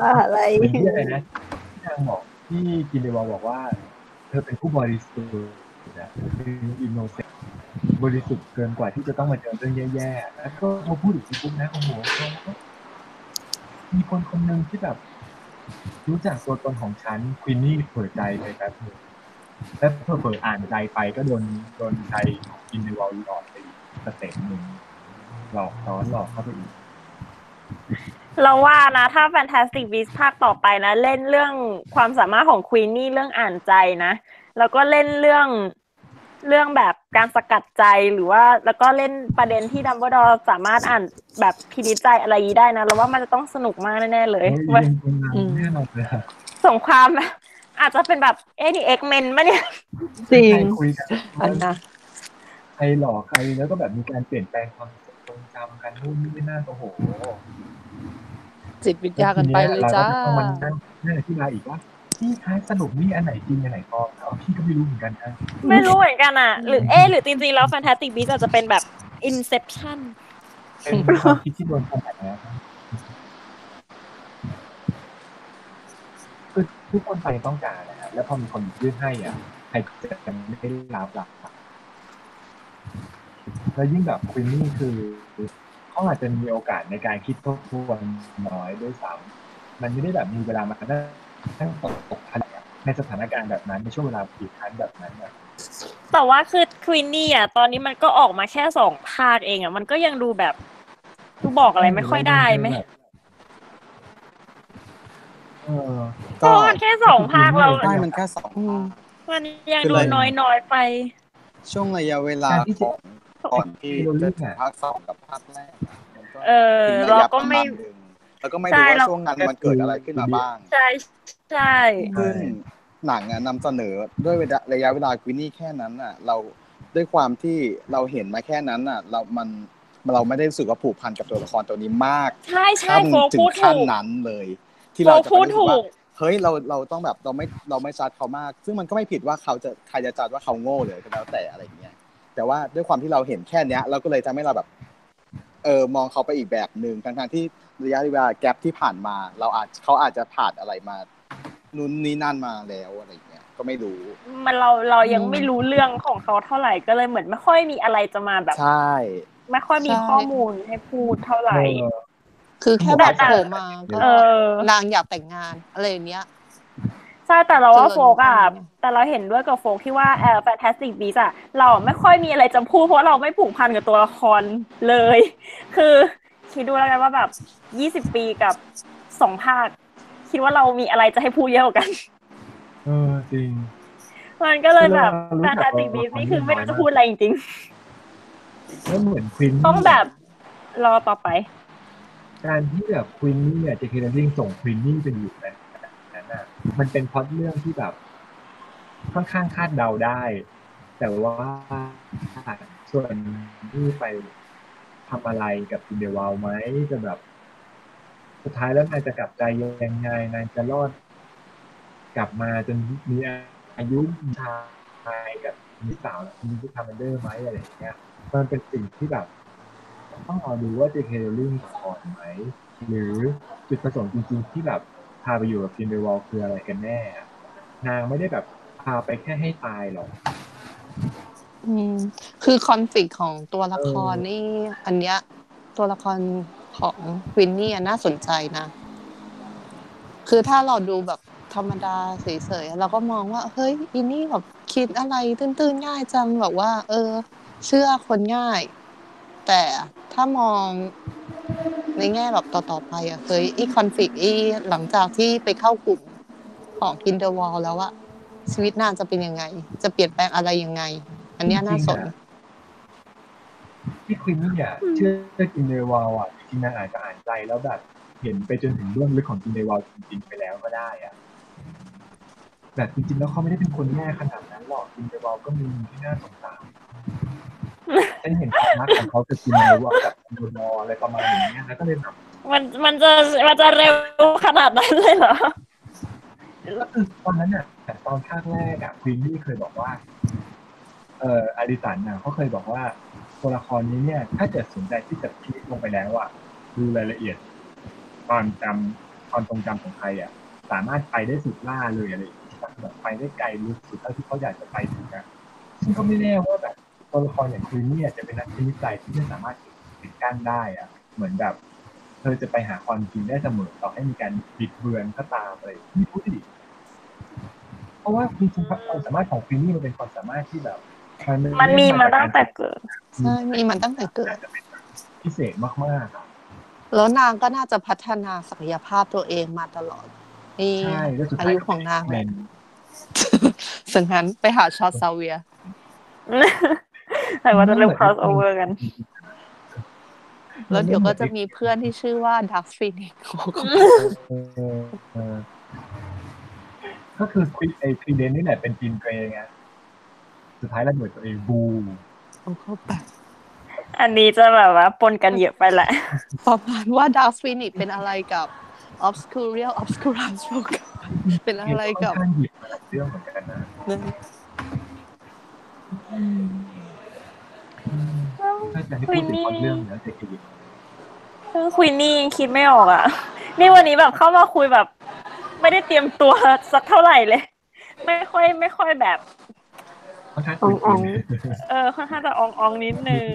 ว่าอะไรเป็ นที่างบอกที่กินเดวอลบอกว่า เธอเป็นผู้บริสุทธิ์นะเป็นอินโนเซนต์บริสุทธิ์เกินกว่าที่จะต้องมาเจอเรื่องแย่ๆแล้วก็พอพูดอีกทีปุ๊บนะโอ้โหมีคนคนหนึ่งที่แบบ รู้จักตัวตนของฉันควีนนี่เปิดใจไปแป๊บนึงแล้วเผลอๆอ่านใจไปก็โดนโดนใจของกรินเดลวัลด์หลอกไปอีก step หนึ่งหลอกซ้อนหลอกเข้าไปอีก เราว่านะถ้า Fantastic Beasts ภาคต่อไปนะ เล่นเรื่องความสามารถของควีนนี่เรื่องอ่านใจนะ แล้วก็เล่นเรื่องเรื่องแบบการสกัดใจหรือว่า แล้วก็เล่นประเด็นที่ดัมเบิลดอร์สามารถอ่านแบบพินิจใจอะไรอย่างนี้ได้นะเราว่ามันจะต้องสนุกมากแน่ๆเลยเฮ้ยเป็นคนงานแน่นอนเลยอะสงครามแบบอาจจะเป็นแบบเอ๊ะนี่เอ็กเมนมะเนี่ยจริงใครคุยกันอันนะใครหลอกใครแล้วก็แบบมีการเปลี่ยนแปลงความทรงจำกันนู่นนี่นั่นโอ้โห จิตวิทยากันไปเลยจ้ารก็จะต้องมานั่งนั่งอธิบายอีกว่าพี่ท้ายสรุปนี่อันไหนจริงอันไหนปลอมเอาพี่ก็ไม่รู้เหมือนกันนะไม่รู้เหมือนกันอะ หรือเอ๊ะหรือจริงๆแล้ว Fantastic Beasts อาจจะเป็นแบบ Inception เป็นความคิดที่โดนขนาดนะคือทุกคนไปต้องการนะครับแล้วพอมีคนยื่นให้อะใครจะไม่ได้รับหลักแล้วยิ่งแบบควินนี่คือ เขาอาจจะมีโอกาสในการคิดทบทวนน้อยด้วยซ้ำมันไม่ได้แบบมีเวลามานั่งนั่งตกตกผลึกอะในสถานการณ์แบบนั้นในช่วงเวลาปีคันแบบนั้นอะแต่ว่าคือควีนนี่อะตอนนี้มันก็ออกมาแค่สองภาคเองอะมันก็ยังดูแบบดูบอกอะไรไม่ค่อยได้ไหมเออเพราะมันแค่สองภาคเราใช่มันแค่สองอืมภาคมันยังดูน้อยๆไป ช่วงระยะเวลาการที่ขจะอง ก่อนที่ที่เราเลืจะอกถึงอะภาคสองกับภาคแรกอะมันก็เออทิ้งเราระยะก็ประไม่มาณหนึ่งแล้วก็ไม่ใช่รู้ว่าเราช่วงนั้นมันเกิดอะไรขึ้นมาบ้าง ใช่ใช่ซึ่งหนังอะนำเสนอด้วยระยะเวลากวินนี่แค่นั้นอะ เราด้วยความที่เราเห็นมาแค่นั้นอะ เรามันเราไม่ได้รู้สึกว่าผูกพันกับตัวละครตัวนี้มาก ใช่ใช่ขั้นโฟถึพูงดขั้นถูกนั้นเลย ที่เราจะโฟพูดรู้สึกว่าถูกเฮ้ยเราเราต้องแบบเราไม่เราไม่จัดเขามาก ซึ่งมันก็ไม่ผิดว่าเขาจะใครจะจัดว่าเขาโง่เลยก็แล้วแต่อะไรอย่างเงี้ย แต่ว่าด้วยความที่เราเห็นแค่เนี้ย เราก็เลยทำให้เราแบบ เออมองเขาไปอีกแบบหนึ่งทั้งๆที่ระยะเวลาแกลบที่ผ่านมา เราอาจเขาอาจจะผ่านอะไรมานู่นนี่นั่นมาแล้วอะไรอย่างเงี้ยก็ไม่รู้ มันเราเรายังไม่รู้เรื่องของเขาเท่าไหร่ก็เลยเหมือนไม่ค่อยมีอะไรจะมาแบบใช่ไม่ค่อยมีใช่ข้อมูลให้พูดเท่าไหร่เออคือแค่แต่แบบแต่โผล่มาก็เออนางอยากแต่งงานอะไรอย่างเนี้ย ใช่แต่เราว่าเจริญโฟกอะพันธุ์แต่เราเห็นด้วยกับโฟกที่ว่าแอร์แฟนตาสติกบีสอะเราไม่ค่อยมีอะไรจะพูดเพราะเราไม่ผูกพันกับตัวละครเลย คือคิดดูแล้วกันว่าแบบยี่สิบปีกับสองภาค คิดว่าเรามีอะไรจะให้พูดเยอะกว่ากัน เออจริง มันก็เลยแบบคือแฟเรานรู้จัตากติกตัวบีละครนี่คือไม่น้อยรู้จะมากพูดอะไรจริงแล้วเหมือนควินๆต้องแบบรอต่อไป การที่แบบควินนี่เนี่ยเจคเคเดลิงส่งควินนี่ไปอยู่ในนั้นน่ะ มันเป็นพล็อตเรื่องที่แบบ ค่อนข้างคาดเดาได้ แต่ว่าส่วนที่ไปทำอะไรกับซินเดอเรลไหมจะแบบ สุดท้ายแล้วนายจะกลับใจยังไงนายจะรอด กลับมาจนมีอายุชายกับมีสาวมีที่ทำมันเดอร์ไหมอะไรอย่างเงี้ยมันเป็นสิ่งที่แบบ ต้องรอดูว่าจะเคเลิ่งถอนไหม หรือจุดประสงค์จริงๆที่แบบ พาไปอยู่กับซินเดอเรลคืออะไรกันแน่ นางไม่ได้แบบพาไปแค่ให้ตายหรอกอืมคือคอนฟ lict ของตัวละครนี่ อันเนี้ย ตัวละครของวินนี่น่าสนใจนะ คือถ้าเราดูแบบธรรมดาเฉยๆเราก็มองว่า เฮ้ยอินนี่แบบคิดอะไรตื้นๆง่ายจังแบบว่า เออ เชื่อคนง่าย แต่ถ้ามอง ในแง่แบบต่อๆไปอะเฮ้ยอีคอนฟ lict อีหลังจากที่ไปเข้ากลุ่มของกินเดอ w ว l แล้วอะชีวิตนางจะเป็นยังไง จะเปลี่ยนแปลงอะไรยังไง อันนี้น่าสนที่ควีนนี่เนี่ยเชื่อกรินเดลวัลด์อะจริงๆนางอาจจะอ่านใจแล้วแบบเห็นไปจนถึงเรื่องลึกของกรินเดลวัลด์จริงๆไปแล้วก็ได้อะแบบจริงๆแล้วเขาไม่ได้เป็นคนแย่ขนาดนั้นหรอกกรินเดลวัลด์ก็มีที่น่าสงสาร ฉันเห็นความรักของเขากับกรินเดลวัลด์กับกรินเดลวัลด์อะไรประมาณอย่างเงี้ยแล้วก็เลยแบบมันมันจะมันจะเร็วขนาดนั้นเลยเหรอก็คือตอนนั้นน่ะแต่ตอนภาคแรกอะควีนนี่เคยบอกว่า เอ่ออาริสันน่ะเขาเคยบอกว่าเอตัวละครนี้เนี่ย ถ้าเกิดสนใจที่จะคลิกลงไปแล้วอะดูรายละเอียดความจำความทรงจำของใครอะสามารถไปได้สุดล่าเลยอะไรอย่างเงี้ยแบบไปได้ไกลลึกสุดเท่าที่เขาอยากจะไปถึงอะซึ่งก็ไม่แน่ว่าแบบ ตัวละครอย่างควีนเนี่ยจะเป็นนักวิจัยที่ไม่สามารถปิดกั้นได้อะเหมือนแบบเธอจะไปหาความจริงได้เสมอต่อให้มีการบิดเบือนก็ตามอะไรไม่รู้ดิเพราะว่าจริงๆความสามารถของควีนนี่มันเป็นความสามารถที่แบบมันมีมาตั้งแต่เกิดใช่มีมันตั้งแต่เกิดพิเศษมากๆอะแล้วนางก็น่าจะพัฒนาศักยภาพตัวเองมาตลอดนี่ใช่แล้วสุดอาท้ายยุของนางเป็เนี่ยนสังหันไปหาชอตซาเวีย แต่ว่าจะเริ่ม crossover กัน แล้วเดี๋ยวก็จะมีเพื่อนที่ชื่อว่าดักฟินิกเออเออก็คือควิไอควีเดนนี่แหละเป็นจีนเกรย์ไงสุดท้ายระเบิดตัวเองบูเขาแบบอันนี้จะแบบว่าปนกันเยอะไปแหละประมาณว่าดักฟินิกเป็นอะไรกับ obscurial obscurus เป็นอะไรกับค่อนข้างหยิบมาหลายเรื่องเหมือนกันนะ ถ้าจะให้พูดถึงคนเรื่องแล้วจะคิดเรื่องคุยนี่ยังคิดไม่ออกอะ นี่วันนี้แบบเข้ามาคุยแบบ ไม่ได้เตรียมตัวสักเท่าไหร่เลย ไม่ค่อยไม่ค่อยแบบค่อนข้างอ่องเออค่อนข้างจะอองอองๆนิดนึง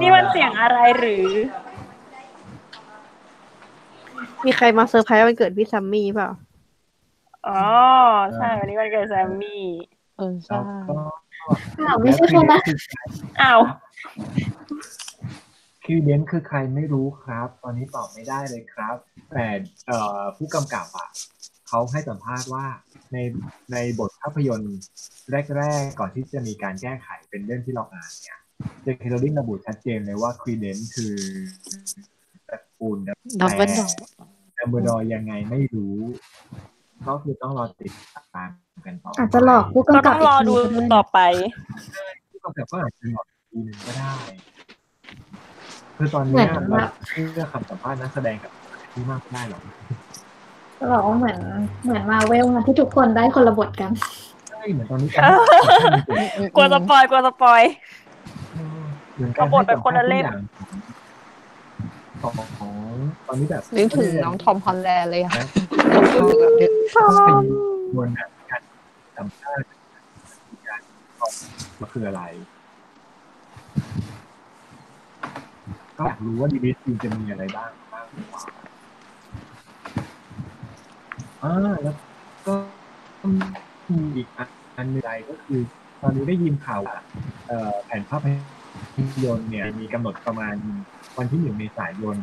นี่มันเสียงอะไรหรือ มีใครมาเซอร์ไพรส์วันเกิดพี่ซัมมี่เปล่า อ๋อ ใช่ วันนี้วันเกิดแซมมี่ เออ ใช่ อ้าวไม่ใช่แค่นั้นอ้าวคิวเดนคือใครไม่รู้ครับ ตอนนี้ตอบไม่ได้เลยครับ แต่เอ่อผู้กำกับอะเขาให้สัมภาษณ์ว่าในในบทภาพยนตร์แรก ๆ ก่อนที่จะมีการแก้ไขเป็นเรื่องที่เราอ่านเนี่ยเจคเคโรลินระบุชัดเจนเลยว่าควีเดนคือตระกูลดับเบิลดอดัมเบิลดอร์ยังไงไม่รู้ ก็คือต้องรอติดตามกันต่ออาจจะหลอกผู้ก็กำต้กัอบงอีรกอทีดูด้วยต่อไป ผู้กำกับก็อาจจะหลอกอีกทีหนึ่งก็ได้ คือตอนเนี้ยเราเชื่อคำสัมภาษณ์นักแสดงกับที่มากไม่ได้หรอกจะบอกว่าเหมือนเหมือนมาเวลมาที่ทุกคนได้คนละบทกัน ใช่เหมือนตอนนี้การกลัวสปอยกลัวสปอย เหมือนเอาบทเป็นคนละเล่มของ ของตอนนี้แบบนึกถึงน้องทอมฮอลแลนด์เลยอะแบบเนี้ยต้องเป็นมวลแบบการสัมภาษณ์การตอบมันคืออะไร ก็อยากรู้ว่าดีบีซีจะมีอะไรบ้างบ้างกว่าอ่าแล้วก็มีอีกอันหนึงใจก็คือ ตอนนี้ได้ยินข่าวว่าเอ่อแผนภาพยนตร์เนี่ยมีกำหนดประมาณ วันที่หนึ่งเมษายน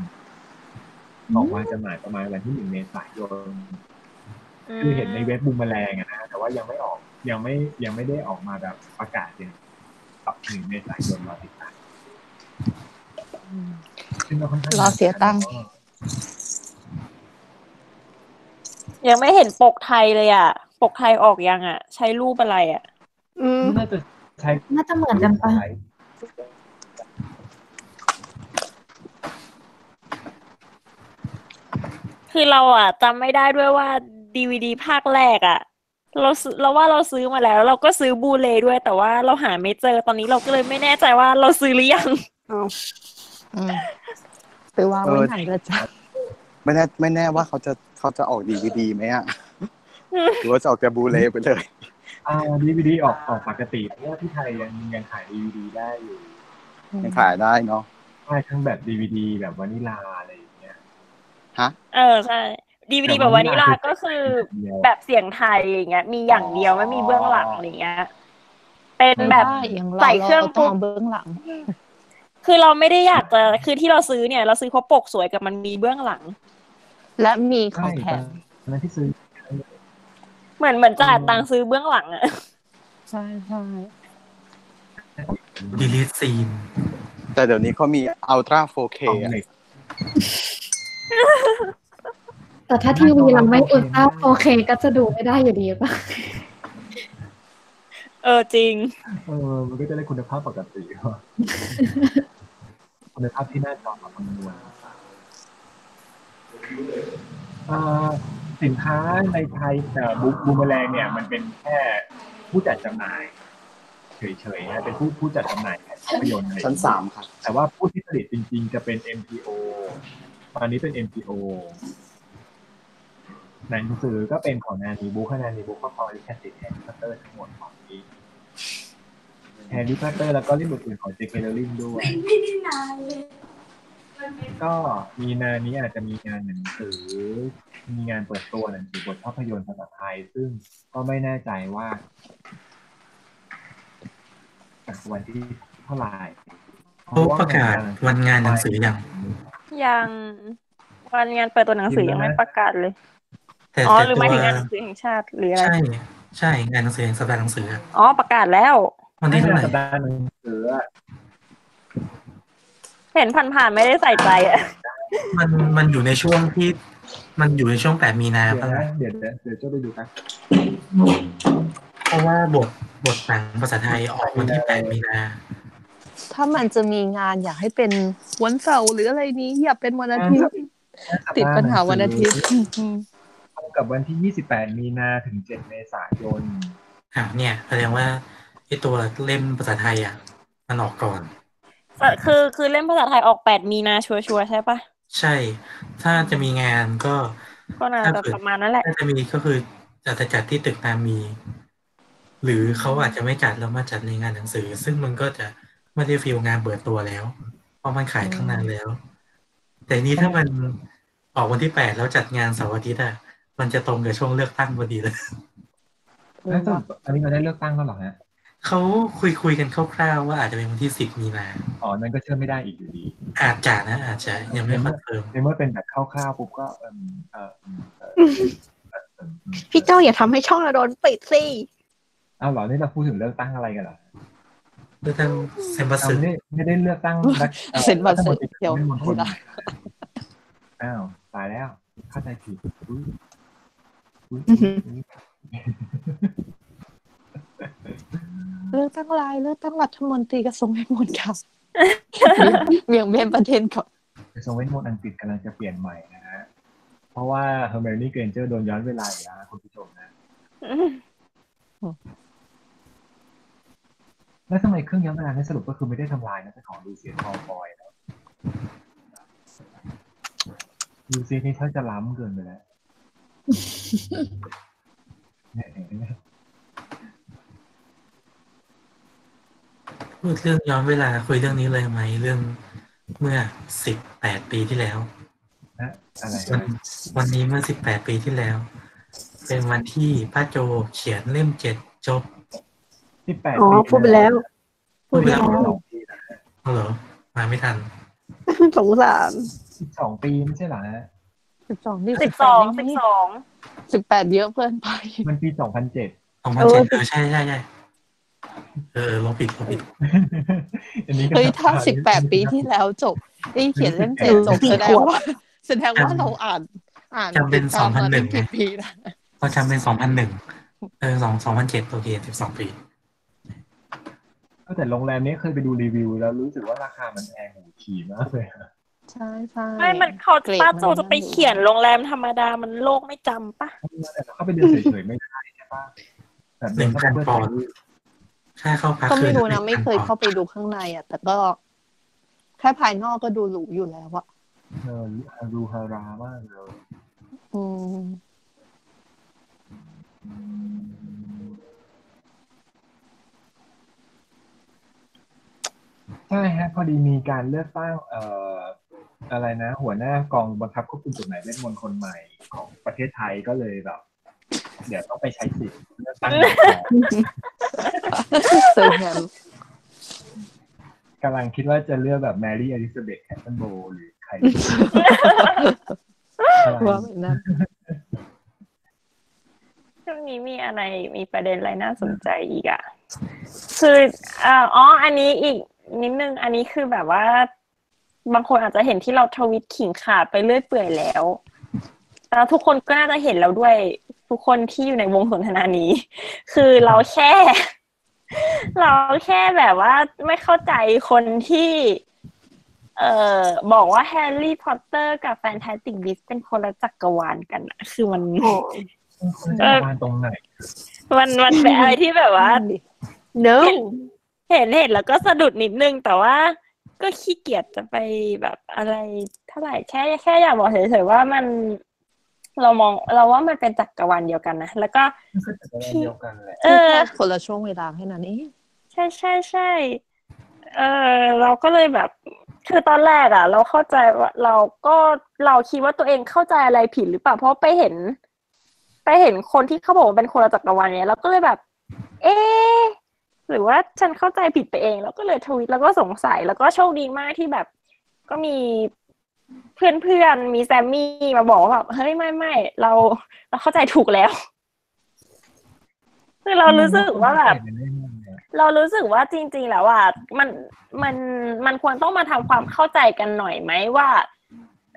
ออกมาจำหน่ายประมาณวันที่หนึ่งเมษายนคือเห็นในเว็บบูมแมลงอะนะแต่ว่ายังไม่ออกยังไม่ยังไม่ได้ออกมาแบบประกาศเลยกับหนึ่งเมษายนรอติดตามซึ่งก็ค่อนข้างรอเสียตังค์ยังไม่เห็นปกไทยเลยอะ ปกไทยออกยังอะ ใช้รูปอะไรอะ อืมน่าจะใช้น่าจะเหมือนกันปะ คือเราอะจำไม่ได้ด้วยว่าดีวดีภาคแรกอะ เราซื้อเราว่าเราซื้อมาแล้ว เราก็ซื้อบูเลด้วย แต่ว่าเราหาไม่เจอตอนนี้เราก็เลยไม่แน่ใจว่าเราซื้อหรือยังอืมไปวางไว้ไหนละจ๊ะไม่แน่ไม่แน่ว่าเขาจะเขาจะออกดีวดีไหมอะหรือว่าจะออกแต่บูเลไปเลยอ่าดีวีดีออกออกปกติเพราะว่าที่ไทยยังยังขายดีวีดีได้อยู่ยังขายได้เนาะใช่ทั้งแบบดีวีดีแบบวานิลาอะไรอย่างเงี้ย ฮะ เออใช่ดีวดีแบบวานิลาก็คือเดียวแบบเสียงไทยอย่างเงี้ย มีอย่างเดียวไม่มีเบื้องหลังอะไรเงี้ย เป็นแบบไม่ได้อย่างเราใส่เครื่องเราต้องปุ๊บเอาเบื้องหลัง คือเราไม่ได้อยากจะคือที่เราซื้อเนี่ย เราซื้อเพราะปกสวยกับมันมีเบื้องหลัง และมีขใช่องแถตอนมนั้นที่ซื้อ เหมือนเหมือนจ่ายตังค์ซื้อเบื้องหลังอะใช่ใช่ดีลิทซีนแต่เดี๋ยวนี้เขามี Ultra 4K ของอะเหล็ก แต่ถ้าทีวีเราไม่อุลตร้าโอเคก็จะดูไม่ได้อยู่ดีปะเออจริง เออมันก็จะได้คุณภาพปกติคุณภาพที่หน้าจอแบบคำนวณเอ่อสินค้าในไทยแต่บูบูมแมลงเนี่ย มันเป็นแค่ผู้จัดจำหน่ายเฉเฉยๆนะเป็นผู้ผู้จัดจำหน่ายภาพยนตร์อะไรอย่ชั้นงเงี้ยสามค่ะแต่ว่าผู้ที่ผลิตจริง ๆ จะเป็น MPO ต อนนี้เป็น MPO หนังสือก็เป็นของนานมีบุ๊คส์นานมีบุ๊คส์ก็ครองลิขสิทธิ์แฮร์รี่พอตเตอร์ทั้งหมดของนี้แฮร์รี่พอตเตอร์แล้วก็เรื่องอื่นๆของเจเคโรว์ลิ่งด้วย ไม่ได้นานเลยก็มีนานี้อาจจะมีงานหนังสือ มีงานเปิดตัวหนังสือบทภาพยนตร์ภาษาไทย ซึ่งก็ไม่แน่ใจว่าจากวันที่เท่าไหร่เขาประกาศวันงานหนังสืออย่าง ยังวันงานเปิดตัวหนังสือยังไม่ประกาศเลยแต่อ๋อแต่หรือหตัมายวถึงงานหนังสือแห่งชาติหรืออะไรใช่ใช่งานหนังสือแห่งสัปดาห์หนังสืออะอ๋อประกาศแล้ววันที่เท่าไหร่สัปดาห์หนังสืออะเห็นผ่านๆไม่ได้ใส่ใจอะมันมันอยู่ในช่วงที่มันอยู่ในช่วงแปดมีนาเดี๋ยวปะนะล่ะเดี๋ยวเดี๋ยวเดี๋ยวจะไปดูกันเพราะว่าบทบทหนังภาษาไทยออกวันที่แปดมีนา ถ้ามันจะมีงานอยากให้เป็นวันเสาร์หรืออะไรนี้ อย่าเป็นวันอาทิตย์ติดปัญหาวันอาทิตย์อืมตรงกับวันที่ 28 มีนาถึง 7 เมษายนอะเนี่ยแสดงว่าไอตัวเล่มภาษาไทยอะ มันออกก่อน คือคือเล่มภาษาไทยออกแปดมีนาชัวร์ๆใช่ปะใช่ ถ้าจะมีงานก็ก็น่าจะประมาณนั้นแหละถ้าจะมีก็คืออาจจะจัดที่ตึกนามี หรือเขาอาจจะไม่จัดแล้วมาจัดในงานหนังสือ ซึ่งมันก็จะ ไม่ได้ feel งานเปิดตัวแล้ว เพราะมันขายตั้งนานแล้ว แต่นี้ถ้ามันออกวันที่แปดแล้วจัดงานเสาร์อาทิตย์อะมันจะตรงกับช่วงเลือกตั้งพอดีเลยแล้วสรุปอันนี้เราได้เลือกตั้งแล้วเหรอฮะเขาคุยคุยๆกันคร่าวๆว่าอาจจะเป็นวันที่สิบมีนาอ๋อนั่นก็เชื่อไม่ได้อีกอยู่ดี อาจจะนะ อาจจะยังไม่ confirm ในเมื่อเป็นแบบคร่าวๆปุ๊บก็เอมเออเอมเออเออเออพี่เจ้าอย่าทำให้ช่องเราโดนปิดสิเอาเหรอนี่เราพูดถึงเลือกตั้งอะไรกันเหรอ เลือกตั้งเซมบัสเอาสึไม่ได้ไม่ได้เลือกตั้งรัฐอ่อเซ็นบัตรรัฐมนตรีเดี๋ยวไม่มณฑลอ้าวตายแล้วเข้าใจผิดอุ๊ยอุ๊ยอุ๊ยเลือกตั้งลายเลือกตั้งรัฐมนตรีกระทรวงเวทมนต์ครับเบี่ยงเบนประเด็นก่อนกระทรวงเวทมนต์อังกฤษกำลังจะเปลี่ยนใหม่นะฮะเพราะว่าเฮอร์เมนี่เกรนเจอร์โดนย้อนเวลาอีกแล้วนะคุณผู้ชมนะ แล้วทำไมเครื่องย้อนเวลาในสรุปก็คือไม่ได้ทำลายนะเป็นของลูเซียสมัลฟอยนะลูเซียสนี่เขาจะล้ำเกินไปแล้วเนี่ยเห็นไหมพูดเรื่องย้อนเวลาคุยเรื่องนี้เลยไหมเรื่องเมื่อสิบแปดปีที่แล้วนะอะไรวันวันนี้เมื่อสิบแปดปีที่แล้ว เป็นวันที่ป้าโจเขียนเล่มเจ็ดจบ สิบแปดอ๋อปีพูดไปแล้ว พูดไปแล้วสองปีเอาเหรอมาไม่ทันสงสารสิบสองปีไม่ใช่เหรอฮะสิบสองนี่สิบสองสิบสองสิบแปดเยอะเกินไป มันปีสองพันเจ็ดสองพันเจ็ดเออใช่ใช่ใช่เออเราผิดเราผิดอันนี้ก็เฮ้ยถ้าสิบแปดปีที่แล้วจบนี่เขียนเล่มเจ็ดจบแสดงว่าแสดงว่าเราอ่าน อ่านจำเป็นติดตามมา2001ตั้งกี่ปีนะเราจำเป็นสองพันหนึ่งเออสองสองพันเจ็ดโอเคสิบสองปี ก็แต่โรงแรมนี้เคยไปดูรีวิว แล้วรู้สึกว่าราคามันแพงหูฉี่มากเลยอะใช่ใช่ไม่มันเขาเกรดป้ามันโจจะไปเขียนโรงแรมธรรมดามันโลกไม่จำปะแต่เราเข้าไปเดินเฉยๆไม่ได้ใช่ปะแต่เดิเข้าไปเพื่อถ่ายรูปค่าเข้าพักก็ไม่รู้คืนะอไม่เคยเข้าไปดูข้างในอะ แต่ก็แค่ภายนอกก็ดูหรูอยู่แล้วอะเออฮารูฮารามากเลยอืม ช่ฮะพอดีมีการเลือกตั้งเอ่ออะไรนะ หัวหน้ากองบังคับควบคุมกฎหมายเวทมนต์คนใหม่ของประเทศไทยก็เลยแบบ เดี๋ยวต้องไปใช้สิทธิ์เลือกตั้งใหม่ก่อนเซอร์แฮมกำลังคิดว่าจะเลือกแบบแมรี่อลิซาเบธแคทเทอร์โมลหรือใครอะไรว่าไม่นะช่วงนี้มีอะไรมีประเด็นอะไรน่าสนใจอีกอะคือเอ่ออ๋ออันนี้อีก นิดนึง อันนี้คือแบบว่า บางคนอาจจะเห็นที่เราทวิตขิงขาดไปเรื่อยเปื่อยแล้วแล้วทุกคนก็น่าจะเห็นแล้วด้วย ทุกคนที่อยู่ในวงสนทนานี้ คือเราแค่ เราแค่แบบว่าไม่เข้าใจคนที่ เอ่อบอกว่าแฮร์รี่พอตเตอร์กับ Fantastic Beasts เป็นคนละจักรวาลกันอะคือมันคนจะประมาณตรงไหนมันมันเป็นอะไรที่แบบว่า no เห็นเห็นแล้วก็สะดุดนิดนึง แต่ว่าก็ขี้เกียจจะไปแบบอะไรเท่าไหร่แค่แค่อยากบอกเฉยๆว่ามันเรามองเราว่ามันเป็นจักรวาลเดียวกันนะ แล้วก็มันก็จะเป็นเดียวกันแหละเออแค่คนละช่วงเวลาแค่นั้นเองใช่ใช่ใช่เออเราก็เลยแบบ คือตอนแรกอะ เราเข้าใจว่าเราก็เราคิดว่าตัวเองเข้าใจอะไรผิดหรือเปล่าเพราะไปเห็น ไปเห็นคนที่เขาบอกว่าเป็นคนละจักรวาลเนี่ยเราก็เลยแบบ เอ๊ะ หรือว่าฉันเข้าใจผิดไปเอง แล้วก็เลยทวิตแล้วก็สงสัยแล้วก็โชคดีมากที่แบบ ก็มีเพื่อนๆมีแซมมี่มาบอกว่าแบบเฮ้ยไม่ไม่เราเราเข้าใจถูกแล้วคือเรารู้สึกว่าแบบเรารู้สึกว่าจริง ๆ แล้วอะมันมันมันควรต้องมาทำความเข้าใจกันหน่อยไหมว่า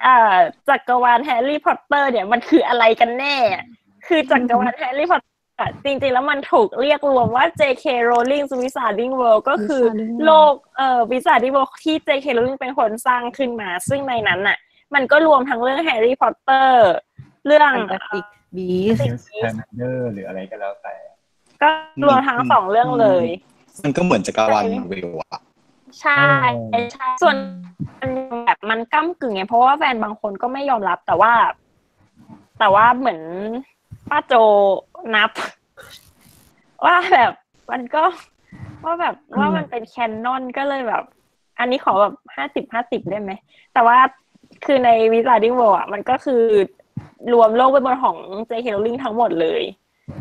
อ่าจักรวาลแฮร์รี่พอตเตอร์เนี่ยมันคืออะไรกันแน่ คือจักรวาลแฮร์รี่พอตเตอร์ จริงๆ แล้วมันถูกเรียกรวมว่า J.K. Rowling Wizarding World ก็คือ Wizarding World โลกเอ่อ Wizarding World ที่ J.K. Rowling เป็นคนสร้างขึ้นมา ซึ่งในนั้นน่ะ มันก็รวมทั้งเรื่องแฮร์รี่พอตเตอร์ เรื่อง Fantas tic Beasts นิวท์สคามันเดอร์หรืออะไรก็แล้วแต่ ก็รวมทั้งสองเรื่องเลย มันก็เหมือนจักรวาลมาร์เวลอะใช่ใช่ส่วนมันแบบมันก้ากึ่งไงเพราะว่าแฟนบางคนก็ไม่ยอมรับแต่ว่า แต่ว่าเหมือนป้าโจ นับ ว่าแบบมันก็ว่าแบบว่ามันเป็น canon ก็เลยแบบ อันนี้ขอแบบห้าสิบห้าสิบได้ไหม แต่ว่าคือใน Wizarding World อะมันก็คือรวมโลกเป็นบนของเจค r o ลิงทั้งหมดเลย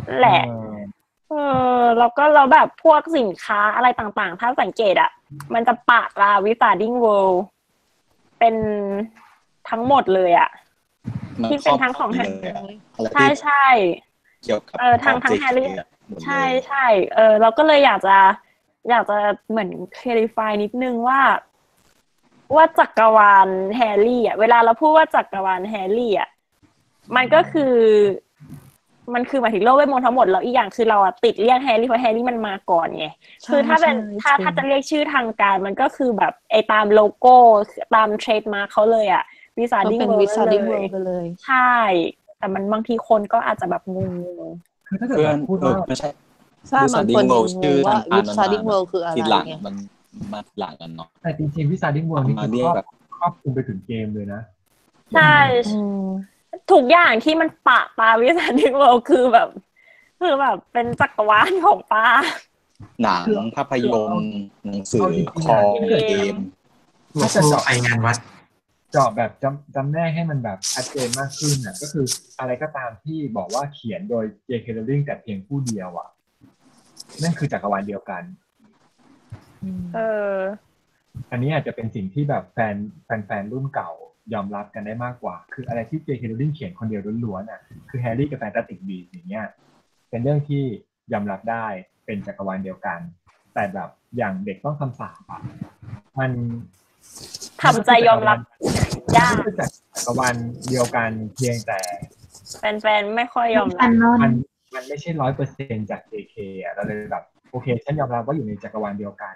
นั่นแหละ เออแล้วก็เราแบบพวกสินค้าอะไรต่างๆ ถ้าสังเกตอะมันจะปะว่า Wizarding World เป็นทั้งหมดเลยอะมันที่เป็นทั้งของครบเลยอะอะไรใช่ที่ใช่ เกี่ยวกับเออทางทาง JK แฮร์รี่อะหมดเลยใช่ใช่เออเราก็เลยอยากจะ อยากจะเหมือนคล a ฟายนิดนึงว่า ว่าจักรวาลแฮร์รี่อะเวลาเราพูดว่าจักรวาลแฮร์รี่อะมันก็คือ มันคือหมายถึงโลกเวทมนต์ทั้งหมดแล้วอีกอย่างคือเราอะติดเรียกแฮร์รี่เพราะแฮร์รี่มันมาก่อนไงคือถ้าเป็นถ้าถ้าจะเรียกชื่อทางการ มันก็คือแบบไอตามโลโก้ตามเทรดมาร์เขาเลยอะวิสาก็ดิ้งเป็นเวิวิซาร์ดิ้งเลเวิยลด์ไปเลยใช่ แต่มันบางทีคนก็อาจจะแบบงงคือถ้าเกิดเพื่อนเราพูดเออว่าไม่ใช่ใช่บางคน Wizarding World ชื่อว่าทางวิการซาร์ดิ้งนานๆเวิลด์คืออะไรทีหลังไงมันมาทีหลังกันเนาะแต่จริงๆวิซาร์ดิ้งเวิร์นี่มาคือเรีคยรกอบแบบครอบคลุมไปถึงเกมเลยนะๆใช่อืมทุกอย่างที่มันปะปาวิสาดิ้งเวิลด์คือแบบ คือแบบเป็นจักรวาลของป้าหนังคือภาพยนตร์หนังสือเอาจริงๆคอมเกมเกมถ้าจะเจาะไปงานวัด เจาะแบบจำจำแนกให้มันแบบชัดเจนมากขึ้นน่ะก็คืออะไรก็ตามที่บอกว่าเขียนโดย J.K. Rowling แต่เพียงผู้เดียวอะนั่นคือจักรวาลเดียวกัน เออ อันนี้อาจจะเป็นสิ่งที่แบบแฟนแฟนแฟนรุ่นเก่ายอมรับกันได้มากกว่า คืออะไรที่ J.K. Rowling เขียนคนเดียวล้วนๆอะ คือแฮร์รี่กับแฟนตาติกบีอย่างเงี้ย เป็นเรื่องที่ยอมรับได้เป็นจักรวาลเดียวกัน แต่แบบอย่างเด็กต้องคำสาปอะ มันทำใจยอมรับ ยากมันคือจักรวาลเดียวกันเพียงแต่แฟนๆ ไม่ค่อยยอมแฟรับนนอนมันมันไม่ใช่ร้อยเปอร์เซ็นจาก JK อะเราเลยแบบโอเค ฉันยอมรับว่าอยู่ในจักรวาลเดียวกัน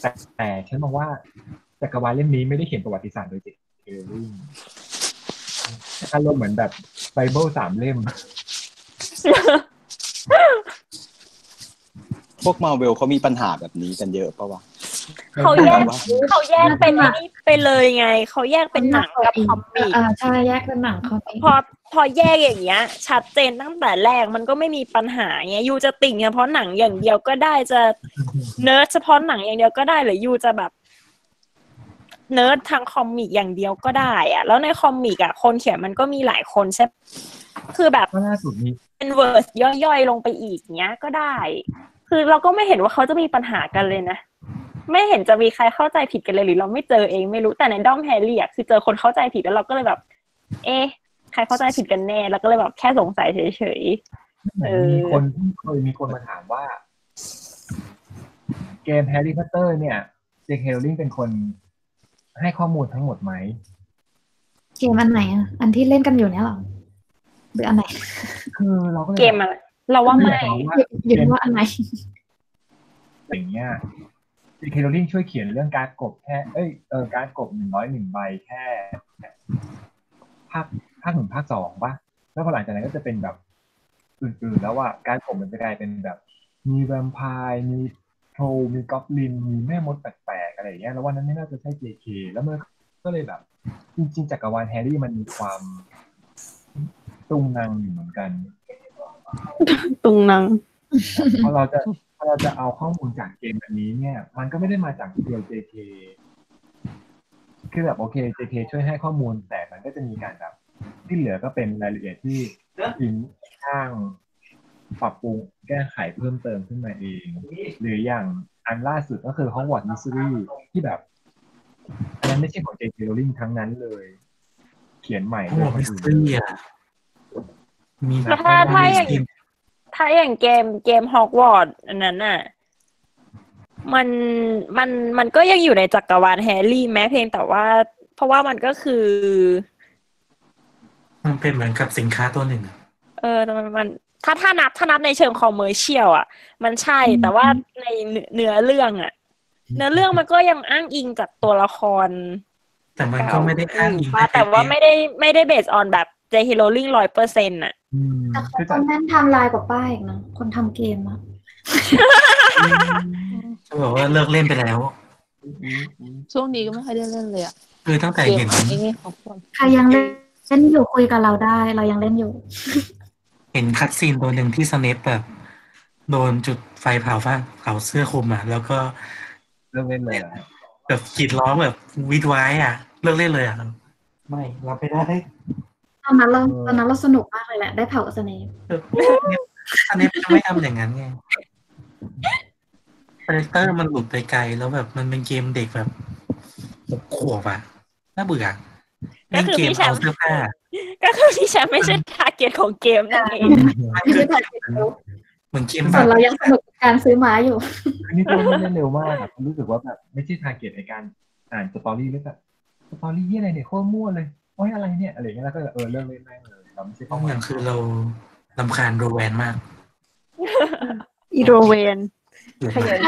แต่แต่ฉันมองว่าจักรวาลเล่มนี้ไม่ได้เขียนประวัติศาสตร์โดย JK Rowling อารมณ์เหมือนแบบไบเบิลสามเล่ม พวกมาเวลเขามีปัญหาแบบนี้กันเยอะปะวะ เขาแยกว่าเขาแยกเป็นไอ้นี่ไปเลยไง เขาแยกเป็นหนังกับคอมิกอ่าใช่แยกเป็นหนังคอมิกพอพอแยกอย่างเงี้ย ชัดเจนตั้งแต่แรกมันก็ไม่มีปัญหาเงี้ย you จะติ่งเฉพาะหนังอย่างเดียวก็ได้จะเนิร์ดเฉพาะหนังอย่างเดียวก็ได้หรือ you จะแบบเนิร์ดทาง comic อย่างเดียวก็ได้อะแล้วใน comic อะคนเขียนมันก็มีหลายคนใช่ปะคือแบบก็ล่าสุดนี้เป็น verse ย่อยๆลงไปอีกเงี้ยก็ได้ คือเราก็ไม่เห็นว่าเขาจะมีปัญหากันเลยนะ ไม่เห็นจะมีใครเข้าใจผิดกันเลยหรือเราไม่เจอเองไม่รู้แต่ในด้อมแฮร์รี่อะคือเจอคนเข้าใจผิดแล้วเราก็เลยแบบ เอ๊ะใครเข้าใจผิดกันแน่ แล้วก็เลยแบบแค่สงสัยเฉยเหมือนเออมีคนเคยมีคนมาถามว่า เกมแฮร์รี่พอตเตอร์เนี่ย J.K. Rowling เป็นคนให้ข้อมูลทั้งหมดไหมเกมอันไหนอะ อันที่เล่นกันอยู่เนี่ยเหรอหรืออันไหนคือเราก็ลยๆเกมอะไรเราว่าไม่อยกรู้ว่าอยู่ที่ว่าอันไหนอย่างเงี้ย J.K. Rowling ช่วยเขียนเรื่องการดกบแค่เอ้ยเออการดกบหนึ่งร้อยหนึ่งใบแค่ภาคภาคหนึ่งภาคสองปะแล้วพอหลังจากนั้นก็จะเป็นแบบอื่นๆแล้วว่าการดกบมันจะกลายเป็นแบบ มีแวมไพร์มีทรลมีกอบลินมีแม่มดแปลกๆอะไรอย่างเงี้ยแล้ววันนั้นไม่น่าจะใช่ JK แล้วมันก็เลยแบบ จริงๆจักรวาลแฮร์รี่มันมีความตรงนางอยู่เหมือนกัน ตุงนังพอเราจะ พอเราจะเอาข้อมูลจากเกมอันนี้เนี่ย มันก็ไม่ได้มาจากเดียว JK คือแบบโอเค JK ช่วยให้ข้อมูลแต่มันก็จะมีการแบบที่เหลือก็เป็นรายละเอียดที่อินข้างปรับปรุงแก้ไขเพิ่มเติมขึ้นมาเอง หรืออย่างอันล่าสุดก็คือ Hogwarts Mystery ที่แบบ อันนั้นไม่ใช่ของ J.K. Rowling ทั้งนั้นเลย เขียนใหม่โอ้โดยคมินสอื่นเตอรี่อะมีแล้วถ้าถ้าอย่าง ถ้าอย่างเกมเกมฮอกวอตส์อันนั้นน่ะ มันมันมันก็ยังอยู่ในจักรวาลแฮร์รี่แม้เพียงแต่ว่า เพราะว่ามันก็คือ มันเป็นเหมือนกับสินค้าตัวหนึ่งอะเออมันมัน ถ้าถ้านับถ้านับในเชิงคอมเมอร์เชียลอะ มันใช่แต่ว่าในเนื้อเรื่องอะ เนื้อเรื่องมันก็ยังอ้างอิงจากตัวละคร แต่มันก็ไม่ได้อ้างอิงว่าแต่ว่าไม่ได้ไม่ได้เบสออนแบบเจฮิโรลิงร้อยเปอร์เซ็นต์อะอืม แต่เขาคือต้จัอดงแม่นไทำลายกว่าป้าอีกนะคนทำเกมอะจะบอกว่าเลิกเล่นไปแล้ว ช่วงนี้ก็ไม่ค่อยได้เล่นเลยอะคือตั้งแต่เกมเห็นของนี่ของคนใครยังเล่นเล่นอยู่คุยกับเราได้ เรายังเล่นอยู่ เห็น cutscene ตัวหนึ่งที่สเนปแบบ โดนจุดไฟเผาฟ้าเผาเสื้อคลุมอะ แล้วก็เรื่องเล่นเลยเหรอแบบกรีดร้องแบบวี้ดว้ายอะ เลิกเล่นเลยอะ ไม่รับไม่ได้ต อนนั้นเราตอนนั้นเราสนุกมากเลยแหละ ได้เผาสเนปสเนปจะไม่ทำอย่างนั้นไง character มันหลุดไปไกลแล้วแบบมันเป็นเกมเด็กแบบหกขวบอะน่าเบื่อเล่นเกมเอาเสื้อผ้าก็คือที่ฉันไม่ใช่ target ของเกมนั่นเองไม่ได้แผ่นเร็วเหมือนเกมแบบส่แบวนบเรายังสนุกกับการซื้อไม้อยู่คือนี่ตัวเล่นเร็วมากอะผมรู้สึกว่าแบบไม่ใช่ target ในการอ่านสตอรี่หรือแบบสตอรี่ยี่อะไรเนี่ยโคตรมั่วเลย โอ้ยอะไรเนี่ยอะไรอย่างเงี้ยแล้วก็เออเริ่มเล่นแม่งเลยเราไม่ใช่เพเป้าราะหเหมืมาอยนคือเราลำคาญโรแวนมาก อีโรเวนขยัน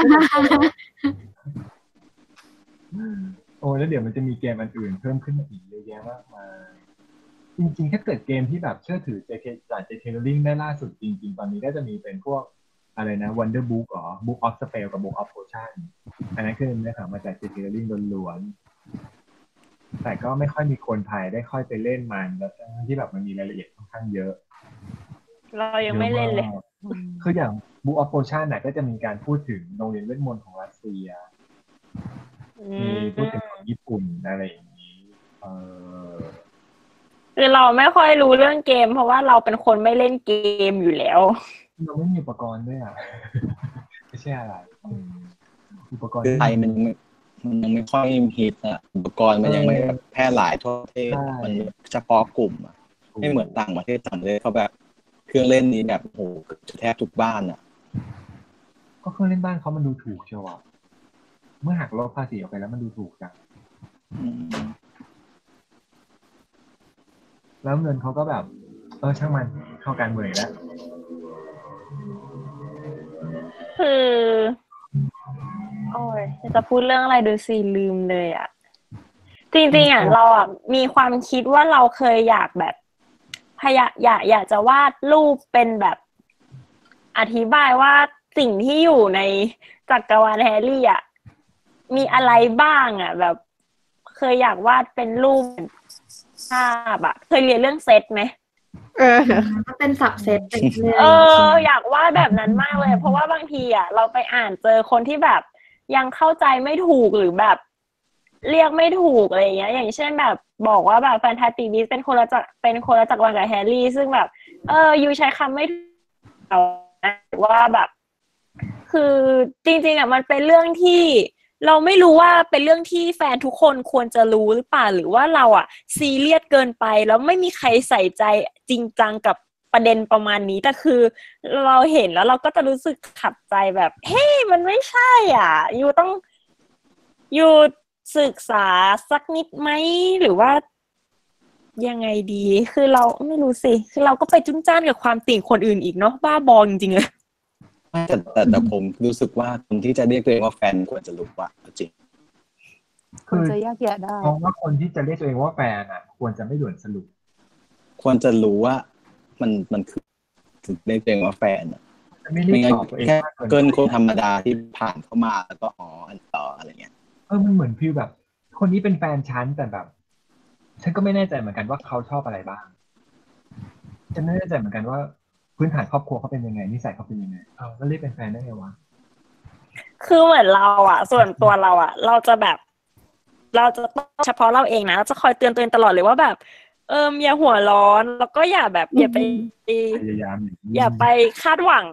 โอ้ยแล้วเดี๋ยวมันจะมีเกมอันอื่นเพิ่มขึ้นมาอีกเยอะแยะมากมายจริงๆ ถ้าเกิดเกมที่แบบเชื่อถือ JK จาก JK Rowling ได้ล่าสุดจริง ๆ ตอนนี้ก็จะมีเป็นพวกอะไรนะ Wonder Book หรอ Book of Spell กับ Book of Potion อันนั้นคือเนื้อหามาจาก JK Rowling ล้วนๆ แต่ก็ไม่ค่อยมีคนไทยได้ค่อยไปเล่นมันแล้วทั้งที่แบบมันมีรายละเอียดค่อนข้างเยอะ เรายังไม่เล่นเลยยอะมากคืออย่าง Book of Potion น่ะก็จะมีการพูดถึงโรงเรียนเวทมนต์ของรัสเซียอืมีมพูดถึงของญี่ปุ่นอะไรอย่างนี้ เออคือเราไม่ค่อยรู้เรื่องเกม เพราะว่าเราเป็นคนไม่เล่นเกมอยู่แล้ว เราไม่มีอุปกรณ์ด้วยอะ ไม่ใช่อะไรอืมอุปกรณ์คือไทยมันยังไม่มันยังไม่ค่อยฮิตอะอุปกรณ์มันยังไม่แบบแพร่หลายทั่วประเทศใช่มันเฉพาะกลุ่มอะไม่เหมือนต่างประเทศต่างประเทศเขาแบบ เครื่องเล่นนี้แบบโอ้โหแทบทุกบ้านอะ ก็เครื่องเล่นบ้านเขามันดูถูกเชียวอะเมื่อหักลบภาษีออกไปแล้วมันดูถูกจังอืมแล้วเงินเขาก็แบบ เออช่างมันเข้าการเมืองอีกแล้วคือ โอ้ยจะพูดเรื่องอะไรดูสิลืมเลยอะจริงๆอะเราอะมีความคิดว่าเราเคยอยากแบบพยาอยากอยากจะวาดรูปเป็นแบบอธิบายว่าสิ่งที่อยู่ในจักรวาลแฮร์รี่อะมีอะไรบ้างอะ แบบ เคยอยากวาดเป็นรูปภาพอะ เคยเรียนเรื่องเซตไหมเออก็เป็นสับเซตไปเรื่อยเออ อยากวาดแบบนั้นมากเลย เพราะว่าบางทีอะ เราไปอ่านเจอคนที่แบบ ยังเข้าใจไม่ถูกหรือแบบ เรียกไม่ถูกอะไรอย่างเงี้ย อย่างเช่นแบบบอกว่าแบบแฟนตาตีบีเป็นคนละจักรเป็นคนละจักรวาลกับแฮร์รี่ ซึ่งแบบ เออยูใช้คำไม่ถูกเอาว่าแบบ คือจริงๆอะมันเป็นเรื่องที่เราไม่รู้ว่าเป็นเรื่องที่แฟนทุกคนควรจะรู้หรือเปล่าหรือว่าเราอะซีเรียสเกินไป แล้วไม่มีใครใส่ใจจริงจังกับ ประเด็นประมาณนี้แต่คือ เราเห็นแล้วเราก็จะรู้สึกขัดใจแบบ เฮ้ยมันไม่ใช่ อะยูต้องยูศึกษาสักนิดไหมหรือว่ายังไงดี คือเราไม่รู้สิ คือเราก็ไปจุ้นจ้านกับความติ่งคนอื่นอีกเนาะบ้าบอจริงๆเลยไม่แต่แต่แต่ผมรู้สึกว่าคนที่จะเรียกตัวเองว่าแฟนควรจะรู้ว่าจริงคนจะแยกแยะได้มองว่าคนที่จะเรียกตัวเองว่าแฟนอะ ควรจะไม่ด่วนสรุป ควรจะรู้ว่า มันมันคือถึงเรียกตัวเองว่าแฟนอะมันไม่รีไม่บงั้นตอบตัวเองแค่มากเกินเกินคนธรรมดาที่ผ่านเข้ามาแล้วก็อ๋ออันต่ออะไรเงี้ยเออมันเหมือนฟิลแบบ คนนี้เป็นแฟนฉันแต่แบบ ฉันก็ไม่แน่ใจเหมือนกันว่าเขาชอบอะไรบ้างฉันไม่แน่ใจเหมือนกันว่า พื้นฐานครอบครัวเขาเป็นยังไงนิสัยเขาเป็นยังไงเอาแล้วเรียกเป็นแฟนได้ไงวะคือเหมือนเราอะส่วนตัวเราอะเราจะแบบ เราจะต้องเฉพาะเราเองนะเราจะคอยเตือนตัวเองตลอดเลยว่าแบบ เอิมอย่าหัวร้อน แล้วก็อย่าแบบอย่าไปพยายามอย่างนี้อย่าไปคาดหวัง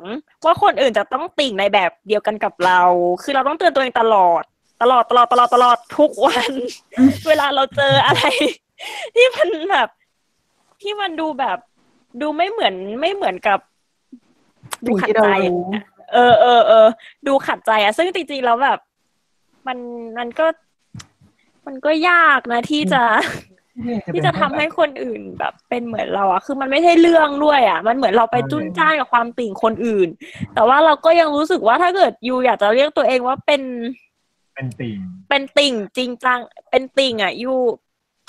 ว่าคนอื่นจะต้องติ่งในแบบเดียวกันกับเรา คือเราต้องเตือนตัวเองตลอด ตลอดตลอดตลอดตลอดทุกวัน เวลาเราเจออะไร ที่มันแบบ ที่มันดูแบบ ดูไม่เหมือนไม่เหมือนกับ ดูขัดใจสิ่งที่เรารู้อะเออเออเออดูขัดใจอะซึ่งจริงๆแล้วแบบ มันมันก็ มันก็ยากนะที่จะ ที่จะทำให้คนอื่นแบบเป็นเหมือนเราอะคือมันไม่ใช่เรื่องด้วยอะมันเหมือนเราไปจุนจ้านกับความติ่งคนอื่น แต่ว่าเราก็ยังรู้สึกว่าถ้าเกิดยูอยากจะเรียกตัวเองว่าเป็น เป็นติ่ง เป็นติ่งจริงจัง เป็นติ่งอะยู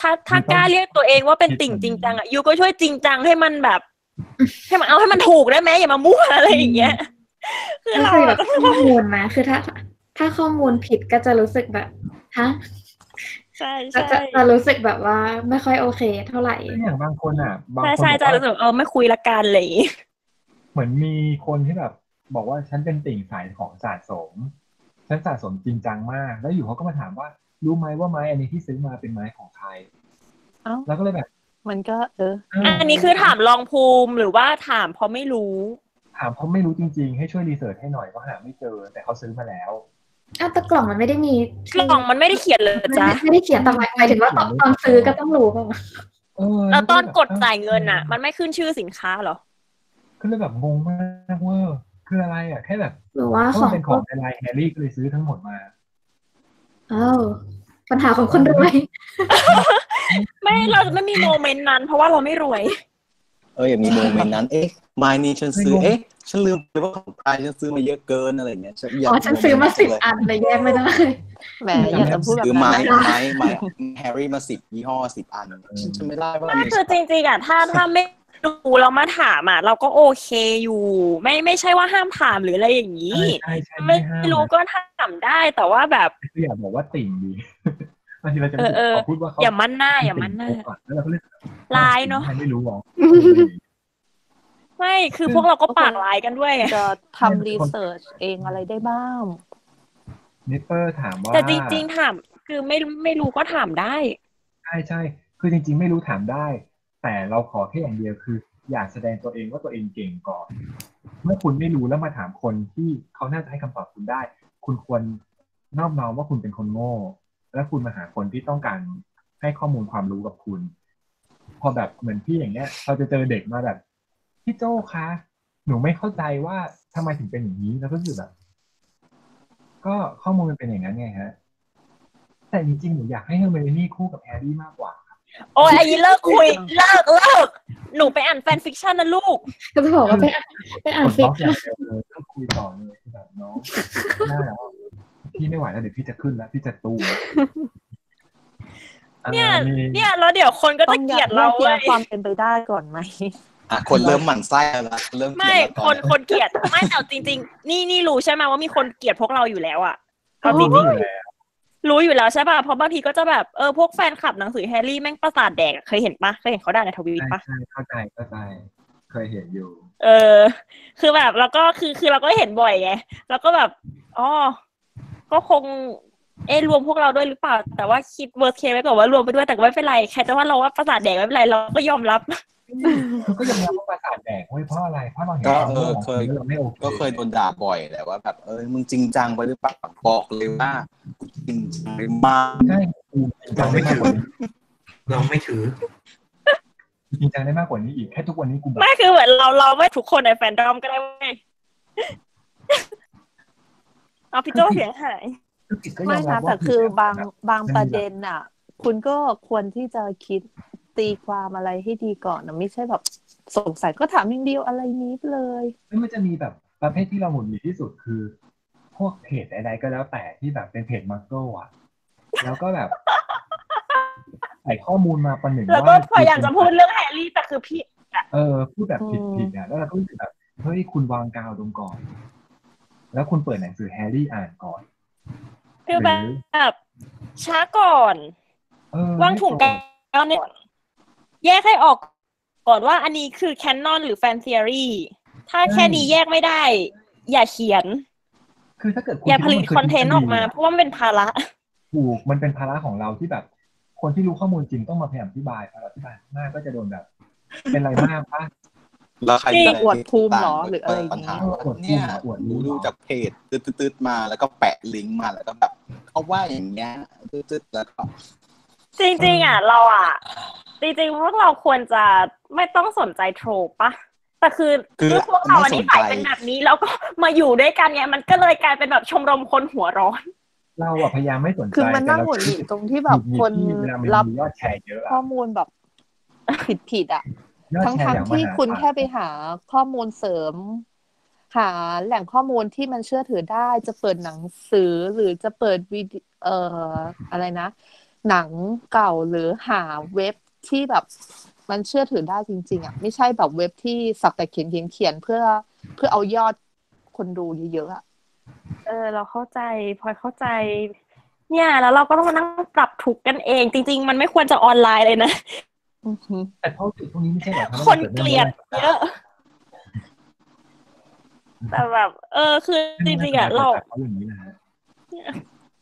ถ้าถ้ายูต้องกล้าเรียกตัวเองว่าเป็นติ่งคิดจริงแบบนี้จังอะยูก็ช่วยจริงจังให้มันแบบให้มันเอาให้มันถูกได้ไหมอย่ามามั่วอะไรอย่างเงี้ยคือก็เราคือแบอะบข้อมูลนะคือถ้า ถ้าข้อมูลผิดก็จะรู้สึกแบบฮะ ใช่จะใช่จะจะรู้สึกแบบว่าไม่ค่อยโอเค เท่าไหร่อย่างบางคนอะบางใช่คนใช่บอกจะว่ารู้สึกเออไม่คุยละกันอะไรอย่างงี้เหมือนมีคนที่แบบ บอกว่าฉันเป็นติ่งสายของสะสมฉันสะสมจริงจังมาก แล้วอยู่เขาก็มาถามว่า รู้ไหมว่าไม้อันนี้ที่ซื้อมาเป็นไม้ของใครเอ้าแล้วก็เลยแบบ มันก็ เออเอันนี้คือถามลองภูมิหรือว่าถามเพราะไม่รู้ ถามเขาไม่รู้จริง ๆ ให้ช่วยรีเสิร์ชให้หน่อยก็หาไม่เจอ แต่เขาซื้อมาแล้ว อ้าวแต่กล่องมันไม่ได้มีกล่องมันไม่ได้เขียนเลยไม่จ้ะได้ไม่ได้เขียนแต่หมายหมายถึงว่าตอนตอนซื้อก็ต้องรู้ป่ะเออแล้วตอนกดแบบจ่ายเงินอะ มันไม่ขึ้นชื่อสินค้าเหรอก็เลยแบบงงมากเว่าคืออะไรอะ แค่แบบหรือว่าเพราะขมัองนเป็นของในไลน์แฮร์รี่ก็เลยซื้อทั้งหมดมาอ้าวปัญหาของคนรวย ไม่เราจะไม่มี moment นั้น เพราะว่าเราไม่รวย เอออย่ามี moment นั้น เอ๊ะไม้นี้ฉันซื้อไม่งงเอ๊ะ ฉันลืมไปว่าของใครฉันซื้อมาเยอะเกินอะไรอย่างเงี้ยฉันอยากอ๋อฉันซื้อมาสิบเลยอันเลยแยกไม่ได้แหมอยากจะพูดแบบซื้อไม้นั้นนะไม้ไม้แฮร์รี่มาสิบยี่ห้อสิบอันฉันจำไม่ได้ว่าไม่มีคือจริงๆอะถ้าถ้าไม่ดูเรามาถามอะเราก็โอเคอยู่ ไม่ไม่ใช่ว่าห้ามถามหรืออะไรอย่างนี้ใช่ใช่ใช่ไม่ห้ามรู้ก็ถามได้แต่ว่าแบบคืออยากบอกว่าติ่งดี บางทีเราจะเออเออขอพูดว่าเขาอย่ามั่นหน้าอย่ามั่นหน้าติ่งก่อนแล้วเราก็เลยร้ายเนอะใครไม่รู้หรอกไม่คือพวกเราก็ปากร้ายกันด้วยไงจะทำ research เองอะไรได้บ้างนิปเปอร์ถามว่าแต่จริง ๆ ถาม คือไม่ไม่รู้ก็ถามได้ ใช่ใช่คือจริง ๆ ไม่รู้ถามได้ แต่เราขอแค่อย่างเดียวคือ อยากแสดงตัวเองว่าตัวเองเก่งก่อน เมื่อคุณไม่รู้แล้วมาถามคนที่เขาน่าจะให้คำตอบคุณได้ คุณควรนอบน้อมว่าคุณเป็นคนโง่ และคุณมาหาคนที่ต้องการให้ข้อมูลความรู้กับคุณ พอแบบเหมือนพี่อย่างเงี้ยเราจะเจอเด็กมาแบบพี่โจ้คะหนูไม่เข้าใจว่าทำไมถึงเป็นอย่างนี้แล้วก็รู้สึกแบบ ก็ข้อมูลมันเป็นอย่างนั้นไงฮะ แต่จริงๆหนูอยากให้เฮอร์เมนี่คู่กับแฮร์รี่มากกว่าโอ้ยอันนี้เลิกคุยเลิกเลิกหนูไปอ่าน fan fiction นะลูกก็จะบอกว่าไปอ่านไปอ่าน fic กดฟิบกล็อกอย่างเดียวเลยต้องคุยต่อเลยคือแบบน้องได้แล้ว พี่ไม่ไหวแล้วเดี๋ยวพี่จะขึ้นแล้วพี่จะตูมเนี่ยอ่ามีเนี่ยแล้วเดี๋ยวคนก็จะเกลียดเราต้องแยกแยะเว้ยความเป็นไปได้ก่อนไหมอะคนเริ่มหมั่นไส้แล้วเริ่มเกลีไม่ยดแล้วคตอนคนเกลียดไม่แต่จริง ๆ นี่นี่รู้ใช่ไหมว่ามีคนเกลียดพวกเราอยู่แล้วอะเอาจริงอยู่แล้วๆรู้อยู่แล้วใช่ป่ะเพราะบางทีก็จะแบบเออพวกแฟนคลับหนังสือแฮร์รี่แม่งประสาทแดกอะเคยเห็นปะเคยเห็นเขาด่าในทวีตใช่ปะใช่เข้าใจเข้าใจเคยเห็นอยู่ เออ คือแบบแล้วก็คือคือเราก็เห็นบ่อยไงแล้วก็แบบอ๋อ ก็คงเอะรวมพวกเราด้วยหรือเปล่า แต่ว่าคิดเวอร์เคไว้ก่อนว่ารวมไปด้วยแต่ก็ไม่เป็นไรแค่จะว่าเราว่าประสาทแดกไม่เป็นไรเราก็ยอมรับคือก็ยังรับว่าประสาทแดกเว้ยเพราะอะไรเพราะเราเห็นก็ความเอโง่อของเคคนยแล้วเราไม่โอเคก็เคยโดนด่าบ่อยแหละว่าแบบเออมึงจริงจังไปหรือเปล่าบอกเลยว่ากูจริงจังไปมากใช่กูจริงจังได้มากกว่านี้เราไม่ถือจริงจังได้มากกว่านี้อีกแค่ทุกวันนี้กูแบบไม่คือเหมือนเราเราไม่ทุกคนในแฟนดอมก็ได้เว้ย เอาพี่โจ้เสียงหายคือผิดก็ยไม่อมรันะบว่าแต่คือบางแบบบางประเด็นอะ คุณก็ควรที่จะคิดตีความอะไรให้ดีก่อนนะไม่ใช่แบบสงสัยก็ถามอย่างเดียวอะไรนี้เลยเฮ้ยมันจะมีแบบประเภทที่เราหงุดหงิดที่สุดคือ พวกเพจใดๆก็แล้วแต่ที่แบบเป็นเพจมักเกิลอะ แล้วก็แบบใส่ข้อมูลมาประหนึ่งแล้วก็ว่าพยายามจะพูดเรื่องแฮร์รี่แต่คือพี่เออพูดแบบผิดๆอะแล้วเราก็รู้สึกแบบเฮ้ยเฮ้ยคุณวางกาวลงก่อน แล้วคุณเปิดหนังสือแฮร์รี่อ่านก่อนคือแบหรือบช้าก่อนเออวางถุงกาวเนี่ยแยกให้ออกก่อนว่าอันนี้คือแคนนอนหรือแฟน t ี o รีถ้าแค่นี้แยกไม่ได้ อย่าเขียน คือถ้าเกิดคุณอย่าผลิตคิดคว่าอนเทนต์ออกมาเพราะว่ามันเป็นภาระถูกมันเป็นภาระของเราที่แบบ คนที่รู้ข้อมูลจริงต้องมาพยายามอธิบายพอเราอธิบายมากก็จะโดนแบบ เป็นไรมากปะ แล้วใครจริงจะอวดภูมิเหรอหรืออะไรอย่างปัญเงี้หายว่าอวดภูมิเนี่ยเหรออวดรู้รู้เหรอจากเพจตืดๆๆมาแล้วก็แปะลิงก์มาแล้วก็แบบเขาว่าอย่างเงี้ยตืดๆแล้วก็จริงๆอะเราอะจริงๆพวกเราควรจะไม่ต้องสนใจโทรปะแต่คือคือคือพวกเราอันไม่นี้สนใจใส่เป็นแบบนี้แล้วก็มาอยู่ด้วยกันไงมันก็เลยกลายเป็นแบบชมรมคนหัวร้อน เราอะพยายามไม่สนใจคือมันน่าแต่หงุดหงิดเราตรงที่แบบหงุดคนหงิดที่เวลามันรับมียอดแชร์เยอะอะข้อมูลแบบผิดผิดๆอะยอด ทั้งแชร์ทั้งอย่างมที่หาคุณศาลแค่ไปหาข้อมูลเสริม หาแหล่งข้อมูลที่มันเชื่อถือได้ จะเปิดหนังสือหรือจะเปิดวิดีเอ่ออะไรนะ หนังเก่าหรือหาเว็บที่แบบมันเชื่อถือได้จริง ๆอะไม่ใช่แบบเว็บที่สักแต่เขียนเขียนเขียนเพื่อเพื่อเอายอดคนดูเยอะๆอะเออ เราเข้าใจพลอยเข้าใจ เนี่ย แล้วเราก็ต้องมานั่งปรับทุกข์กันเอง จริง ๆ มันไม่ควรจะออนไลน์เลยนะ อือฮึแต่พวกพวกนี้ไม่ใช่เหรอรับคนเกลียดเยอะแต่แบบ เออ คือจริงๆอะเราเขาอย่างนี้นะฮะจริง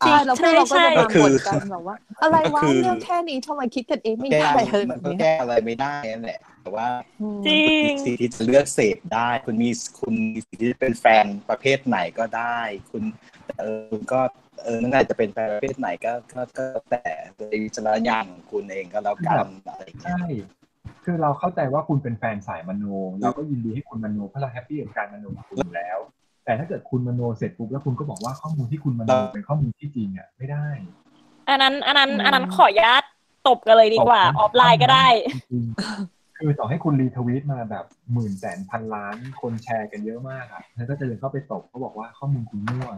ใช่แล้วพวกเราก็ใช่จะใช่มาบ่นกันแบบว่า อะไรวะก็คือเรื่องแค่นี้ทำไมคิดกันเองไม่แก้ได้เลยแบมันบก็นี้แก้อะไรไม่ได้นั่นแหละแต่ว่าอืมจริงคุณมีสิทธิ์ที่จะเลือกเสพได้ คุณมีคุณมีสิทธิ์ที่จะเป็นแฟนประเภทไหนก็ได้ คุณเออคุณก็ เออนั่นแหละจะเป็นแฟนประเภทไหนก็ก็ก็แต่โดยวิจารณญาณของคุณเองก็แล้วกันอะไรอย่างเงี้ยใช่คือเราเข้าใจว่าคุณเป็นแฟนสายมโน เราก็ยินดีให้คุณมโนเพราะเรา happy กับการมโนของคุณอยู่แล้ว แต่ถ้าเกิดคุณมโนเสร็จปุ๊บแล้วคุณก็บอกว่าข้อมูลที่คุณมโนเป็นข้อมูลที่จริงอะไม่ได้ อันนั้น อันนั้นอืมอันนั้นขออนุญาตตบกันเลยดีกว่า ออฟไลน์ก็ได้จริงๆคือต่อให้คุณ retweet มาแบบหมื่นแสนพันล้านคนแชร์กันเยอะมากอะแล้วก็จะเดินเข้าไปตบเขาบอกว่าข้อมูลคุณมั่ว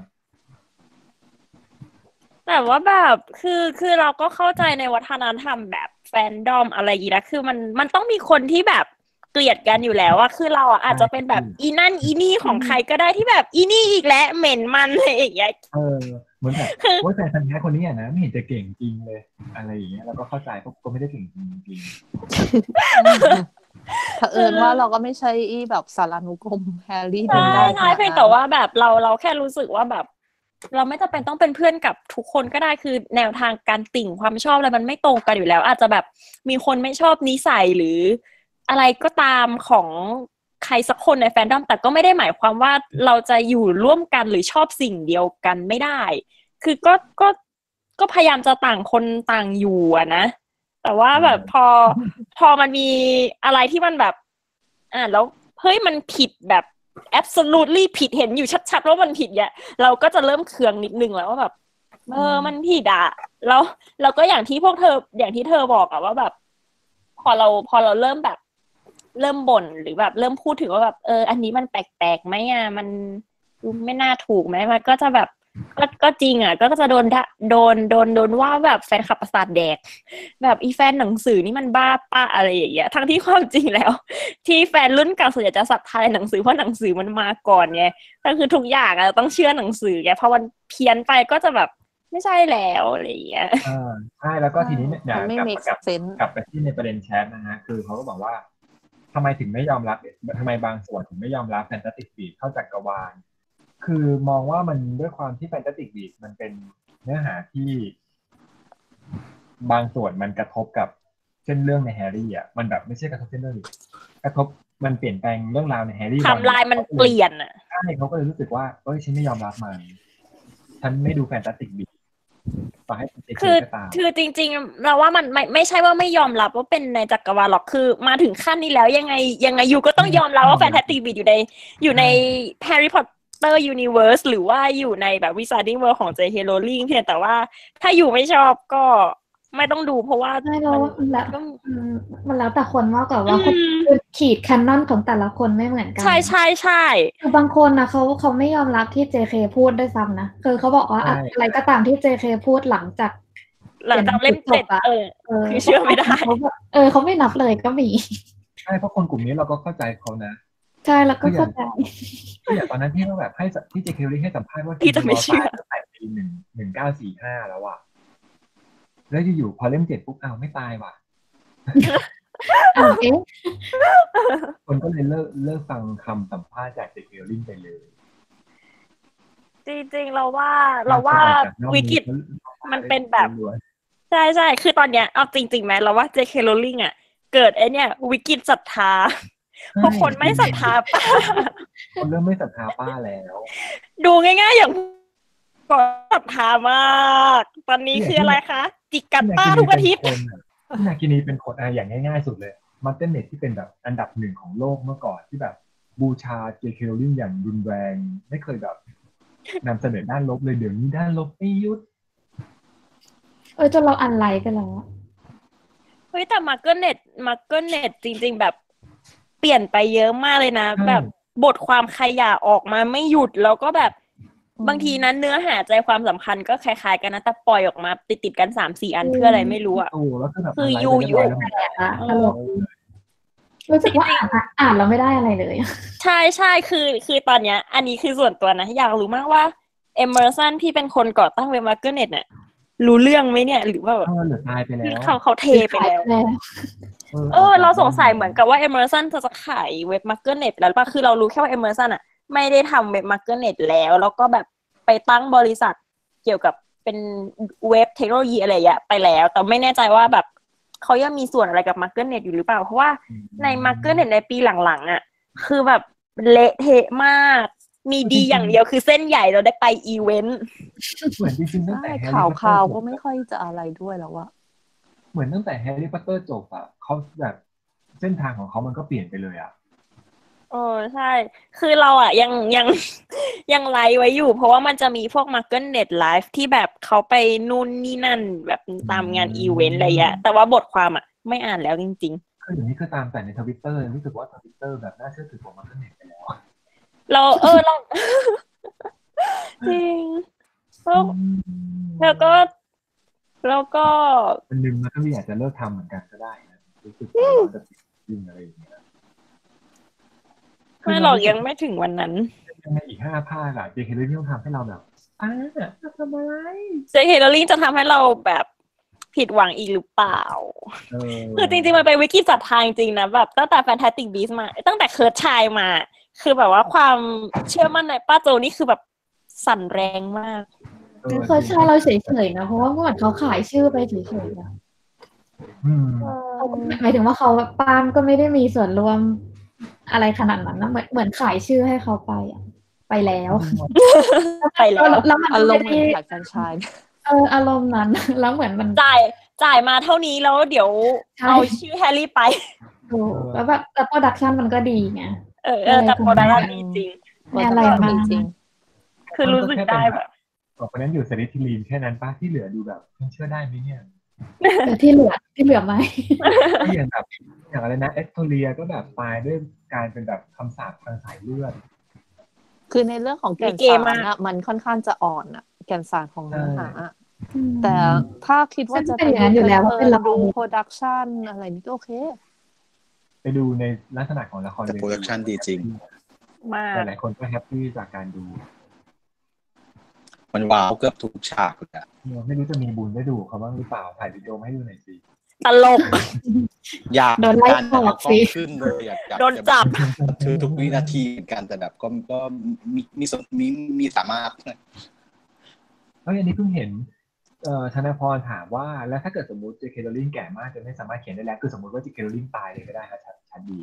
แต่ว่าแบบคือคือเราก็เข้าใจในวัฒนธรรมแบบแฟนดอมอะไรอย่างงี้นะคือมันมันต้องมีคนที่แบบเกลียดกันอยู่แล้วอะคือเราอะอาจจะเป็นแบบอืมอีนั่นอีนี่ของใครก็ได้ที่แบบอีนี่อีกแล้วเหม็นมันอะไรอย่างเงี้ยเออเหมือนแบบคือโอ้ยแฟนพันธุ์แท้คนนี้อะนะไม่เห็นจะเก่งจริงเลย อะไรอย่างเงี้ยเราก็เข้าใจเพราะก็ไม่ได้เก่งจริงจริงเผอิญว่าเราก็ไม่ใช่อีแบบสารานุกรมแฮร์รี่ใช่เดินได้น้อยเพียงแต่ว่าแบบเราเราแค่รู้สึกว่าแบบ เราไม่จำเป็นต้องเป็นเพื่อนกับทุกคนก็ได้คือแนวทางการติ่งความชอบอะไรมันไม่ตรงกันอยู่แล้ว อาจจะแบบมีคนไม่ชอบนิสัยหรืออะไรก็ตามของใครสักคนในแฟนดอม แต่ก็ไม่ได้หมายความว่าเราจะอยู่ร่วมกันหรือชอบสิ่งเดียวกันไม่ได้ คือก็ก็ก็พยายามจะต่างคนต่างอยู่นะ แต่ว่าแบบพอพอมันมีอะไรที่มันแบบ อ่าแล้วเฮ้ยมันผิดแบบ absolutely ผิดเห็นอยู่ชัดๆว่ามันผิดเนี่ยเราก็จะเริ่มเคืองนิดนึงแล้วว่าแบบเออมันผิดอะแล้วเราก็อย่างที่พวกเธออย่างที่เธอบอกอะว่าแบบ พอเราพอเราเริ่มแบบ เริ่มบ่นหรือแบบเริ่มพูดถึงว่าแบบเออ อันนี้มันแปลกๆไหมอะมันดูไม่น่าถูกไหมมันก็จะแบบ ก็ก็จริงอะ ก็จะโดนด่าโดนโดนโดนว่าแบบแฟนขับประสาทแดก แบบอีแฟนหนังสือนี่มันบ้าป้าอะไรอย่างเงี้ยทั้งที่ความจริงแล้ว ที่แฟนรุ่นเก่าส่วนใหญ่จะศรัทธาในหนังสือเพราะหนังสือมันมาก่อนไงก็คือทุกอย่างอะต้องเชื่อหนังสือไงพอมันเพี้ยนไปก็จะแบบไม่ใช่แล้วอะไรอย่างเงี้ยๆอ่าใช่แล้วก็ทีนี้เนี่ยมันไม่กลับ make กลับ sense กลับไปที่ในประเด็นแชทนะฮะคือเขาก็บอกว่าทำไมถึงไม่ยอมรับทำไมบางส่วนถึงไม่ยอมรับแฟนตาติกบีเข้าจักรวาล คือมองว่ามันด้วยความที่แฟนตาติกบีมันเป็นเนื้อหาที่บางส่วนมันกระทบกับเส้นเรื่องในแฮร์รี่อะมันแบบไม่ใช่กระทบเส้นเรื่องดิกระทบมันเปลี่ยนแปลงเรื่องราวในแฮร์รี่ไทม์ไลน์มันเปลี่ยนอะใช่เขาก็เลยรู้สึกว่าเอ้ยฉันไม่ยอมรับมันฉันไม่ดู Fantastic Beasts ต่อให้เป็นเจเคก็ตามคือจริง ๆ เราว่ามันไม่ไม่ใช่ว่าไม่ยอมรับว่าเป็นในจักรวาลหรอกคือ มาถึงขั้นนี้แล้วยังไงยังไง you ก็ต้องยอมรับว่า Fantastic Beasts อยู่ในอยู่ในแฮร์รี่พอต เตอร์ยูนิเว r ร์สหรือว่าอยู่ในแบบ Wizarding World ของเจเคโรว์ลิ่งเพียงแต่ว่าถ้าอยู่ไม่ชอบก็ไม่ต้องดูเพราะว่าไม่รู้มันแล้วก็อืมมันแล้วแต่คนมากกว่าว่าอืคนมคือขีดแคนนอนของแต่ละคนไม่เหมือนกัน ใช่ใช่ใช่คือบางคนนะเขาเขาไม่ยอมรับที่ JK พูดด้วยซ้ำนะคือเขาบอกว่าอะใช่อะไรก็ตามที่ JK พูดหลังจาก หลังจากเล่มเสร็จจบอะเออเออคือเชื่อไม่ได้เขาแบบเออเขาไม่นับเลยก็มีใช่เพราะคนกลุ่มนี้เราก็เข้าใจเขานะ ใช่แล้วก็เข้าใจก็อย่างตอนนั้นที่ว่าแบบให้สัมที่เจคเคลลี่ให้สัมภาษณ์ว่าพี่จะไม่เชื่อตายตั้งแต่ปีหนึ่งหนึ่งเก้าสี่ห้าแล้วอะแล้วอยู่ๆพอเล่มเจ็ดปุ๊บอ้าวไม่ตายว่ะอ้าวเอ๊ะคนก็เลยเลิกเลิกฟังคำสัมภาษณ์จากเจคเคลลี่ไปเลย จริงๆเราว่าเราว่าวิกฤตมันเป็นแบบใช่ใช่คือตอนเนี้ยเอาจริงๆไหมเราว่า J.K. Rowling อะเกิดไอเนี่ยวิกฤตศรัทธา เพราะคนไม่ศรัทธาป้าคนเริ่มไม่ศรัทธาป้าแล้ว ดูง่าย ๆ อย่างก่อนศรัทธามาก ตอนนี้คืออะไรคะ จิกกัดป้าทุกอาทิตย์พี่นากินีเป็นคนอะอย่างง่ายๆ สุดเลย MuggleNet ที่เป็นแบบอันดับหนึ่งของโลกเมื่อก่อนที่แบบบูชาเจเคโรว์ลิ่งอย่างรุนแรง ไม่เคยแบบนำเสนอด้านลบเลยเดี๋ยวนี้ด้านลบไม่หยุดเออจนเราอันไลค์ไปแล้วอะเฮ้ยแต่ MuggleNet MuggleNet จริง ๆ แบบ เปลี่ยนไปเยอะมากเลยนะใช่แบบบทความขยะออกมาไม่หยุดแล้วก็แบบบางทีนั้นเนื้อหาใจความสำคัญก็คล้ายๆกันนะแต่ปล่อยออกมาติดๆกันสามสี่อันเพื่ออะไรไม่รู้อะโอ้แล้วก็แบบคืออะไรอยู่ไปเรีบร้แล้วแปลกอะเอตอลกรู้สึกว่าอ่านอะอ่านแล้วไม่ได้อะไรเลยอะใช่ใช่คือ คือตอนเนี้ย อันนี้คือส่วนตัวนะ อยากรู้มากว่าเอเมอร์สันที่เป็นคนก่อตั้งเว็บ MuggleNet เนี่ยรู้เรื่องไหมเนี่ย หรือว่าแบบเออหรือตายไปแล้ว คือเขาเขาเทไปแล้วแล้ว เออ เราสงสัยเหมือนกับว่าเอเมอร์สันจะขายเว็บ MuggleNet แล้วป่ะคือเรารู้แค่ว่าเอเมอร์สันอะไม่ได้ทำเว็บ MuggleNet แล้ว แล้วก็แบบไปตั้งบริษัทเกี่ยวกับเป็นเว็บเทคโนโลยีอะไรอย่างเงี้ยไปแล้ว แต่ไม่แน่ใจว่าแบบเขายังมีส่วนอะไรกับ MuggleNet อยู่หรือเปล่า เพราะว่าใน MuggleNet ในปีหลังๆอะคือแบบเละเทะมาก มีดีอย่างเดียวคือเส้นใหญ่เราได้ไปอีเวนต์เหมือนจริงๆตั้งแต่ใช่แฮร์ข่ารี่วพอตเตอข่าวข่าวก็ไม่ค่อยจะอะไรด้วยแล้วอะ เหมือนตั้งแต่แฮร์รี่พอตเตอร์จบอะเขาแบบเส้นทางของเขามันก็เปลี่ยนไปเลยอะเออใช่ คือเราอะยังยังยังไลฟ์ไว้อยู่ เพราะว่ามันจะมีพวก MuggleNet Live ที่แบบเขาไปนู่นนี่นั่นแบบตามงานอีเวนต์อะไรอย่างเงี้ยแต่ว่าบทความอะไม่อ่านแล้วจริงคืออย่างนี้คือตามแต่ในทวิตเตอร์รู้สึกว่าทวิตเตอร์แบบน่าเชื่อถือกว่า MuggleNet ไปแล้วๆเราเออเราจริงแล้วแล้วก็ แล้วก็วันหนึ่งมันก็มีอาจจะเลิกทำเหมือนกันก็ได้นะรู้สึกว่าเราจะติดจริงอะไรอย่างเงี้ยไม่หรอกยังไม่ถึงวันนั้นยังในอีกห้าภาคอะเจเคโรว์ลิ่งต้องทำให้เราแบบอ้าจะทำอะไรเจเคโรว์ลิ่งจะทำให้เราแบบผิดหวังอีกหรือเปล่าเออคือจริงๆ มันเป็นวิกฤตศรัทธาจริงๆนะแบบตั้งแต่ Fantastic Beasts มา ตั้งแต่ Cursed Child มา คือแบบว่าความเชื่อมั่นในป้าโจนี่คือแบบสั่นแรงมาก ออเคยใช่เราเฉยๆนะ เพราะว่าเมื่อก่อนเขาขายชื่อไปเฉยๆนะอืมเขาก็หมายถึงว่าเขาปาล์มก็ไม่ได้มีส่วนร่วมอะไรขนาดนั้นนะเหมือนเหมือนขายชื่อให้เขาไปอะไปแล้วไปแล้วแล้วมันอารมณ์ไม่เหมือนได้ขายแฟรนไชส์เอออารมณ์นั้น แล้วเหมือนมันจ่ายจ่ายมาเท่านี้แล้วเดี๋ยวใช่เอาชื่อแฮร์รี่ไปถูกแล้วแบบแต่ production มันก็ดีไงเออเออแต่ production ดีจริงไม่อะไรมากจริง คือรู้สึกได้แบบ ต่อไปนั้นอยู่สลิธีรินแค่นั้นป้าที่เหลือดูแบบยังเชื่อได้ไหมเนี่ยแต่ที่เหลือที่เหลือไหมที่อย่างแบบอย่างอะไรนะเอสโทเรียก็แบบตายด้วยการเป็นแบบคำสาปทางสายเลือดคือในเรื่องของแก่นสารลิเกมากอะมันค่อนข้างจะอ่อนอะแก่นสารของเนื้อหาอะอืมแต่ถ้าคิดว่าจะเป็นอย่างนั้นอยู่แล้วว่าเป็นละครดู production อะไรนี่ก็โอเค ไปดูในลักษณะของละครแต่เวที production ดีจริง มากหลายๆคนก็ happy จากการดู มันว้าวเกือบทุกฉากเลยอะเนี่ยไม่รู้จะมีบุญได้ดูเขาบ้างหรือเปล่าถ่ายวิดีโอมาให้ดูหน่อยสิตลก อยากโดนไล่การออกเอากล้สิองขึ้นเลยอยากอยากโดนจับบันทึกทุกวินาทีเหมือนกันแต่แบบก็ก็มีมีสมีมีสามารถเฮ้ยอันนี้เพิ่งเห็นเอ่อธนพรถามว่าแล้วถ้าเกิดสมมติเจเคโรลินแก่มากจนไม่สามารถเขียนได้แล้วคือสมมติว่าเจเคโรลินตายเลยก็ได้นะชัดชัดดี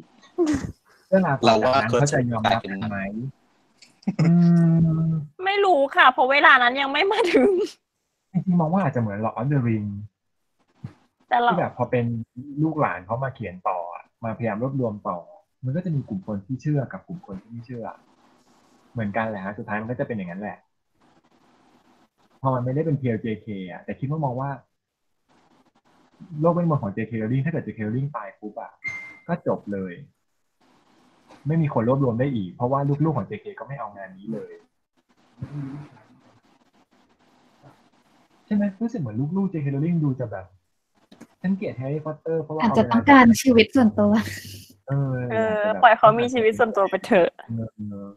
เรื่องราวต่อจากนั้นเขาจะยอมรับกันไหมอืม ไม่รู้ค่ะ เพราะเวลานั้นยังไม่มาถึง จริงๆมองว่าอาจจะเหมือนหลอดเดอะริงแต่เราที่แบบพอเป็นลูกหลานเขามาเขียนต่ออะมาพยายามรวบรวมต่อ มันก็จะมีกลุ่มคนที่เชื่อกับกลุ่มคนที่ไม่เชื่อ เหมือนกันแหละฮะสุดท้ายมันก็จะเป็นอย่างนั้นแหละ พอมันไม่ได้เป็นเพียว JK อะแต่คิดว่ามองว่า โลกเวทมนต์ของ JK Rowling ถ้าเกิด JK Rowling ตายปุ๊บอะก็จบเลย ไม่มีคนรวบรวมได้อีก เพราะว่าลูกๆของ JK ก็ไม่เอางานนี้เลย ใช่ไหมรู้สึกเหมือนลูกๆ JK Rowling ดูจะแบบฉันเกลียดแฮร์รี่พอตเตอร์เพราะว่าอาจจะเวลต้องการชีวิตส่วนตัว เออเออากจะแบบปล่อยเขามีชีวิตส่วนตัวไปเถอะเออเออ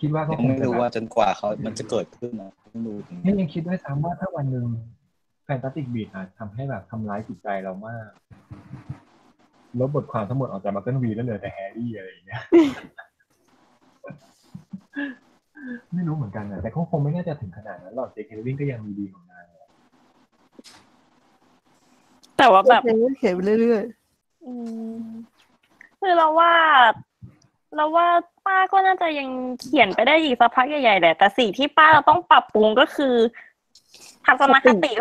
คิดว่าก็ยังคงไม่จะรู้แบบว่าจนกว่าเขา มันจะเกิดขึ้นนะต้องดูถึงนี่ยังคิดด้วยซ้ำว่าถ้าวันหนึ่งแฟนตาติกบีดอาจทำให้แบบทำร้ายจิตใจเรามาก ลบบทความทั้งหมดออกจากมาเกิลวีแล้วเหลือแต่แฮร์รี่อะไรอย่างเงี้ยไม่รู้เหมือนกันนะแต่เขาคงไม่น่าจะถึงขนาดนั้นหรอกเจคเคลวินก็ยังมีดีของนางแต่ว่าแบบเขียนไปเรื่อยอืมคือเราว่าเราว่าป้าก็น่าจะยังเขียนไปได้อีกสักพักใหญ่ๆแหละแต่สิ่งที่ป้าเราต้องปรับปรุงก็คือทัศนคติ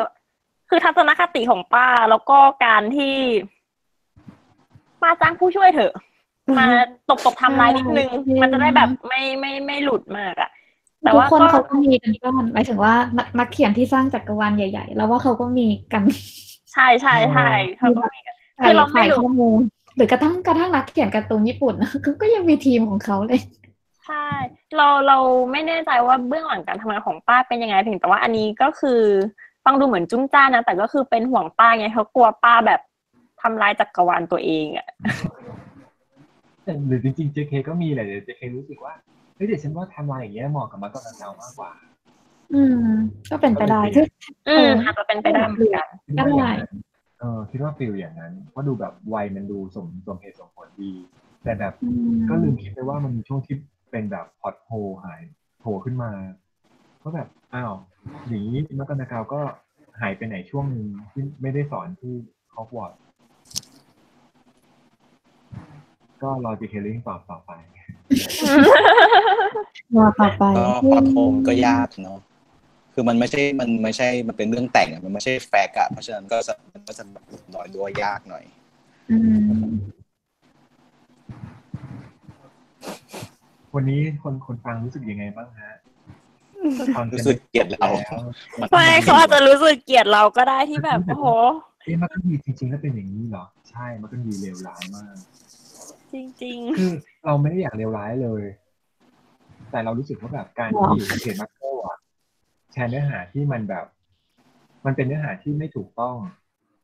คือทัศนคติของป้าแล้วก็การที่ ป้าจ้างผู้ช่วยเถอะ มาตบตบๆทำลายนิดนึงใช่มันจะได้แบบไม่ไม่ไม่หลุดมากอะแต่ทุกว่าคนก็เขาก็มีกันบ้างหมายถึงว่านักนักเขียนที่สร้างจักรวาลใหญ่ ๆ แล้วว่าเขาก็มีกัน ใช่ใช่ใช่เขาก็มีกันคืถ่าอยเราไม่ถ่ายรู้ข้อมูลหรือกระทั่งกระทั่งนักเขียนการ์ตูนญี่ปุ่นนะเขาก็ยังมีทีมของเขาเลย ใช่ เราเราไม่แน่ใจว่าเบื้องหลังการทำงานของป้าเป็นยังไงเพียงแต่ว่าอันนี้ก็คือฟังดูเหมือนจุ้งจ้านนะแต่ก็คือเป็นห่วงป้าไงเขากลัวป้าแบบ ทำลายจักรวาลตัวเองอะแต่หรือจริงๆ JK ก็มีแหละเดี๋ยว JK รู้สึกว่าเฮ้ยเดี๋ยวฉันว่าไทำลายอย่างเงี้ยเหมาะกับมาร์กอนเนามากกว่า อืม ก็เป็นไปได้คืออืเอมออาจจะเป็นไปได้เหมือนกันคิดว่าอย่างนั้นเออคิดว่าฟิลอย่างนั้นเพราะดูแบบวัยมันดูสมสมเหตุสมผลดี แต่แบบอืมก็ลืมคิดไปว่ามันมีช่วงที่เป็นแบบพอดโฮหายโผล่ขึ้นมาก็แบบอ้าวอย่างนี้นักกรรกาวก็หายไปไหนช่วงหนึงที่ไม่ได้สอนที่ฮอกวอตส์ ก็รอจีเคลิงตอบต่อไปรอต่อไปก็พอดโฮมก็ยากเนาะคือมันไม่ใช่มันไม่ใช่มันเป็นเรื่องแต่งอะมันไม่ใช่แฟกต์อะเพราะฉะนั้นก็จะมันก็จะแบบลอยตัวยากหน่อยอืมวันนี้คนคนฟังรู้สึกยังไงบ้างฮะฟังนรู้สึกเกลียดเราแล้วไม่เขาอาจจะรู้สึกเกลียดเราก็ได้ที่แบบโอ้โหเอ๊ะมันก็มีจริงๆแล้วเป็นอย่างนี้เหรอ ใช่มันก็มีเลวร้ายมาก จริงคือเราไม่ได้อยากเลวร้ายเลย แต่เรารู้สึกว่าแบบการที่เพจมาโคอะแชร์เนื้อหาที่มันแบบ มันเป็นเนื้อหาที่ไม่ถูกต้อง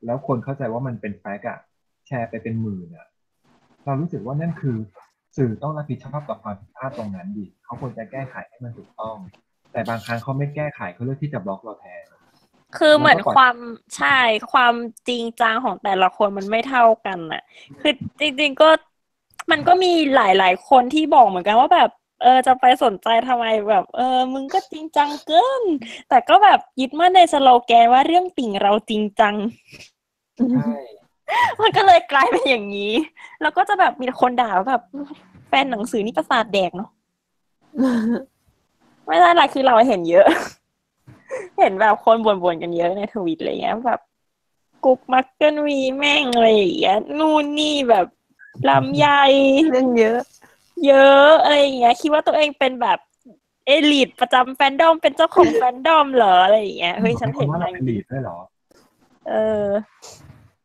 แล้วคนเข้าใจว่ามันเป็น fact อะแชร์ไปเป็นหมื่นอะเรารู้สึกว่านั่นคือ สื่อต้องรับผิดชอบต่อความผิดพลาดตรงนั้นดิเขาควรจะแก้ไขให้มันถูกต้อง แต่บางครั้งเขาไม่แก้ไขเขาเลือกที่จะบล็อกเราแทนๆคือเหมือนแล้วก็ปล่อยความใช่ความจริงจังของแต่ละคนมันไม่เท่ากันน่ะ คือจริง ๆ ก็ มันก็มีหลาย ๆ คนที่บอกเหมือนกันว่าแบบ เออจะไปสนใจทำไมแบบ เออ มึงก็จริงจังเกิน แต่ก็แบบยึดมั่นในสโลแกนว่าเรื่องติ่งเราจริงจังใช่มันก็เลยกลายเป็นอย่างนี้ แล้วก็จะแบบมีคนด่าว่าแบบแฟนหนังสือนี่ประสาทแดกเนาะไม่ได้อะไรคือเราเห็นเยอะ เห็นแบบคนบ่นๆกันเยอะในทวิตอะไรเงี้ยแบบกุ๊ก MuggleV แม่งอะไรอย่างเงี้ยนู่นนี่แบบ ลำไยๆเรื่องเยอะ เยอะอะไรอย่างเงี้ย คิดว่าตัวเองเป็นแบบ elite ประจำแฟนดอมเป็นเจ้าของแฟนดอมเหรออะไรอย่างเงี้ยเฮ้ยฉันเห็นว่าอะไรเราเป็น elite ด้วยเหรอ เออ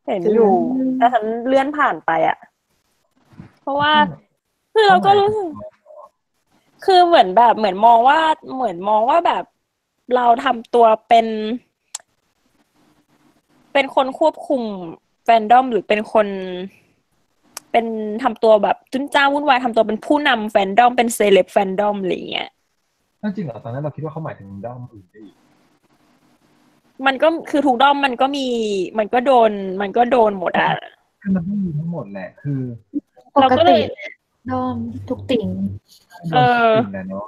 เห็นอยู่แต่ฉันเลื่อนผ่านไปอะ เพราะว่าคือเราก็รู้สึกคือเหมือนแบบเหมือนมองว่าเหมือนมองว่าแบบเราทำตัวเป็น เป็นคนควบคุมแฟนดอมหรือเป็นคน เป็นทำตัวแบบจุนจ้าวุ่นวายทำตัวเป็นผู้นำแฟนดอมเป็นเซเลบแฟนดอมอะไรอย่างเงี้ยนั่นจริงเหรอตอนนั้นเราคิดว่าเขาหมายถึงด้อมอื่นได้อีกมันก็คือทุกดอมมันก็มี มันก็โดน มันก็โดนหมดอะคือมันไม่มีทั้งหมดแหละ คือปเรากก็เลติยดอมทุกติ่งเออโดนสิ่งนั้นเนาะ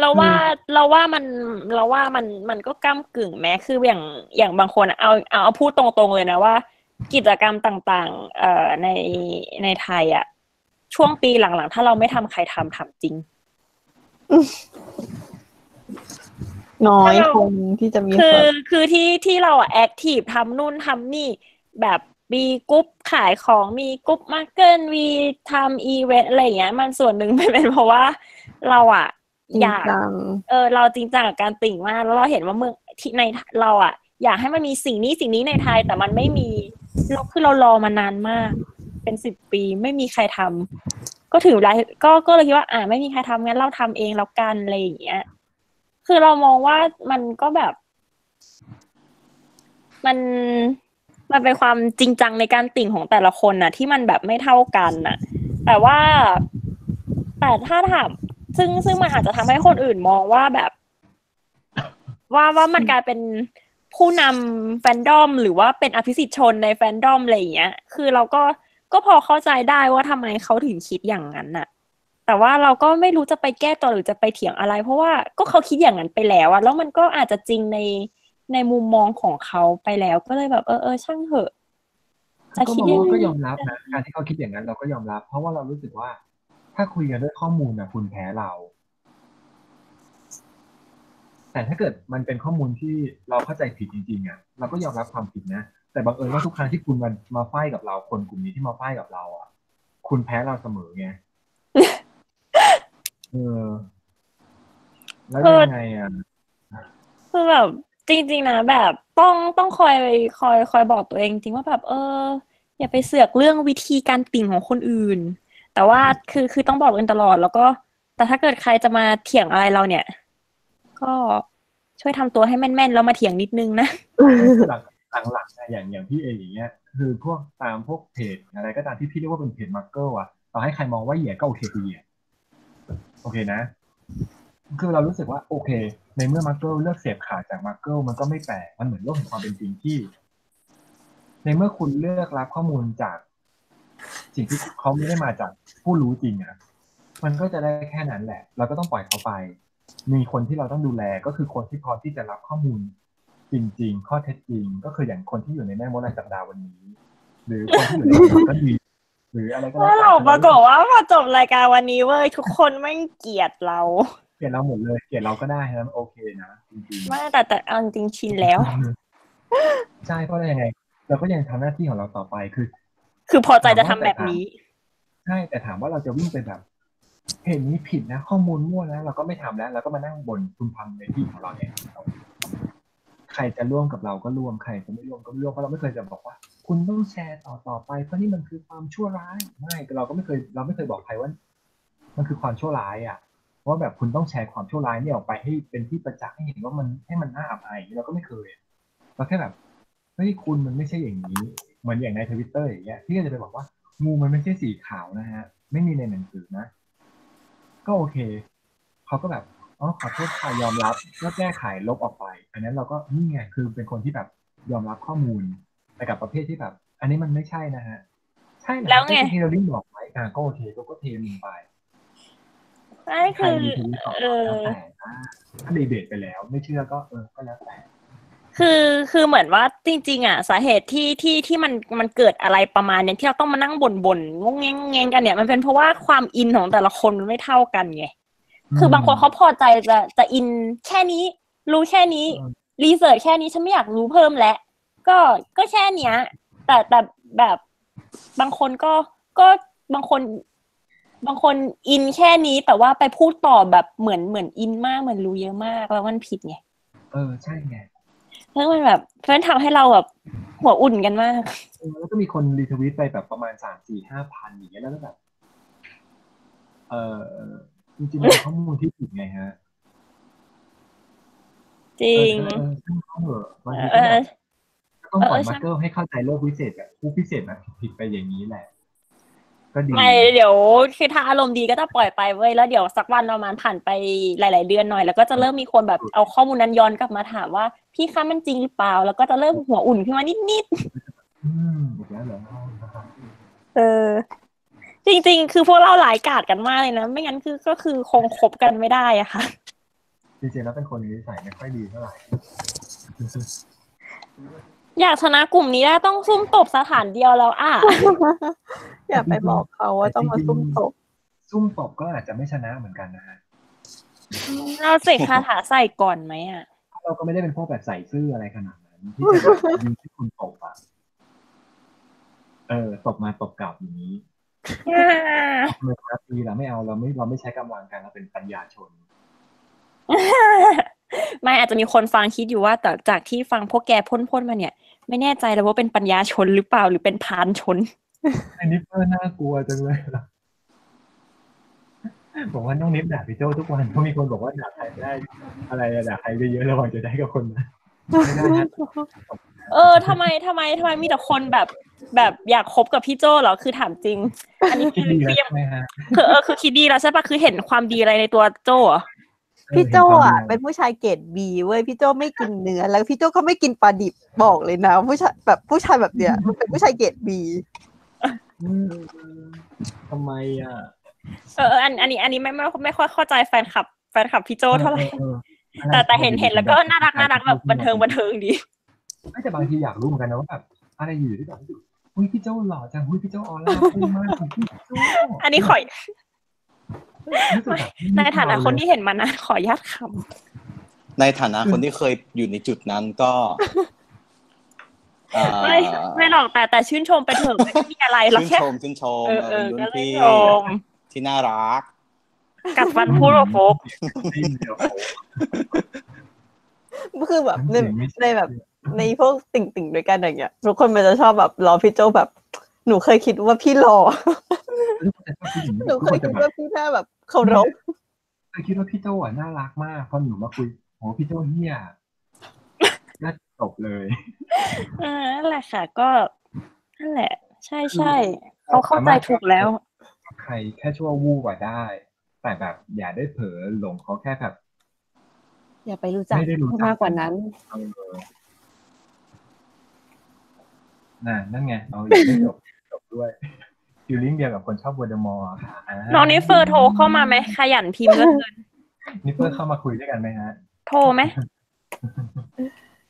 เราว่าเราว่ามันเราว่ามันมันก็ก้ากึ่งแม้คืออย่างอย่างบางคนอะเอาเอาเอาพูดตรงๆเลยนะว่า กิจกรรมต่างๆ เอ่อในในไทยอะช่วงปีหลังๆ ถ้าเราไม่ทำใครทำทำจริง น้อยถ้าเราคนที่จะมีคืคอนคือที่ที่เรา active ทำนู่นทำนี่แบบมีกรุ๊ปขายของมี group market มีทำอีเวนต์อะไรอย่างเงี้ย มันส่วนหนึ่งเป็นเป็นเพราะว่าเราอะจริงอยากจังเออเราจริงจังกับการติ่งมาก แล้วเราเห็นว่าเมืองที่ในเราอะอยากให้มันมีสิ่งนี้สิ่งนี้ในไทยแต่มันไม่มี เราคือเรารอมานานมาก เป็นสิบปีไม่มีใครทำก็ถึงเวลาก็ก็เลยคิดว่า อ่า ไม่มีใครทำงั้นเราทำเองแล้วกันอะไรอย่างเงี้ยคือเรามองว่ามันก็แบบ มันมันเป็นความจริงจังในการติ่งของแต่ละคนน่ะ ที่มันแบบไม่เท่ากันน่ะ แต่ว่า แต่ถ้าถามซึ่งซึ่งมันอาจจะทำให้คนอื่นมองว่าแบบ ว่าว่ามันกลายเป็น ผู้นำแฟนดอมหรือว่าเป็นอภิสิทธิชนในแฟนดอมอะไรอย่างเงี้ย คือเราก็ก็พอเข้าใจได้ว่าทำไมเขาถึงคิดอย่างนั้นน่ะ แต่ว่าเราก็ไม่รู้จะไปแก้ตัวหรือจะไปเถียงอะไร เพราะว่าก็เขาคิดอย่างนั้นไปแล้วอะแล้วมันก็อาจจะจริงในในมุมมองของเขาไปแล้วก็เลยแบบเออเออช่างเหอะจะก็คิดมองยังว่าไงก็ยอมรับนะการที่เขาคิดอย่างนั้นเราก็ยอมรับ เพราะว่าเรารู้สึกว่า ถ้าคุยกันด้วยข้อมูลนะคุณแพ้เรา แต่ถ้าเกิดมันเป็นข้อมูลที่เราเข้าใจผิดจริงๆอะเราก็ยอมรับความผิดนะ แต่บังเอิญว่าทุกครั้งที่คุณมันมาไฟกับเราคนกลุ่มนี้ที่มาไฟกับเรา อะ คุณแพ้เราเสมอไงเออแล้วยังไงอะคือแบบจริง ๆนะแบบต้องต้องคอยคอยคอยบอกตัวเองจริงว่าแบบ เออ อย่าไปเสือกเรื่องวิธีการติ่งของคนอื่น แต่ว่าคือคือต้องบอกตัวเองตลอดแล้วก็ แต่ถ้าเกิดใครจะมาเถียงอะไรเราเนี่ย ก็ช่วยทำตัวให้แม่นๆแล้วมาเถียงนิดนึงนะหลังหลังๆนะอย่างอย่างพี่เออย่างเงี้ยคือพวกตามพวกเพจอะไรก็ตามที่พี่เรียกว่าเป็น page Muggle อะต่อให้ใครมองว่าเหยียดก็โอเคคือเหยียดโอเคนะ คือเรารู้สึกว่าโอเค ในเมื่อมาร์เกิลเลือกเสพข่าวจากมาร์เกิลมันก็ไม่แปลกมันเหมือนโลกแห่งความเป็นจริงที่ ในเมื่อคุณเลือกรับข้อมูลจาก สิ่งที่เขาไม่ได้มาจากผู้รู้จริงอะมันก็จะได้แค่นั้นแหละ เราก็ต้องปล่อยเขาไป มีคนที่เราต้องดูแลก็คือคนที่พร้อมที่จะรับข้อมูลจริง ๆ ข้อเท็จจริง ก็คืออย่างคนที่อยู่ในแม่มดรายสัปดาห์วันนี้ หรือคนที่อยู่ในก็ดีหรืออะไรก็ถ้าแล้วเราปรากฏว่าพอจบรายการวันนี้เว้ยทุกคนไม่งเกลียดเราเกลียดเราหมดเลยเกลียดเราก็ได้นะโอเคนะจริงไม่แต่แต่เอาจริงๆชินแล้วๆใช่เพราะอะไรยังไงเราก็ยังทำหน้าที่ของเราต่อไปคือ คือพอใจจะทำแบบนี้ ใช่แต่ถามว่าเราจะวิ่งไปแบบ เพจนี้ผิดนะข้อมูลมั่วนะเราก็ไม่ทำแล้วเราก็มานั่งบนคุณพังในที่ของเราเนี่ยใครจะร่วมกับเราก็ร่วมใครจะไม่ร่วมก็ไม่ร่วมเพราะเราไม่เคยจะบอกว่า คุณต้องแชร์ต่อต่อไปเพราะนี่มันคือความชั่วร้ายไม่เราก็ไม่เคยเราไม่เคยบอกใครว่า มันคือความชั่วร้ายอะว่าแบบคุณต้องแชร์ความชั่วร้ายเนี่ยออกไปให้เป็นที่ประจักษ์ให้เห็นว่ามันให้มันน่าอับอายเราก็ไม่เคยเราแค่แบบเฮ้ยคุณมันไม่ใช่อย่างนี้เหมือนอย่างในทวิตเตอร์อย่างเงี้ยพี่ก็จะไปบอกว่างูมันไม่ใช่สีขาวนะฮะ ไม่มีในหนังสือนะ ก็โอเคเขาก็แบบอ๋อขอโทษค่ะยอมรับก็แก้ไขลบออกไป อันนั้นเราก็นี่ไงคือเป็นคนที่แบบยอมรับข้อมูลแต่กับประเภทที่แบบ อันนี้มันไม่ใช่นะฮะ ใช่นะแล้วไงที่เราลิ่งบอกไว้อ่าก็โอเคก็ก็เทมึงไปใช่ใครคือมีทีวีต่อเอก็อแล้วแต่อ่าถ้าดีเบตไปแล้ว ไม่เชื่อก็เออก็แล้วแต่ คือคือเหมือนว่าจริง ๆ อะ สาเหตุที่ที่ที่มันมันเกิดอะไรประมาณเนี้ยที่เราต้องมานั่งบ่นบ่นงงงงงงกันเนี่ยมันเป็นเพราะว่าความอินของแต่ละคนมันไม่เท่ากันไงคือบางคนเขาพอใจจะจะอินแค่นี้ รู้แค่นี้รีเสิร์ชแค่นี้ฉันไม่อยากรู้เพิ่มแล้วก็ก็แค่เนี้ย แต่แต่แบบบางคนก็ก็บางคน บางคนอินแค่นี้แต่ว่าไปพูดต่อแบบเหมือนเหมือนอินมากเหมือนรู้เยอะมากแล้วมันผิดไงเออใช่ไง แล้วมันแบบเพื่อนทำให้เราแบบหัวอุ่นกันมากเออแล้วก็มีคนรีทวิตไปแบบประมาณสามสี่ห้าพันอย่างเงี้ยแล้วก็แบบเออจริงๆเป็นข้อมูลที่ผิดไงฮะ จริงเออเออช่างเขาเถอะบางทีเอก็อแบบต้องปล่อยเออมาใช่ร์เกอร์ให้เข้าใจโลกพิเศษแบบผู้พิเศษแบบผิดๆไปอย่างนี้แหละ ก็ดีไม่เดี๋ยวคือถ้าอารมณ์ดีก็จะปล่อยไปเว้ยแล้วเดี๋ยวสักวันประมาณผ่านไปหลาย ๆ เดือนหน่อย แล้วก็จะเริ่มมีคนแบบเอาข้อมูลนั้นย้อนกลับมาถามว่า พี่คะมันจริงหรือเปล่า แล้วก็จะเริ่มหัวอุ่นขึ้นมานิดอืมอีกแล้วเหรอๆเออจริง ๆ คือพวกเราหลายกาดกันมากเลยนะ ไม่งั้นคือก็คือคงคบกันไม่ได้อะค่ะ จริงๆแล้วเป็นคนนิสัยไม่ค่อยดีเท่าไหร่ อยากชนะกลุ่มนี้ได้ต้องซุ่มตบสถานเดียวแล้วอะ อย่าไปบอกเขาว่าต้องมาซุ่มตบ ซุ่มตบก็อาจจะไม่ชนะเหมือนกันนะฮะเราเสกคาถาใส่ก่อนไหมอะ เราก็ไม่ได้เป็นพวกแบบใส่ซื่ออะไรขนาดนั้นที่จะแบบยิงที่คุณตบอะเออตบมาตบกลับอย่างนี้ทำไมครับดีเราไม่เอาเราไม่เราไม่ใช้กำลังกันเราเป็นปัญญาชน ไม่อาจจะมีคนฟังคิดอยู่ว่าแต่จากที่ฟังพวกแกพ่นๆมาเนี่ย ไม่แน่ใจเลยว่าเป็นปัญญาชนหรือเปล่าหรือเป็นพาลชนไอ้นิปเปอร์น่ากลัวจังเลยอะบอกว่าน้องนิฟด่าพี่โจทุกวันเพราะมีคนบอกว่าด่าใครได้ อะไรอะด่าใครได้เยอะระวังจะได้กับคนนะไม่ได้นะเออทำไมทำไมทำไมมีแต่คนแบบแบบอยากคบกับพี่โจเหรอคือถามจริง อันนี้คิคืดอดีคือแล้วยังใช่ไหมฮะคือเออคือคิดดีแล้วใช่ปะคือเห็นความดีอะไรในตัวโจเหรอ พี่โจอะเป็นผู้ชายเกรดบีเว้ยพี่โจไม่กินเนื้อแล้วพี่โจก็ไม่กินปลาดิบบอกเลยนะผู้ชายแบบผู้ชายแบบเนี้ยมันเป็นผู้ชายเกรดบีอืมทำไมอะเออเอออันอันนี้ อันนี้ไม่ไม่ไม่ค่อยเข้าใจแฟนคลับ แฟนคลับพี่โจเท่าไหร่ออเออแต่แต่เห็นเห็นแล้วก็น่ารักน่ารักแบบบันเทิงบันเทิงดีไม่แต่บางทีอยากรู้เหมือนกันนะว่าแบบอะไรอยู่ที่แบบอุ้ยพี่โจ้หล่อจังอุ้ยพี่โจ้ออร่าพุ่งมากพี่โจ้อันนี้ขอรู้สึกแบบ ในฐานะคนที่เห็นมานานขออนุญาตคในฐานะคนที่เคยอยู่ในจุดนั้นก็เอ่อำไม่ไม่หรอกแต่แต่ชื่นชมไปเถอะไม่ได้มีอะไรเราชื่นแค่ชมชื่นชมเออเออเป็นรุ่ก็นเลยพี่ชมที่น่ารัก กัดฟันพูดว่าโฟกดิ้นเดียวโอ้คือแบบในเสียงไม่ในแบบในพวกติ่งติ่งๆด้วยกันอย่างเงี้ยทุกคนมันจะชอบแบบรอพี่โจแบบ หนูเคยคิดว่าพี่รอหนูเคยคิดว่าพี่แค่แบบเคารพเคยคิดว่าพี่โจ้อะน่ารักมากพอหนูมาคุยโอ้พี่โจ้เฮียน่าจบเลยเออนั่นแหละค่ะ ก็นั่นแหละ ใช่ใช่เขาเข้าใจถูกแล้ว ใครแค่ชั่ววูบกว่าได้ แต่แบบอย่าได้เผลอหลงเขาแค่แบบ อย่าไปรู้จักไม่ได้รู้จักมากกว่านั้นเออน่ะนั่นไงเราอยากได้จบจบ ด้วย feeling เดียวกับคนชอบโวลเดอมอร์ค่ะาน้องนิเฟอร์โทรเข้ามาไหมขยันพิมพ์เหลือเกินนิเฟอร์เข้ามาคุยด้วยกันไหมฮะ โทรไหม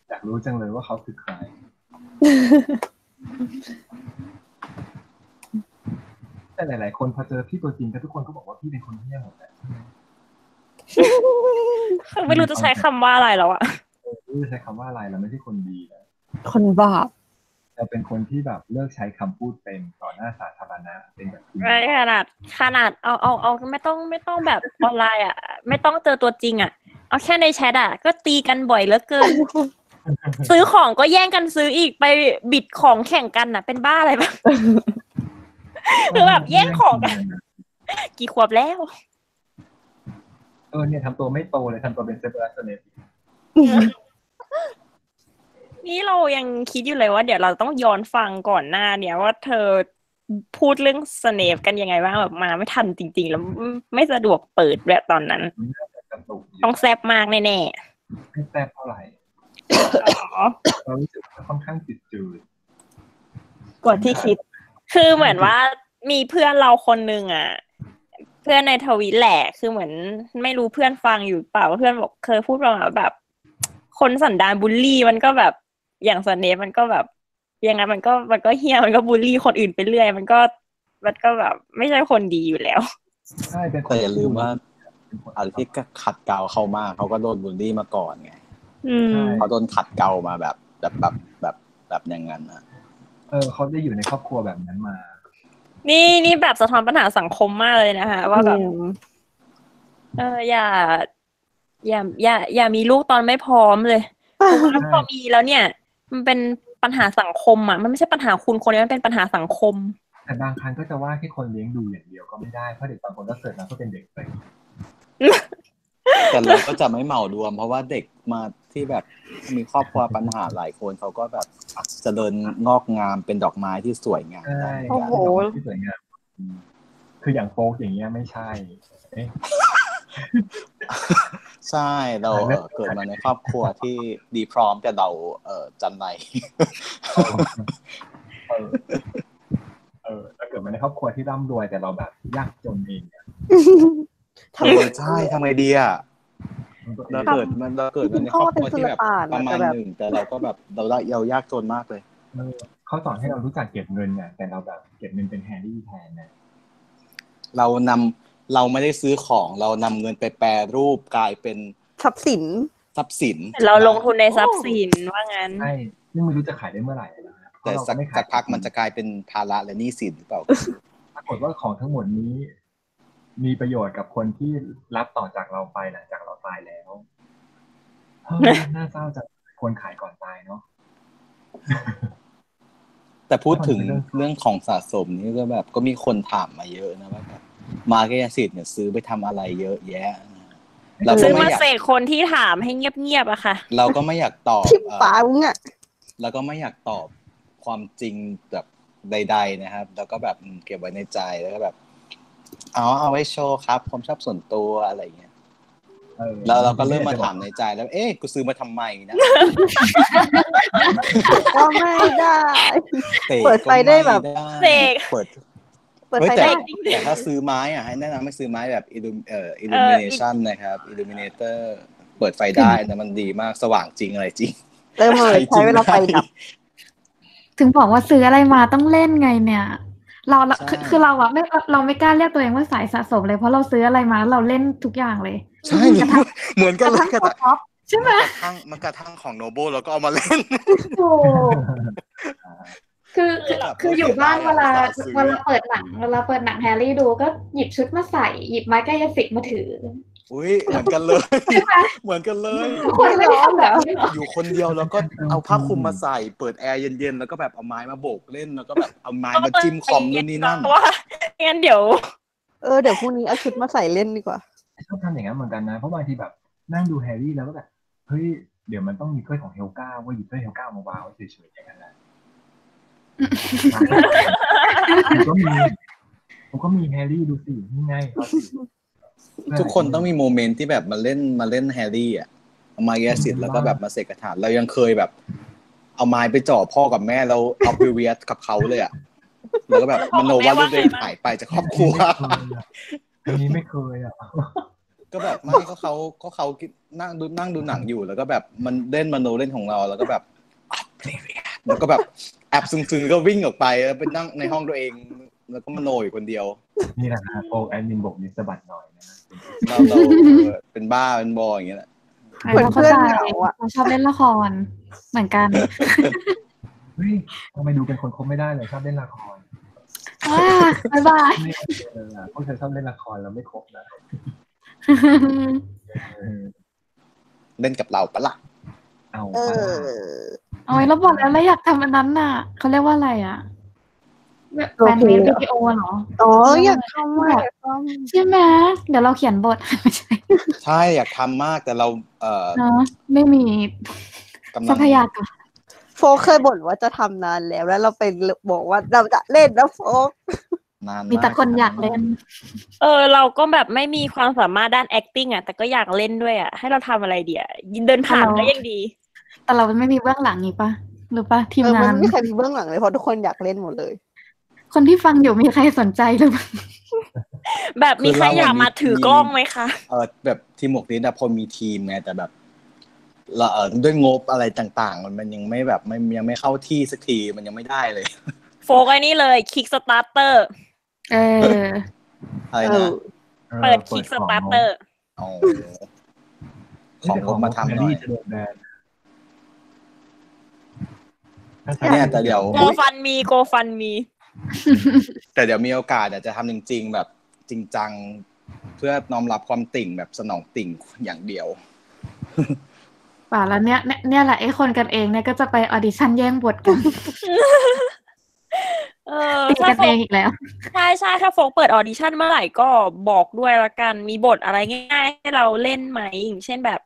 อยากรู้จังเลยว่าเขาคือใคร แต่หลาย ๆ คนพอเจอพี่ตัวจริงก็ทุกคนก็บอกว่าพี่เป็นคนเหี้ยหมดแหละไม่รู้จะใช้คำว่าอะไรแล้วอะไม่รู้จะใช้คำว่าอะไรเราไม่ใช่คนดีนะคนบาป เราเป็นคนที่แบบเลิกใช้คำพูดเป็นต่อหน้าสาธารณะเป็นแบบคุณไม่ขนาดขนาดเอาเอาเอาไม่ต้องไม่ต้องแบบออนไลน์อะไม่ต้องเจอตัวจริงอะเอาแค่ในแชทอะก็ตีกันบ่อยเหลือเกิน ซื้อของก็แย่งกันซื้ออีกไปบิดของแข่งกันน่ะ เป็นบ้าอะไรบ้างคือแบบแย่งของกัน กี่ขวบแล้ว เออเนี่ยทำตัวไม่โตเลยทำตัวเป็นเซเบอร์สเนป นี่เรายังคิดอยู่เลยว่าเดี๋ยวเราต้องย้อนฟังก่อนหน้า เนี่ยว่าเธอพูดเรื่องสเนปกันยังไงบ้างแบบมาไม่ทันจริง ๆ แล้วไม่ไม่สะดวกเปิดแบบตอนนั้นกระตุกอยู่ต้องแซบมากแน่ไม่แซ่บเท่าไหร่ๆอ๋อเรารู้สึกว่าค่อนข้างจิตจืดกว่าที่คิด คือเหมือนว่ามีเพื่อนเราคนหนึ่งอะ เพื่อนในทวิตแหละ คือเหมือนไม่รู้เพื่อนฟังอยู่เปล่าเพื่อนบอกเคยพูดประมาณว่าแบบ คนสันดานบูลลี่มันก็แบบ อย่างสเนปมันก็แบบยังไงมันก็มันก็เฮี้ยมันก็บูลลี่คนอื่นไปเรื่อย มันก็มันก็แบบไม่ใช่คนดีอยู่แล้วใช่เป็นคนแต่อย่าลืมว่าเป็นคนอะไรที่ขัดเกลาเขามากเขาก็โดนบูลลี่มาก่อนไงอืมเขาโดนขัดเกลามาแบบแบบแบบแบบแบบอย่างนั้นนะเออเขาได้อยู่ในครอบครัวแบบนั้นมา นี่นี่แบบสะท้อนปัญหาสังคมมากเลยนะคะว่าแบบอืมเอออย่า อย่า อย่า อย่ามีลูกตอนไม่พร้อมเลยเพราะว่าพอมีแล้วเนี่ย มันเป็นปัญหาสังคมอะ มันไม่ใช่ปัญหาคุณคนนี้มันเป็นปัญหาสังคม แต่บางครั้งก็จะว่าแค่คนเลี้ยงดูอย่างเดียวก็ไม่ได้ เพราะเด็กบางคนก็เกิดมาก็เป็นเด็กเลยแต่เราก็จะไม่เหมารวม เพราะว่าเด็กมาที่แบบมีครอบครัวปัญหาหลายคนเขาก็แบบเจะเดินงอกงามเป็นดอกไม้ที่สวยงามใช่ได้โอ้โหที่สวยงามคืออย่างโฟกอย่างเงี้ยไม่ใช่เอ๊ะ ใช่เราเอ่อเกิดมาในครอบครัวที่ดีพร้อมแต่เราเออจันไรเออเออเราเกิดมาในครอบครัวที่ร่ำรวยแต่เราแบบยากจนเองเนี่ยทำเอไมอใช่ทำไงดีอะมันก็เราเกิดมันเราเกิดมาในครอบครัวที่แบบประมาณหนึ่งแต่เราก็แบบเราได้เรายากจนมากเลยเออเขาสอนให้เรารู้จักเก็บเงินเนี่ยแต่เราแบบเก็บเงินเป็นแฮร์รี่แทนนะเรานำ เราไม่ได้ซื้อของเรานำเงินไปแปรรูปกลายเป็นทรัพย์สินทรัพย์สิน เราลงทุนในทรัพย์สินว่างั้นใช่ซึ่งไม่รู้จะขายได้เมื่อไหร่นะฮะเพแต่ราะเราสักไม่ขายสักพักมันจะกลายเป็นภาระและหนี้สินหรือเปล่าปรากฏว่าของทั้งหมดนี้ มีประโยชน์กับคนที่รับต่อจากเราไปหลังจากเราตายแล้วเฮ้ยน่าเศร้าจังควรขายก่อนตายเนาะแต่พูดถึงมันเป็นเรื่องเรื่องของสะสมนี่ก็แบบ ก็มีคนถามมาเยอะนะว่าแบบ มาร์เก็ตสิทธิ์เนี่ยซื้อไปทำอะไรเยอะแยะนะเราก็ซื้อไม่มาอยากเสกคนที่ถามให้เงียบๆอะค่ะ เราก็ไม่อยากตอบที่เอ่อป๋ามึงอะแล้วก็ไม่อยากตอบความจริงแบบใด ๆ นะครับ แล้วก็แบบอืมเก็บไว้ในใจแล้วก็แบบเอาเอาไว้โชว์ครับความชอบส่วนตัวอะไรอย่างเงี้ยออแล้วเราก็เริ่มมาถามในใจแล้ว เอ๊ะกูซื้อมาทำไมนะก็ไม่ได้ตะเปิดไฟได้แบบก็ม่เสกเปิด เปิดเฮ้ยไฟแต่ได้แต่ถ้าซื้อไม้อะให้แนะนำให้ซื้อไม้แบบ illum เอ่อ illumination นะครับ illuminator เปิดไฟได้นะมันดีมากสว่างจริงอะไรจริงเติมเลยใช้เวลาไฟดับถึงบอกว่าซื้ออะไรมาต้องเล่นไงเนี่ย เราเราใช่คือคือเราอะไม่เราไม่กล้าเรียกตัวเองว่าสายสะสมเลยเพราะเราซื้ออะไรมาแล้วเราเล่นทุกอย่างเลย ใช่เหมือนกันเลยกกระระทั่งท็อปใช่ไหมทั่งมันกระทั่งของโนโบแล้วก็เอามาเล่นโอ้ คือคือแบบคืออยู่บ้านเวลาซื้อเวลาเปิดหนังเวลาเปิดหนังแฮร์รี่ดูก็หยิบชุดมาใส่หยิบไม้กายสิทธิ์มาถืออุ้ยเหมือนกันเลยเหมือนกันเลยทุกคนไม่ได้ทำแบบนี้หรออยู่คนเดียวแล้วก็เอาผ้าคลุมมาใส่ เปิดแอร์เย็นๆแล้วก็แบบเอาไม้มาโบกเล่นแล้วก็แบบเอาไม้มาจิ้มคอมนู่นนี่นั่นเพราะว่างั้นเดี๋ยว เออเดี๋ยวพรุ่งนี้เอาชุดมาใส่เล่นดีกว่าชอบทำอย่างนั้นเหมือนกันนะเพราะบางทีแบบนั่งดูแฮร์รี่แล้วก็แบบเฮ้ยเดี๋ยวมันต้องมีถ้วยของเฮลก้าว่าหยิบถ้วยเฮลก้ามาวางไว้เฉยๆอย่างนั้นแหละ ผมก็มีผมก็มีแฮร์รี่ดูสินี่ไงเอาสิทุกคนต้องมี moment ที่แบบมาเล่นมาเล่นแฮร์รี่อะเอาไม้กายสิทธิ์แล้วก็แบบมาเสกกระถางเรายังเคยแบบ เอาไม้ไปจ่อพ่อกับแม่แล้วเอาไปเวียสกับเขาเลยอะแล้วก็แบบมโนว่าลูกตัวเองหายไปจากครอบครัวอันนี้ไม่เคยอะก็แบบไม่ก็เขาก็เขานั่งดูนั่งดูหนังอยู่แล้วก็แบบมันเล่นมโนเล่นของเราแล้วก็แบบอะเพลย์แล้วก็แบบแอบซึ้งๆก็วิ่งออกไปแล้วไปนั่งในห้องตัวเอง แล้วก็มโนอยู่คนเดียว นี่แหละนะโปรแอดมินบอกมีสะบัดหน่อยนะเราเราเออเป็นบ้าเป็นบออย่างเงี้ยแหละเหมือนเพื่อนเหงาอะเราชอบเล่นละครเหมือนกันเฮ้ยทำไมดูเป็นคนคบไม่ได้เลยชอบเล่นละครว้าบ๊ายบายไม่เออพวกเธอชอบเล่นละครแล้วไม่ครบนะเออเล่นกับเราปะล่ะเอาเอปะอโอ้ยแล้วบอกแล้วเราอยากทำอันนั้นน่ะเขาเรียกว่าอะไรอะแบบแฟนเมดวิดีโอเหรออ๋ออยากทำอะอยากทใช่ไหมเดี๋ยวเราเขียนบทไม่ใช่ใช่อยากทำมากแต่เรา เอ่อเนาะไม่มีกำลัทรังพยากรำโฟกเคยบ่นว่าจะทำนานแล้ว แล้วเราไปบอกว่าเราจะเล่นนะโฟกนานมีแต่คนอยากเล่น เออ เราก็แบบไม่มีความสามารถด้าน acting อะ แต่ก็อยากเล่นด้วยอะ ให้เราทำอะไรเดียวเดินผ่านก็ยังดี แต่เราไม่มีเบื้องหลังนี่ปะหรือปะทีมเออมังานนไม่มีใครมีเบื้องหลังเลยเพราะทุกคนอยากเล่นหมดเลย คนที่ฟังอยู่มีใครสนใจหรือเปล่าแบบมีใครอยากมาถือกล้องไหมคะเออแบบทีมหมวกนี้นะพอมีทีมไงแต่แบบเราเออด้วยงบอะไรต่างๆ มันมันยังไม่แบบไม่ยังไม่เข้าที่สักทีมันยังไม่ได้เลย โฟกไอ้นี่เลย Kickstarter เอออะไรเอนะอออเปิดของ Kickstarter อ๋อเฮ้ยของงบมาทำหน่อยแฮร์รี่จะโดน ban ถ้าใช้ เนี่ยแต่เดี๋ยวโกฟันมี GoFundMe แต่เดี๋ยวมีโอกาสเดี๋ยวจะทำจริง ๆ แบบจริงจัง เพื่อน้อมรับความติ่งแบบสนองติ่งอย่างเดียวป่าแล้วเนี่ยเนี่ยเนี่ยแหละไอ้คนกันเองเนี่ยก็จะไป audition แย่งบทกันเออตีถ้ากันโฟเอกงอีกแล้วใช่ใช่ถ้าโฟกเปิดออดิชั่นเมื่อไหร่ก็บอกด้วยละกัน มีบทอะไรง่ายๆให้เราเล่นไหมอย่างเช่นแบบ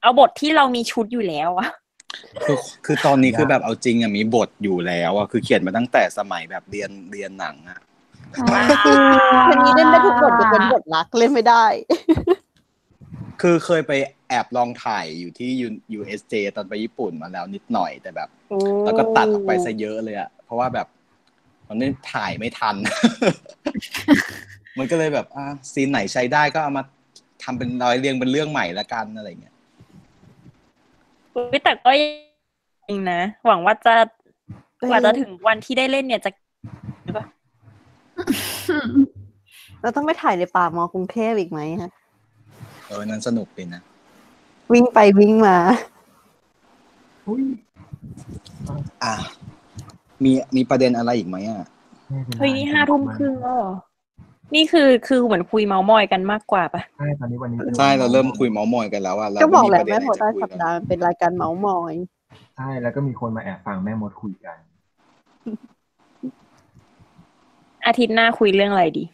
เอาบทที่เรามีชุดอยู่แล้วอะ คือคือตอนนี้คือแบบเอาจริงอะมีบทอยู่แล้วอะคือเขียนมาตั้งแต่สมัยแบบเรียนเรียนหนังอะคนนี้เล่นได้ทุกบทจะเป็นบทรักเล่นไม่ได้ คือเคยไปแอบลองถ่ายอยู่ที่ U- USJ ตอนไปญี่ปุ่นมาแล้วนิดหน่อยแต่แบบ แล้วก็ตัดออกไปซะเยอะเลยอะเพราะว่าแบบมันไม่ถ่ายไม่ทัน มันก็เลยแบบอะซีนไหนใช้ได้ก็เอามาทำเป็นร้อยเรียงเป็นเรื่องใหม่ละกันอะไรเงี้ย อุ๊ยแต่ก็ยังนะ หวังว่าจะกว่าจะถึงวันที่ได้เล่นเนี่ยจะเราต้องไปถ่ายในป่ามอกรุงเทพอีกไหมฮะเออนั้นสนุกดีนะ วิ่งไปวิ่งมาอุ้ยอะมีมีประเด็นอะไรอีกไหมอะ เฮ้ยนี่ห้าทุ่มครึ่งแล้วเหรอ นี่คือคือเหมือนคุยเมาส์มอยกันมากกว่าปะใช่ตอนนี้วันนี้ใช่เราเริ่มคุยเมาส์มอยกันแล้วอะเราก็บอกแหละไแม่โพประใต้เด็นสัปอะไรจะคุยกันดาห์มันเป็นรายการเมาส์มอยใช่แล้วก็มีคนมาแอบฟังแม่มดคุยกัน อาทิตย์หน้าคุยเรื่องอะไรดี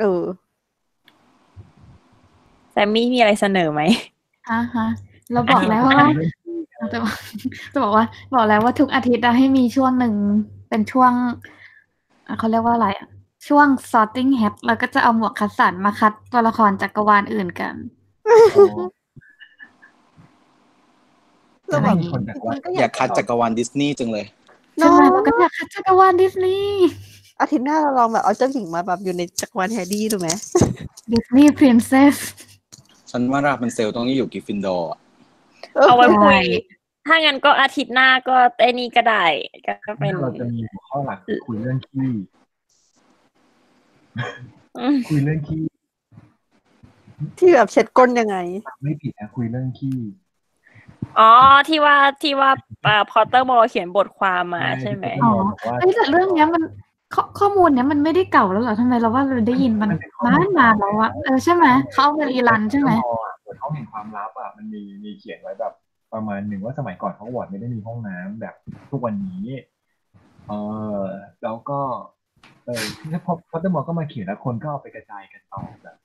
เออแซมมี่มีอะไรเสนอไหมอ่าฮะเราบอกแล้วว่าเล่นเอจะบอกจะบอกว่า บอกแล้วว่าทุกอาทิตย์อะให้มีช่วงหนึ่งเป็นช่วงอะเขาเรียกว่าอะไรอะ ช่วง sorting hat แล้วก็จะเอาหมวกคัดสรรมาคัดตัวละครจักรวาลอื่นกันแล้วแบบมีคนแบบว่ามันก็อยากคัดจักรวาลดิสนีย์จังเลย ใช่เนาะไหมเราก็อยากคัดจักรวาลดิสนีย์อาทิตย์หน้าเราลองแบบเอาเจ้าหญิงมาแบบอยู่ในจักรวาลแฮร์รี่ดูไหม Disney Princessฉันว่าราพันเซลต้องอยู่กริฟฟินดอร์อะเอาไว้คุยใช่ถ้างั้นก็อาทิตย์หน้าก็ไอ้นี่ก็ได้ก็เป็นเราจะมีหัวข้อหลักคุยเรื่องขี้อืม คุยเรื่องขี้ที่แบบเช็ดก้นยังไง ไม่ผิดนะคุยเรื่องขี้อ๋อที่ว่าที่ว่าPottermore เขียนบทความมาใช่ไหมที่บอกว่าเอ้ยแต่เรื่องเนี้ยมันข้อข้อมูลเนี้ยมันไม่ได้เก่าแล้วเหรอทำไมเราว่าเราได้ยินมันนานนานแล้วอะเออใช่ไหมเขาเอามารีรันใช่ไหมพออะบทห้องแห่งความลับอะมันมีมีเขียนไว้แบบ ประมาณหนึ่งว่าสมัยก่อนฮอกวอตส์ไม่ได้มีห้องน้ำแบบทุกวันนี้ เออแล้วก็ เออที่พอ Pottermore ก็มาเขียนแล้วคนก็เอาไปกระจายกันต่อแบบ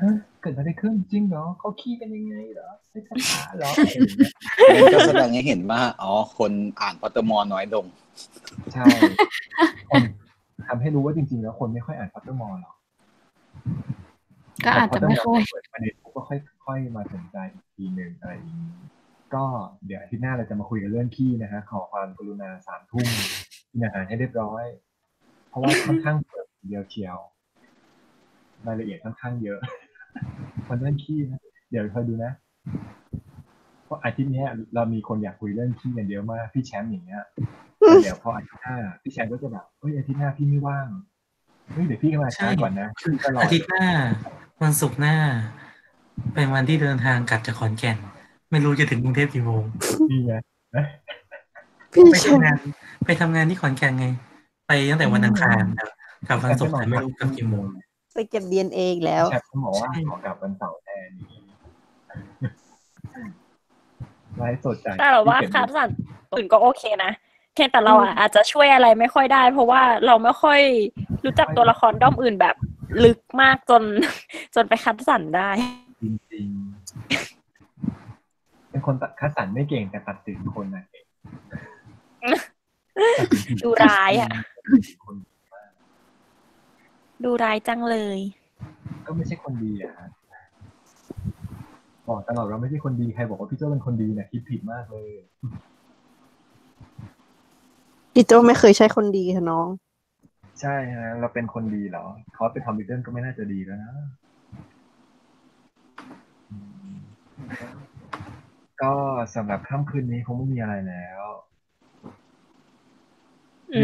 ฮะเกิดอะไรขึ้นจริงเหรอเขาขี้กันยังไงเหรอใช้คาถาเหรออะไรอย่างเงี้ยก็แสดงให้เห็นว่าอ๋อคนอ่าน Pottermore น้อยลง ใช่คนทำให้รู้ว่าจริง ๆ แล้วคนไม่ค่อยอ่าน Pottermore หรอกก็อาจจะไม่ค่อยเปิดประเด็นปุ๊บก็ค่อยค่อยมาสนใจอีกทีหนึ่งอะไรอย่างนี้ก็เดี๋ยวอาทิตย์หน้าเราจะมาคุยกันเรื่องขี้นะฮะขอความกรุณาสามทุ่มกินอาหารให้เรียบร้อย เพราะว่าค่อนข้างเปิดเดียวเชียวรายละเอียดค่อนข้างเยอะคนเรื่องขี้นะเดี๋ยวคอยดูนะ เพราะอาทิตย์เนี้ยเรามีคนอยากคุยเรื่องขี้กันเยอะมากพี่แชมป์อย่างเงี้ยแต่เดี๋ยวพออาทิตย์หน้าพี่แชมป์ก็จะแบบเฮ้ยอาทิตย์หน้าพี่ไม่ว่างเฮ้ยเดี๋ยวพี่ก็มาช้าก่อนนะพี่ก็รออาทิตย์หน้าวันศุกร์หน้า เป็นวันที่เดินทางกลับจากขอนแก่น ไม่รู้จะถึงกรุงเทพกี่โมงนี่ไงพี่ไปเชทำนงานไปทำงานที่ขอนแก่นไง ไปตั้งแต่วันอังคารครับกลับวันศุกร์แต่ไม่รู้กลับกี่โมงไปเก็บดีเอ็นเออีกแล้วแชทเขาบอกว่าขอกลับวันเสาร์แทนนี้ไลฟ์สดจากแต่เราว่าที่คัเก็ดบสรรอื่นก็โอเคนะเพียงแต่เราอะอาจจะช่วยอะไรไม่ค่อยได้ เพราะว่าเราไม่ค่อยรู้จักตัวละครด้อมอื่นแบบ ลึกมากจน จนไปคัดสรรได้ จริงๆ เป็นคนตัดคัดสรรไม่เก่งแต่ตัดสินคนนะเก่งตั ดสินผิดูร้ายอะตัดสินคนดูร้ายจังเลย ก็ไม่ใช่คนดีอะฮะบอกตลอดว่าไม่ใช่คนดีใครบอกว่าพี่โจ้เป็นคนดีเนี่ยคิดผิดมากเลยพี่โจไม่เคยใช้คนดีค่ะน้อง ใช่ฮะเราเป็นคนดีเหรอเขาเป็นทอมบิเทนก็ไม่น่าจะดีแล้วนะอืมก็สำหรับค่ำคืนนี้คงไม่มีอะไรแล้วอืม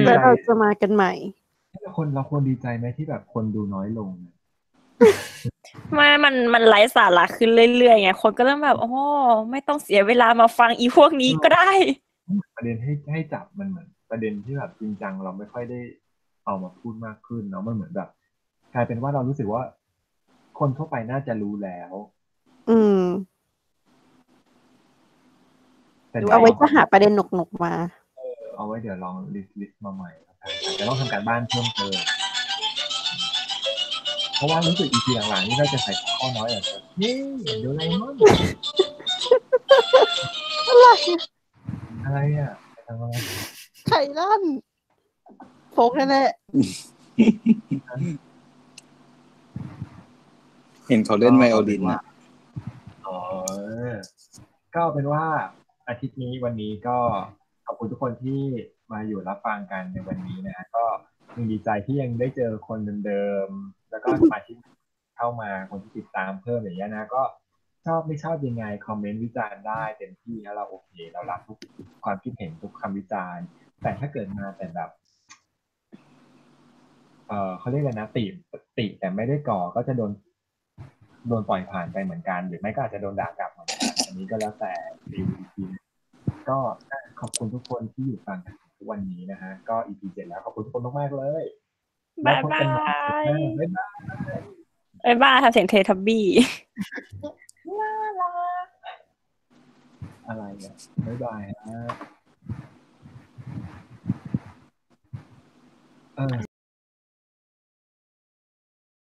แล้วเราจะมากันใหม่ คนเราควรดีใจไหมที่แบบคนดูน้อยลงเนี่ยไม่มันมันไร้สาระขึ้นเรื่อยๆไงคนก็เริ่มแบบโอ้ไม่ต้องเสียเวลามาฟังอีพวกนี้ก็ได้ ประเด็นให้ให้จับมันเหมือน ประเด็นที่แบบจริงจังเราไม่ค่อยได้เอามาพูดมากขึ้นเนาะมันเหมือนแบบกลายเป็นว่าเรารู้สึกว่า คนทั่วไปน่าจะรู้แล้ว อืมแต่เอาไว้จะหาประเด็นหนกๆมา เอาไว้เดี๋ยวลองลิสต์ลิสต์มาใหม่แล้วกันจะต้องทำการบ้านเพิ่มเติมเพราะว่ารู้สึกอีพีหลังๆนี่เราจะใส่ข้อน้อยอะนี่เดี๋ยวอะไรมั้งอะไรอะไปทำอะไรไข่ลั่นโฟกแน่เห็นเขาเล่นไวโอลินอะอ๋อก็เป็นว่าอาทิตย์นี้วันนี้ก็ ขอบคุณทุกคนที่มาอยู่รับฟังกันในวันนี้นะก็ยังดีใจที่ยังได้เจอคนเดิมๆแล้วก็สมาชิกเข้ามาคนที่ติดตามเพิ่มอย่างเงี้ยนะก็ชอบไม่ชอบยังไงคอมเมนต์วิจารณ์ได้เต็มที่แล้วเราโอเคเรารับทุกความคิดเห็นทุกคำวิจารณ์ แต่ถ้าเกิดมาแต่แบบเออเขาเรียกอะไรนะติติแต่ไม่ได้ก่อก็จะโดนโดนปล่อยผ่านไปเหมือนกัน หรือไม่ก็อาจจะโดนด่ากลับเหมือนกันอันนี้ก็แล้วแต่ดีทีก็ ขอบคุณทุกคนที่อยู่ฟังกันทุกวันนี้นะฮะ ก็ EP เจ็ดแล้ว ขอบคุณทุกคนมากๆเลยบ๊ายแล้วพบากันใหม่ยบ๊ายบายไอ้บ้าทำเสียงเททับบี้อะไรอะบ๊ายบายฮะเออ